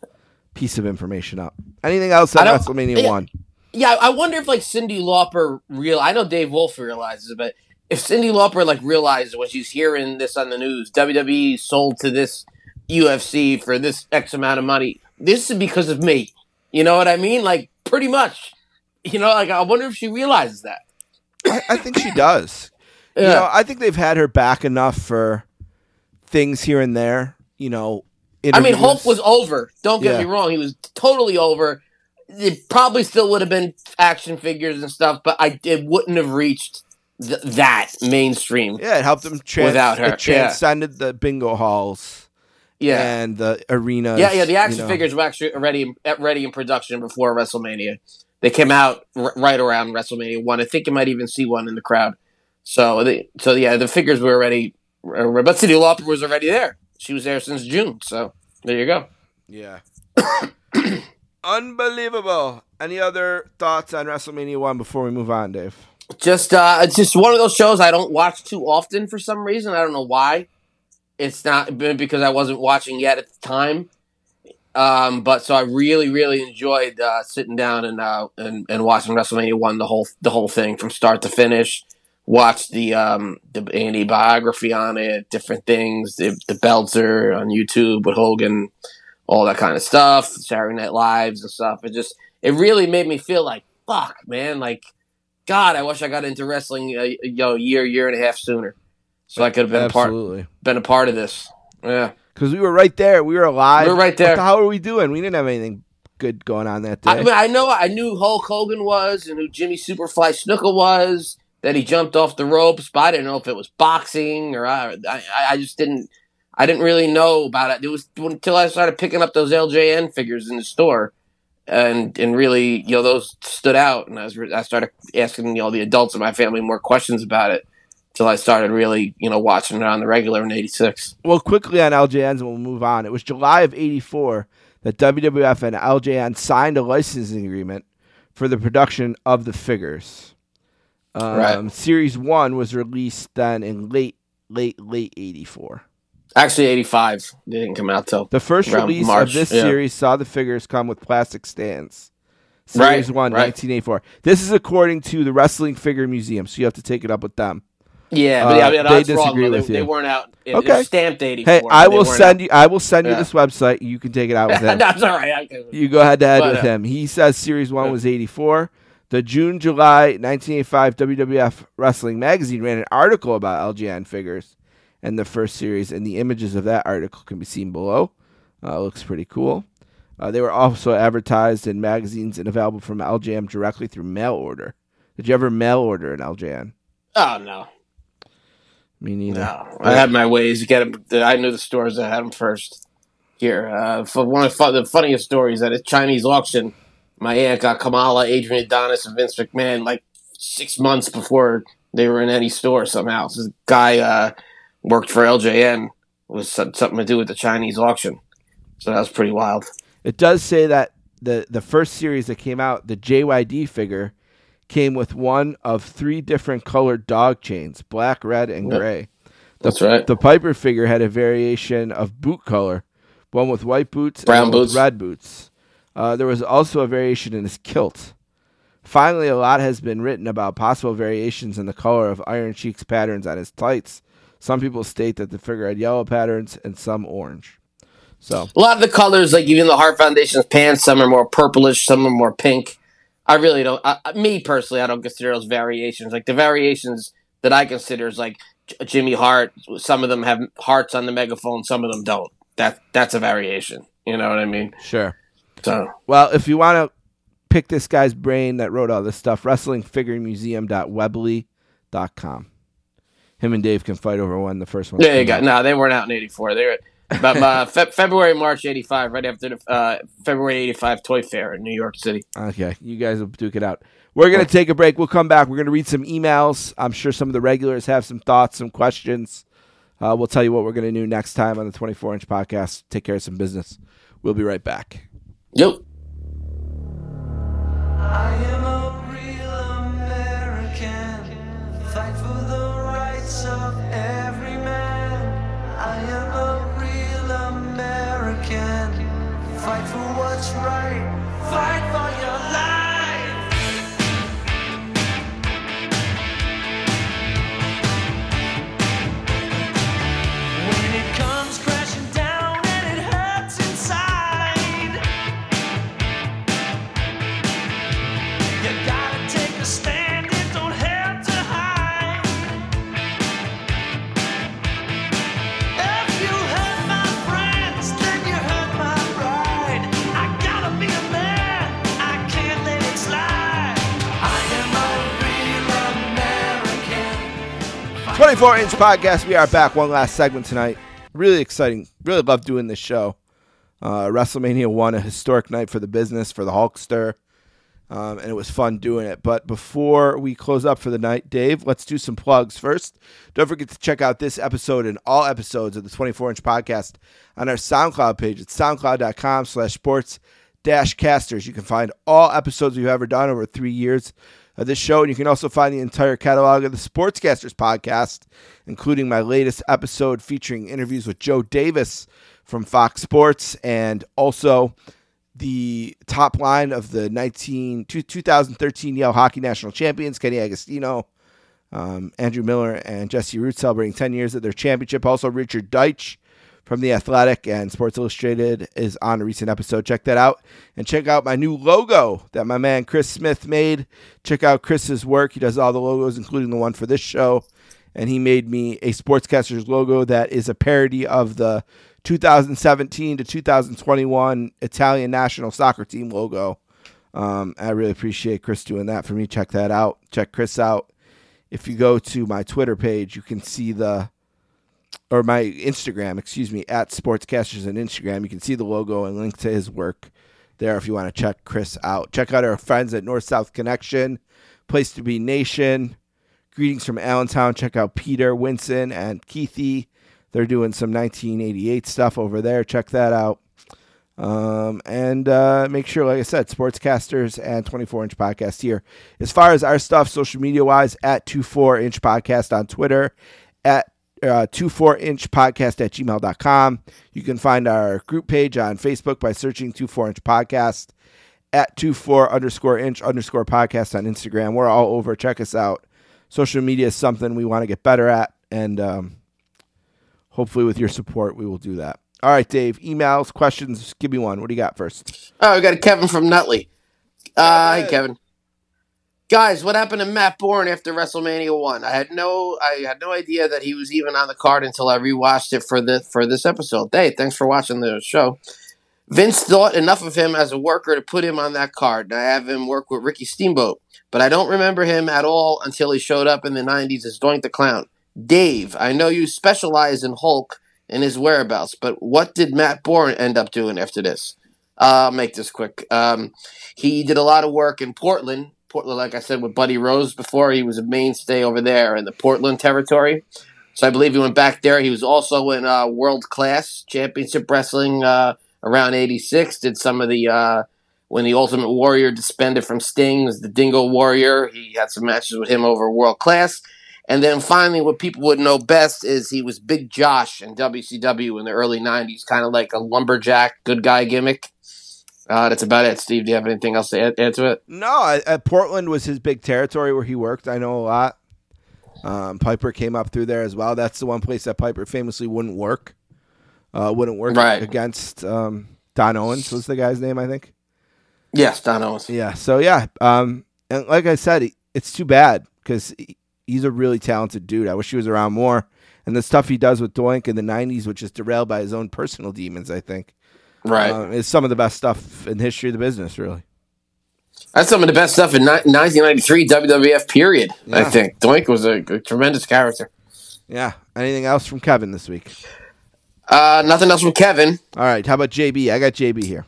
piece of information up. Anything else on WrestleMania yeah. one? Yeah, I wonder if like Cyndi Lauper real. I know Dave Wolff realizes it, but if Cyndi Lauper like realizes when she's hearing this on the news, WWE sold to this UFC for this X amount of money. This is because of me. You know what I mean? Like pretty much. You know, like I wonder if she realizes that. I, I think she does. You Yeah. know, I think they've had her back enough for things here and there. You know, I mean, interviews. Hulk was over. Don't get Yeah. me wrong; he was totally over. It probably still would have been action figures and stuff, but I it wouldn't have reached th- that mainstream. Yeah, it helped them trans- Without her, It yeah. transcended the bingo halls. Yeah. and the arenas. Yeah, yeah. The you action know. figures were actually already ready in production before WrestleMania. They came out r- right around WrestleMania one. I think you might even see one in the crowd. So, they, so yeah, the figures were already. uh, But Cyndi Lauper was already there. She was there since June. So there you go. Yeah. Unbelievable. Any other thoughts on WrestleMania one before we move on, Dave? Just uh, it's just one of those shows I don't watch too often for some reason. I don't know why. It's not because I wasn't watching yet at the time. Um, but so I really, really enjoyed uh, sitting down and, uh, and and watching WrestleMania one the whole the whole thing from start to finish. Watched the um the Andy biography on it, different things, the the Belzer on YouTube with Hogan, all that kind of stuff, Saturday Night Lives and stuff. It just it really made me feel like fuck, man, like God, I wish I got into wrestling uh, a, a yo, year, year and a half sooner, so I could have been Absolutely. a part, been a part of this. Yeah, Because we were right there. We were alive. We were right there. The hell were we doing? We didn't have anything good going on that day. I mean, I know I knew Hulk Hogan was and who Jimmy Superfly Snuka was. That he jumped off the ropes, but I didn't know if it was boxing or uh, I, I, I just didn't. I didn't really know about it. It was until I started picking up those LJN figures in the store, and and really, you know, those stood out. And I was I started asking you know the adults in my family more questions about it, till I started really you know watching it on the regular in '86. well, quickly on LJNs, and we'll move on. It was July of '84 that WWF and LJN signed a licensing agreement for the production of the figures. Um, Right. Series one was released then in late, late, late '84. Actually, '85 they didn't come out till The first release March, of this yeah. series saw the figures come with plastic stands. Right, Series 1, right. 1984. This is according to the Wrestling Figure Museum, so you have to take it up with them. Yeah, but Uh, yeah, yeah, they that's wrong. disagree though. with they, you. they weren't out. It, Okay. It's stamped '84. Hey, I will send out. you. I will send you Yeah. this website. You can take it out with him. That's all right. I- You go head to head with uh, him. He says Series 1 was 84. The June, July 1985 WWF Wrestling Magazine ran an article about LJN figures and the first series, and the images of that article can be seen below. Uh, it looks pretty cool. Uh, they were also advertised in magazines and available from LJN directly through mail order. Did you ever mail order an LJN? Oh no, Me neither. no. I had my ways to get them. I knew the stores that had them first. Here, uh, for one of the funniest stories at a Chinese auction, my aunt got Kamala, Adrian Adonis, and Vince McMahon like six months before they were in any store. Somehow, this guy uh, worked for LJN was something to do with the Chinese auction. So that was pretty wild. It does say that the the first series that came out, the JYD figure, came with one of three different colored dog chains: black, red, and Yep. gray. The, That's right. The Piper figure had a variation of boot color, one with white boots, Brown and boots. red boots. Uh, there was also a variation in his kilt. Finally, a lot has been written about possible variations in the color of Iron Sheik's patterns on his tights. Some people state that the figure had yellow patterns and some orange. So A lot of the colors, like even the Heart Foundation's pants, some are more purplish, some are more pink. I really don't. I, I- me personally, I don't consider those variations. Like the variations that I consider is like Jimmy Hart. Some of them have hearts on the megaphone, some of them don't. That that's a variation. You know what I mean? sure. So Well, if you want to pick this guy's brain that wrote all this stuff, wrestlingfiguremuseum.weebly.com. Him and Dave can fight over when the first one. there you go. No, they weren't out in '84. They were. But uh, Fe- February, March '85, right after the uh, February '85 Toy Fair in New York City. Okay, you guys will duke it out. We're going to take a break. We'll come back. We're going to read some emails. I'm sure some of the regulars have some thoughts, some questions. Uh, we'll tell you what we're going to do next time on the 24 inch podcast. Take care of some business. We'll be right back. Yep. What's 24 inch podcast. We are back. One last segment tonight. Really exciting. Really love doing this show. Uh, WrestleMania 1, a historic night for the business, for the Hulkster. Um, and it was fun doing it. But before we close up for the night, Dave, let's do some plugs first. Don't forget to check out this episode and all episodes of the 24 inch podcast on our SoundCloud page. It's soundcloud.com slash sports dash casters. You can find all episodes we've ever done over three years of this show. And you can also find the entire catalog of the Sportscasters podcast, including my latest episode featuring interviews with Joe Davis from Fox Sports and also the top line of the 19, 2013 Yale Hockey National Champions, Kenny Agostino, um, Andrew Miller, and Jesse Root celebrating 10 years of their championship. Also, Richard Deitch from The Athletic and Sports Illustrated is on a recent episode. Check that out. And check out my new logo that my man Chris Smith made. Check out Chris's work. He does all the logos, including the one for this show. And he made me a Sportscasters logo that is a parody of the 2017 to 2021 Italian national soccer team logo. Um, I really appreciate Chris doing that for me. Check that out. Check Chris out. If you go to my Twitter page, you can see the, or my Instagram, excuse me, at Sportscasters on Instagram. You can see the logo and link to his work there if you want to check Chris out. Check out our friends at North South Connection, Place to Be Nation. Greetings from Allentown. Check out Peter, Winson, and Keithy. They're doing some 1988 stuff over there. Check that out. Um, and uh, make sure, like I said, Sportscasters and 24 inch podcast here. As far as our stuff, social media wise, at 24 inch podcast on Twitter, at uh, 24 inch podcast at gmail.com. You can find our group page on Facebook by searching 24 inch podcast at 24 underscore inch underscore podcast on Instagram. We're all over. Check us out. Social media is something we want to get better at. And um, hopefully, with your support, we will do that. All right, Dave. Emails, questions. Give me one. What do you got first? Oh, we got a Kevin from Nutley. Uh, hey, Kevin. Guys, what happened to Matt Borne after WrestleMania one? I had no, I had no idea that he was even on the card until I rewatched it for the for this episode. Hey, thanks for watching the show. Vince thought enough of him as a worker to put him on that card. And I have him work with Ricky Steamboat, but I don't remember him at all until he showed up in the '90s as Doink the Clown. Dave, I know you specialize in Hulk and his whereabouts, but what did Matt Borne end up doing after this? Uh, I'll make this quick. Um, he did a lot of work in Portland. Portland, like I said, with Buddy Rose before, he was a mainstay over there in the Portland territory. So I believe he went back there. He was also in uh, World Class Championship Wrestling uh, around '86. Did some of the uh, when the Ultimate Warrior disbanded from Sting was the Dingo Warrior. He had some matches with him over World Class. And then finally, what people would know best is he was Big Josh in WCW in the early '90s, kind of like a lumberjack good guy gimmick. Uh, that's about it. Steve, do you have anything else to add, add to it? No, I, uh, Portland was his big territory where he worked. I know a lot. Um, Piper came up through there as well. That's the one place that Piper famously wouldn't work. Uh, wouldn't work Right. against um, Don Owens was the guy's name, I think. Yes, Don Owens. Yeah. So yeah, um, and like I said, it's too bad because he's a really talented dude. I wish he was around more. And the stuff he does with Doink in the '90s, which is derailed by his own personal demons, I think, Right. um, is some of the best stuff in the history of the business. Really. That's some of the best stuff in ni- 1993 WWF period. I think Doink was a, a tremendous character. Yeah. Anything else from Kevin this week? Uh, nothing else from Kevin. All right. How about JB? I got JB here.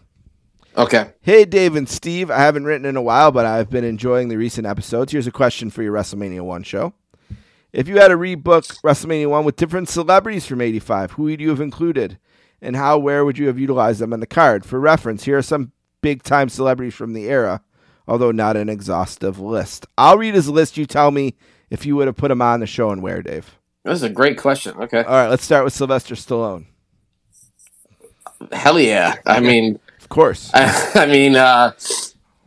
Okay. Hey, Dave and Steve. I haven't written in a while, but I've been enjoying the recent episodes. Here's a question for your WrestleMania 1 show. If you had to rebook WrestleMania 1 with different celebrities from 85, who would you have included? And how, where would you have utilized them on the card? For reference, here are some big time celebrities from the era, although not an exhaustive list. I'll read his list. You tell me if you would have put him on the show and where, Dave. This is a great question. Okay. All right, let's start with Sylvester Stallone. Hell yeah. I mean, Of course. I, mean, uh,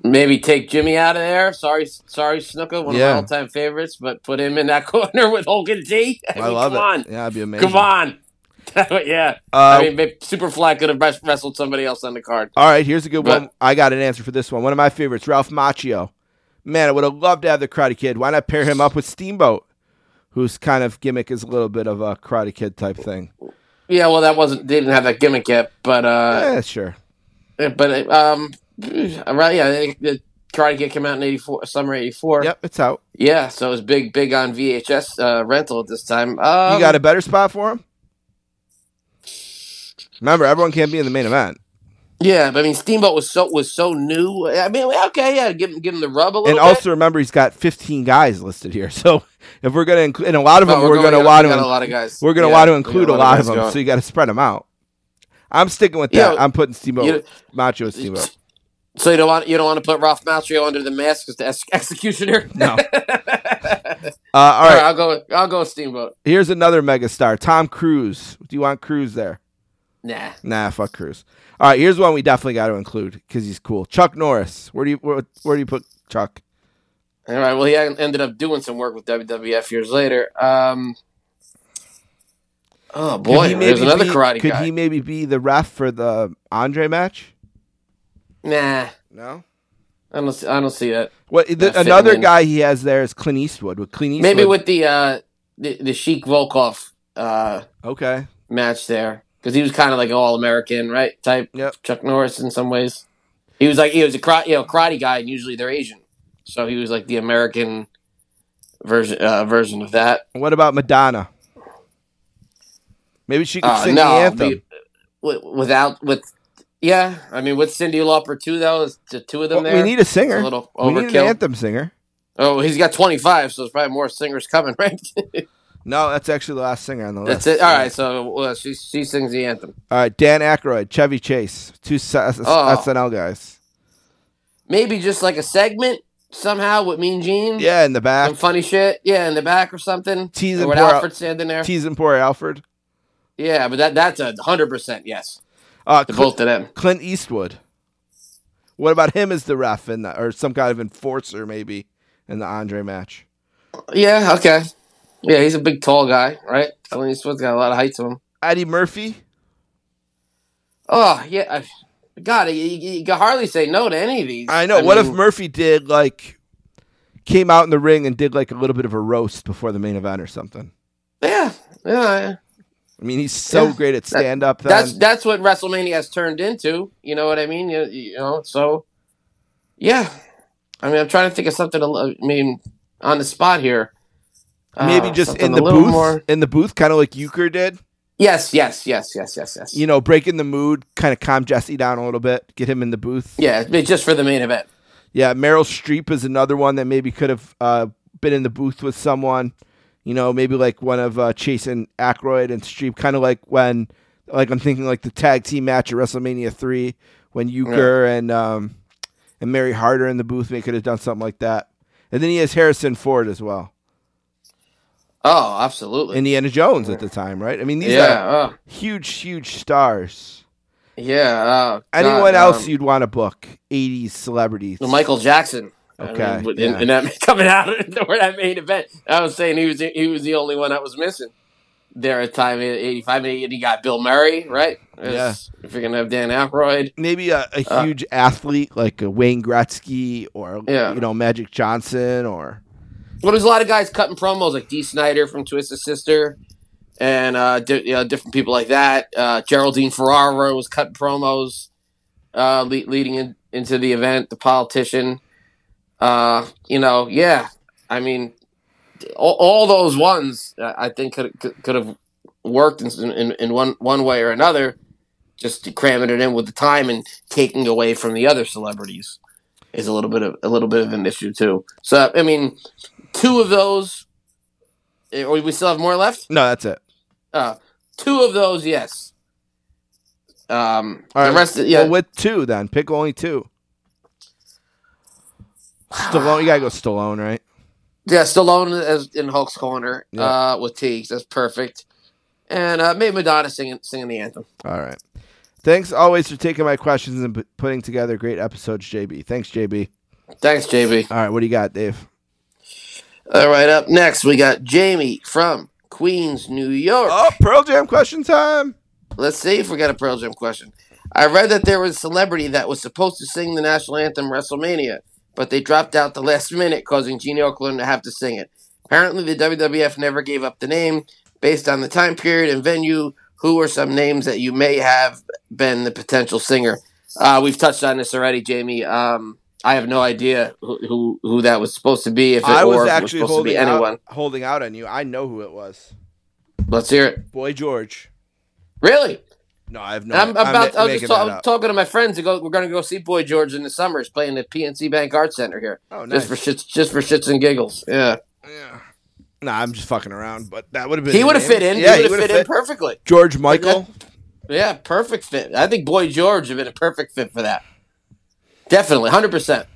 maybe take Jimmy out of there. Sorry, sorry, Snuka, one Yeah. of my all-time favorites, but put him in that corner with Hogan T. I, I mean, love come it. on, Yeah, that'd be amazing. come on. yeah, Uh, I mean, maybe Superfly could have wrestled somebody else on the card. All right, here's a good But- one. I got an answer for this one. One of my favorites, Ralph Macchio. Man, I would have loved to have the Karate Kid. Why not pair him up with Steamboat, whose kind of gimmick is a little bit of a Karate Kid type thing? Yeah, well, that wasn't they didn't have that gimmick yet, but uh, yeah, sure. but um, right, yeah, the- the Karate Kid came out in '84, summer '84. Yep, it's out. Yeah, so it was big, big on VHS uh, rental at this time. Um, you got a better spot for him? Remember, everyone can't be in the main event. Yeah, but I mean, Steamboat was so was so new. I mean, okay, yeah, give him give him the rub a little bit. And bit. also remember, he's got 15 guys listed here. So if we're going to include, and a lot of No, them, we're we're to we want to, a lot of guys. we're going to Yeah, want to include a a lot of lot of them. going. So you got to spread them out. I'm sticking with that. I'm putting Steamboat, you- Macho Steamboat. so you don't want you don't want to put Ralph Macchio under the mask as the ex- executioner. No. uh, all right. I'll go. I'll go with Steamboat. Here's another megastar, Tom Cruise. Do you want Cruise there? Nah. Nah, fuck Cruise. All right, here's one we definitely got to include because he's cool. Chuck Norris. Where do you where, where do you put Chuck? All right. Well, he ended up doing some work with WWF years later. Um, oh boy, there's another be- karate Could guy. he maybe be the ref for the Andre match? Nah, No. I don't. See, I don't see that. What the, another in. guy he has there is Clint Eastwood. With Clint Eastwood, Maybe with the uh, the, the Sheik Volkov uh, okay. match there because he was kind of like an all American right type. Yep. Chuck Norris in some ways. He was like he was a karate, you know, karate guy, and usually they're Asian, so he was like the American version uh, version of that. What about Madonna? Maybe she could Uh, sing no, the anthem. be- without with yeah, I mean with Cyndi Lauper too. Though is the two of them Well, there. we need a singer. A little overkill. we need an anthem singer. Oh, he's got twenty five, so there's probably more singers coming, right? No, that's actually the last singer on the list. That's it. All right, so well, she she sings the anthem. All right, Dan Aykroyd, Chevy Chase, two S- S- Oh. SNL guys. Maybe just like a segment somehow with Mean Gene. Yeah, in the back. Some funny shit. Yeah, in the back or something. Tease Or and with pour Alfred standing there. teasing poor Alfred. Yeah, but that that's a hundred percent yes. Uh, To Cl- both of them. Clint Eastwood. What about him as the ref in the, or some kind of enforcer maybe in the Andre match? Yeah, okay. Yeah, he's a big tall guy, right? Clint Eastwood's got a lot of height to him. Eddie Murphy. Oh yeah, I- God, you, you, can hardly say no to any of these. I know. what if Murphy did like came out in the ring and did like a little bit of a roast before the main event or something? Yeah, yeah. I mean, he's so Yeah. great at stand up. That's that's what WrestleMania has turned into. You know what I mean? You, you know, so yeah. I mean, I'm trying to think of something. To, I mean, on the spot here. Maybe Uh, just in the booth, more- in the booth, kind of like Uecker did. Yes, yes, yes, yes, yes, yes. You know, breaking the mood, kind of calm Jesse down a little bit, get him in the booth. Yeah, just for the main event. Yeah, Meryl Streep is another one that maybe could have uh, been in the booth with someone. You know, maybe like one of uh, Chase and Aykroyd and Streep, kind of like when, like I'm thinking like the tag team match at WrestleMania three when Uecker and um, and Mary Hart are in the booth. They could have done something like that. And then he has Harrison Ford as well, Oh, absolutely. Indiana Jones at the time, right? I mean, these yeah, are oh, huge, huge stars. yeah. Oh, Anyone God, else um, you'd want to book? 80s celebrities. Michael Jackson. I Okay, mean, with- yeah. in that coming out for that main event, I was saying he was he was the only one that was missing there at time eighty five. And he got Bill Murray, right? Yeah. If you're gonna have Dan Aykroyd, maybe a, a Uh, huge athlete like Wayne Gretzky or Yeah. you know Magic Johnson or well, there's a lot of guys cutting promos like Dee Snider from Twisted Sister, and uh, di- you know, different people like that. Uh, Geraldine Ferraro was cutting promos uh, le- leading in, into the event. The politician, uh, you know, yeah. I mean, all, all those ones uh, I think could could, could have worked in, in in one one way or another. Just cramming it in with the time and taking away from the other celebrities is a little bit of a little bit of an issue too. So I mean, two of those. eh, Or we still have more left. no, that's it. Uh, two of those, yes. Um, All right, the rest, yeah. Well, with two then, pick only two. Stallone, you gotta go Stallone, right? Yeah, Stallone as in Hulk's corner Yeah. uh, with Teagues. That's perfect. And uh, maybe Madonna singing singing the anthem. All right. Thanks always for taking my questions and p- putting together great episodes, JB. Thanks, JB. Thanks, JB. All right, what do you got, Dave? All right, up next we got Jamie from Queens, New York. Oh, Pearl Jam question time. Let's see if we got a Pearl Jam question. I read that there was a celebrity that was supposed to sing the national anthem WrestleMania, but they dropped out the last minute, causing Gene Okerlund to have to sing it. Apparently, the WWF never gave up the name based on the time period and venue. Who are some names that you may have been the potential singer? Uh, we've touched on this already, Jamie. Um, I have no idea who, who who that was supposed to be. If it, I was was actually supposed to be holding anyone. out, holding out on you. I know who it was. Let's hear it. Boy George. Really? No, I have no. And I'm about. ma- I was making just that talking to my friends to go. We're going to go see Boy George in the summer. He's playing at PNC Bank Art Center here. Oh, nice. Just for shits, just for shits and giggles. Yeah, Yeah. Nah, I'm just fucking around, but that would have been. he would have fit in. Yeah, he he would have would fit, in perfectly. George Michael. Yeah, perfect fit. I think Boy George would have been a perfect fit for that. Definitely, hundred percent.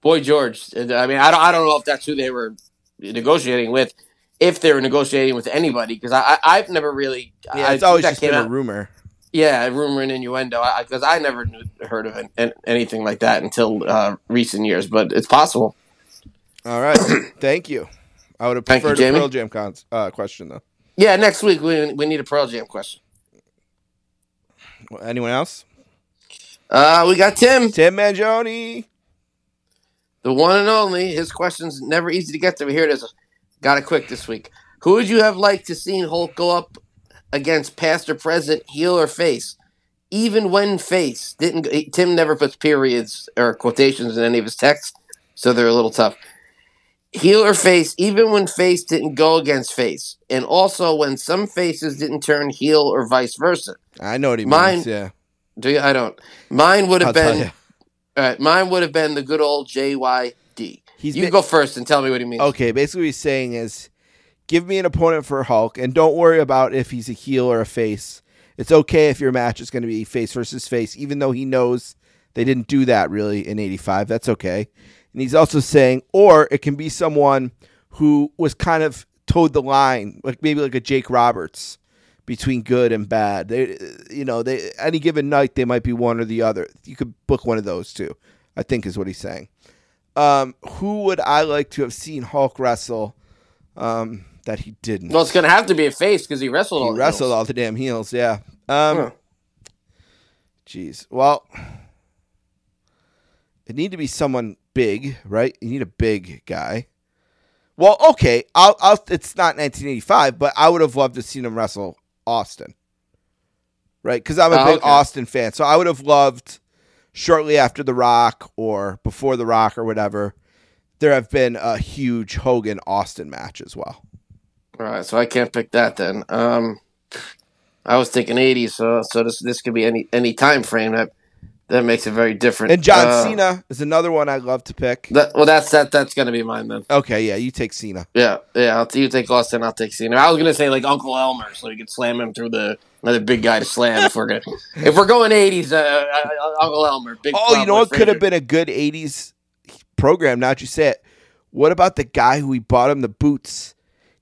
Boy George. I mean, I don't. I don't know if that's who they were negotiating with. If they were negotiating with anybody, because I, I I've never really. Yeah, I it's always that just came been a rumor. Yeah, rumor and innuendo. Because I, never knew, heard of an, an, anything like that until uh, recent years, but it's possible. All right, thank you. I would have Thank you, preferred a. Pearl Jam con- uh, question though. Yeah, next week we we need a Pearl Jam question. Well, Anyone else? Uh, we got Tim, Tim Mangione. the one and only. His question's never easy to get to. but Here it is. Got it quick this week. Who would you have liked to seen Hulk go up against, past or present, heel or face? Even when face didn't. Tim never puts periods or quotations in any of his texts, so they're a little tough. Heel or face, even when face didn't go against face, and also when some faces didn't turn heel or vice versa. I know what he Mine- means. Yeah, Do you? I don't. Mine would have been. All right, mine would have been the good old JYD. He's you been- go first and tell me what he means. Okay, basically what he's saying is give me an opponent for Hulk and don't worry about if he's a heel or a face. It's okay if your match is going to be face versus face, even though he knows they didn't do that really in 85. That's okay. And he's also saying, or it can be someone who was kind of towed the line, like maybe like a Jake Roberts between good and bad. They, you know, they any given night they might be one or the other. You could book one of those two. I think is what he's saying. Um, who would I like to have seen Hulk wrestle? Um, that he didn't. Well, it's going to have to be a face because he wrestled all he the wrestled heels. all the damn heels. Yeah. Um. Huh. Jeez. Well, it need to be someone big, right? You need a big guy. Well, okay. I'll. I'll. It's not 1985, but I would have loved to seen him wrestle Austin. Right, because I'm a Oh, big okay. Austin fan, so I would have loved shortly after The Rock or before The Rock or whatever. There have been a huge Hogan Austin match as well. All right, so I can't pick that then. Um, I was thinking 80s, so so this this could be any any time frame that that makes it very different. And John Uh, Cena is another one I'd love to pick. That, well, that's that that's going to be mine then. Okay, yeah, you take Cena. Yeah, yeah. I'll, you take Austin, I'll take Cena. I was gonna say like Uncle Elmer, so you could slam him through the another big guy to slam. if we're gonna, if we're going eighties, uh, uh, Uncle Elmer. Big. Oh, you know what could have been a good '80s program? Now that you say it, what about the guy who he bought him the boots?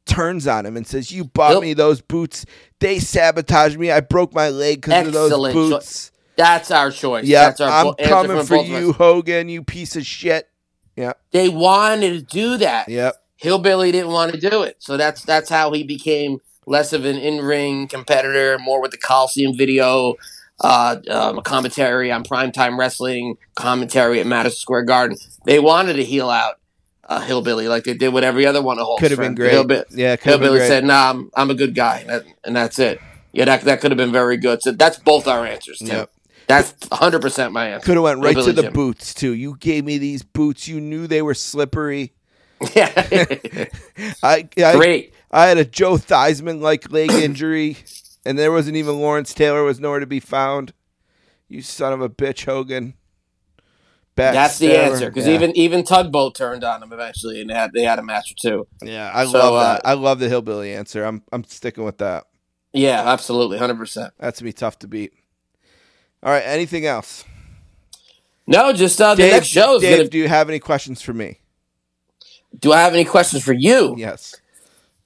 Turns on him and says, "You bought Yep. me those boots. They sabotaged me. I broke my leg because of those Excellent boots." That's our choice. Yeah, That's our I'm bo- coming for of you. Hogan. You piece of shit. Yeah, They wanted to do that. yep. Hillbilly didn't want to do it, so that's that's how he became less of an in-ring competitor, more with the Coliseum video, uh, um, commentary on primetime wrestling, commentary at Madison Square Garden. They wanted to heel out uh, Hillbilly like they did with every other one of Hulk's Could have been great. Hillbilly, Yeah, could have been Hillbilly great. said, "Nah, I'm, I'm a good guy," that, and that's it. Yeah, that that could have been very good. So that's both our answers. Tim. Yep. That's 100 percent my answer. Could have went right to the Jim. boots too. You gave me these boots. You knew they were slippery. Yeah, I, I great. I had a Joe Theismann like leg injury, and there wasn't even Lawrence Taylor was nowhere to be found. You son of a bitch, Hogan. That's the answer because Yeah. even even Tugboat turned on him eventually, and they had they had a match or two. yeah, I So, love uh, that. I love the hillbilly answer. I'm I'm sticking with that. Yeah, absolutely, hundred percent. That's gonna be tough to beat. All right, anything else? No, just uh, the Dave, next show is Dave, gonna. do you have any questions for me? Do I have any questions for you? Yes.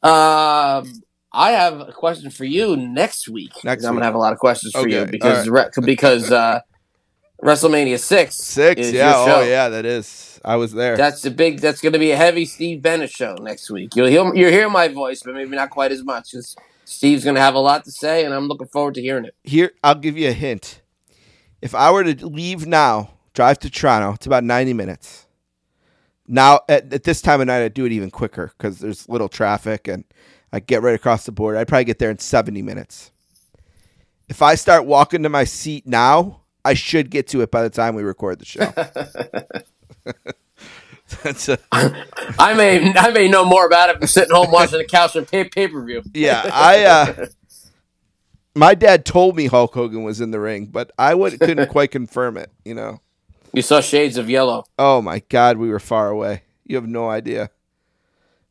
Um, I have a question for you next week. Next I'm week. gonna have a lot of questions for you because all re- because uh, WrestleMania six Six, yeah, oh yeah, that is. I was there. That's the big. That's going to be a heavy Steve Bennett show next week. You'll hear you'll hear my voice, but maybe not quite as much because Steve's going to have a lot to say, and I'm looking forward to hearing it. Here, I'll give you a hint. If I were to leave now, drive to Toronto, it's about ninety minutes. Now, at, at this time of night, I'd do it even quicker because there's little traffic, and I get right across the board. I'd probably get there in seventy minutes. If I start walking to my seat now, I should get to it by the time we record the show. That's a, I may I may know more about it from sitting home watching the couch and pay pay per view. yeah, I. Uh, my dad told me Hulk Hogan was in the ring, but I would, couldn't quite confirm it. You know. You saw shades of yellow. Oh my God, we were far away. You have no idea.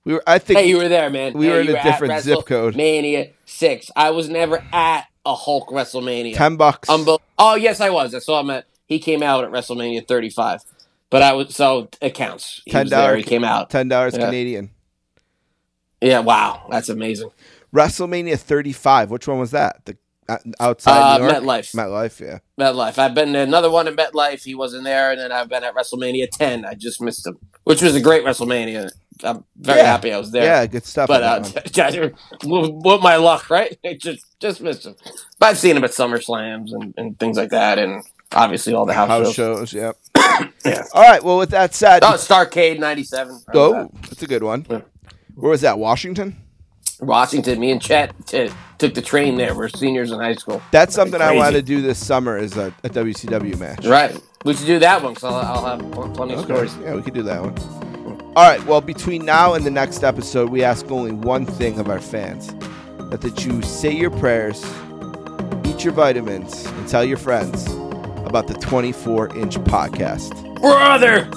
We were. I think Hey, you were there, man. We Hey, were in a different zip code. Mania six. I was never at a Hulk WrestleMania. ten bucks. Oh yes, I was. I saw him at. He came out at WrestleMania 35, but I was so it counts. He ten dollars. He came out. Ten dollars Yeah. Canadian. Yeah, wow, that's amazing. WrestleMania 35. Which one was that? The uh, outside Uh, MetLife. MetLife. Yeah. MetLife. I've been to another one in MetLife. He wasn't there, and then I've been at WrestleMania 10. I just missed him, which was a great WrestleMania. I'm very Yeah. happy I was there. Yeah, good stuff. But uh, that with my luck, right? I just just missed him. But I've seen him at SummerSlams and, and things like that, and obviously all the house, house shows. shows. Yep. Yeah. All right. Well, with that said, Oh, Starcade '97. oh, that's a good one. Yeah. Where was that? Washington. Washington. Me and Chet t- took the train there. We're seniors in high school. That's something I want to do this summer. Is a, a WCW match. Right. We should do that one because I'll, I'll have pl- plenty of stories. Yeah, we could do that one. All right. Well, between now and the next episode, we ask only one thing of our fans: that that you say your prayers, eat your vitamins, and tell your friends about the 24-inch podcast. Brother.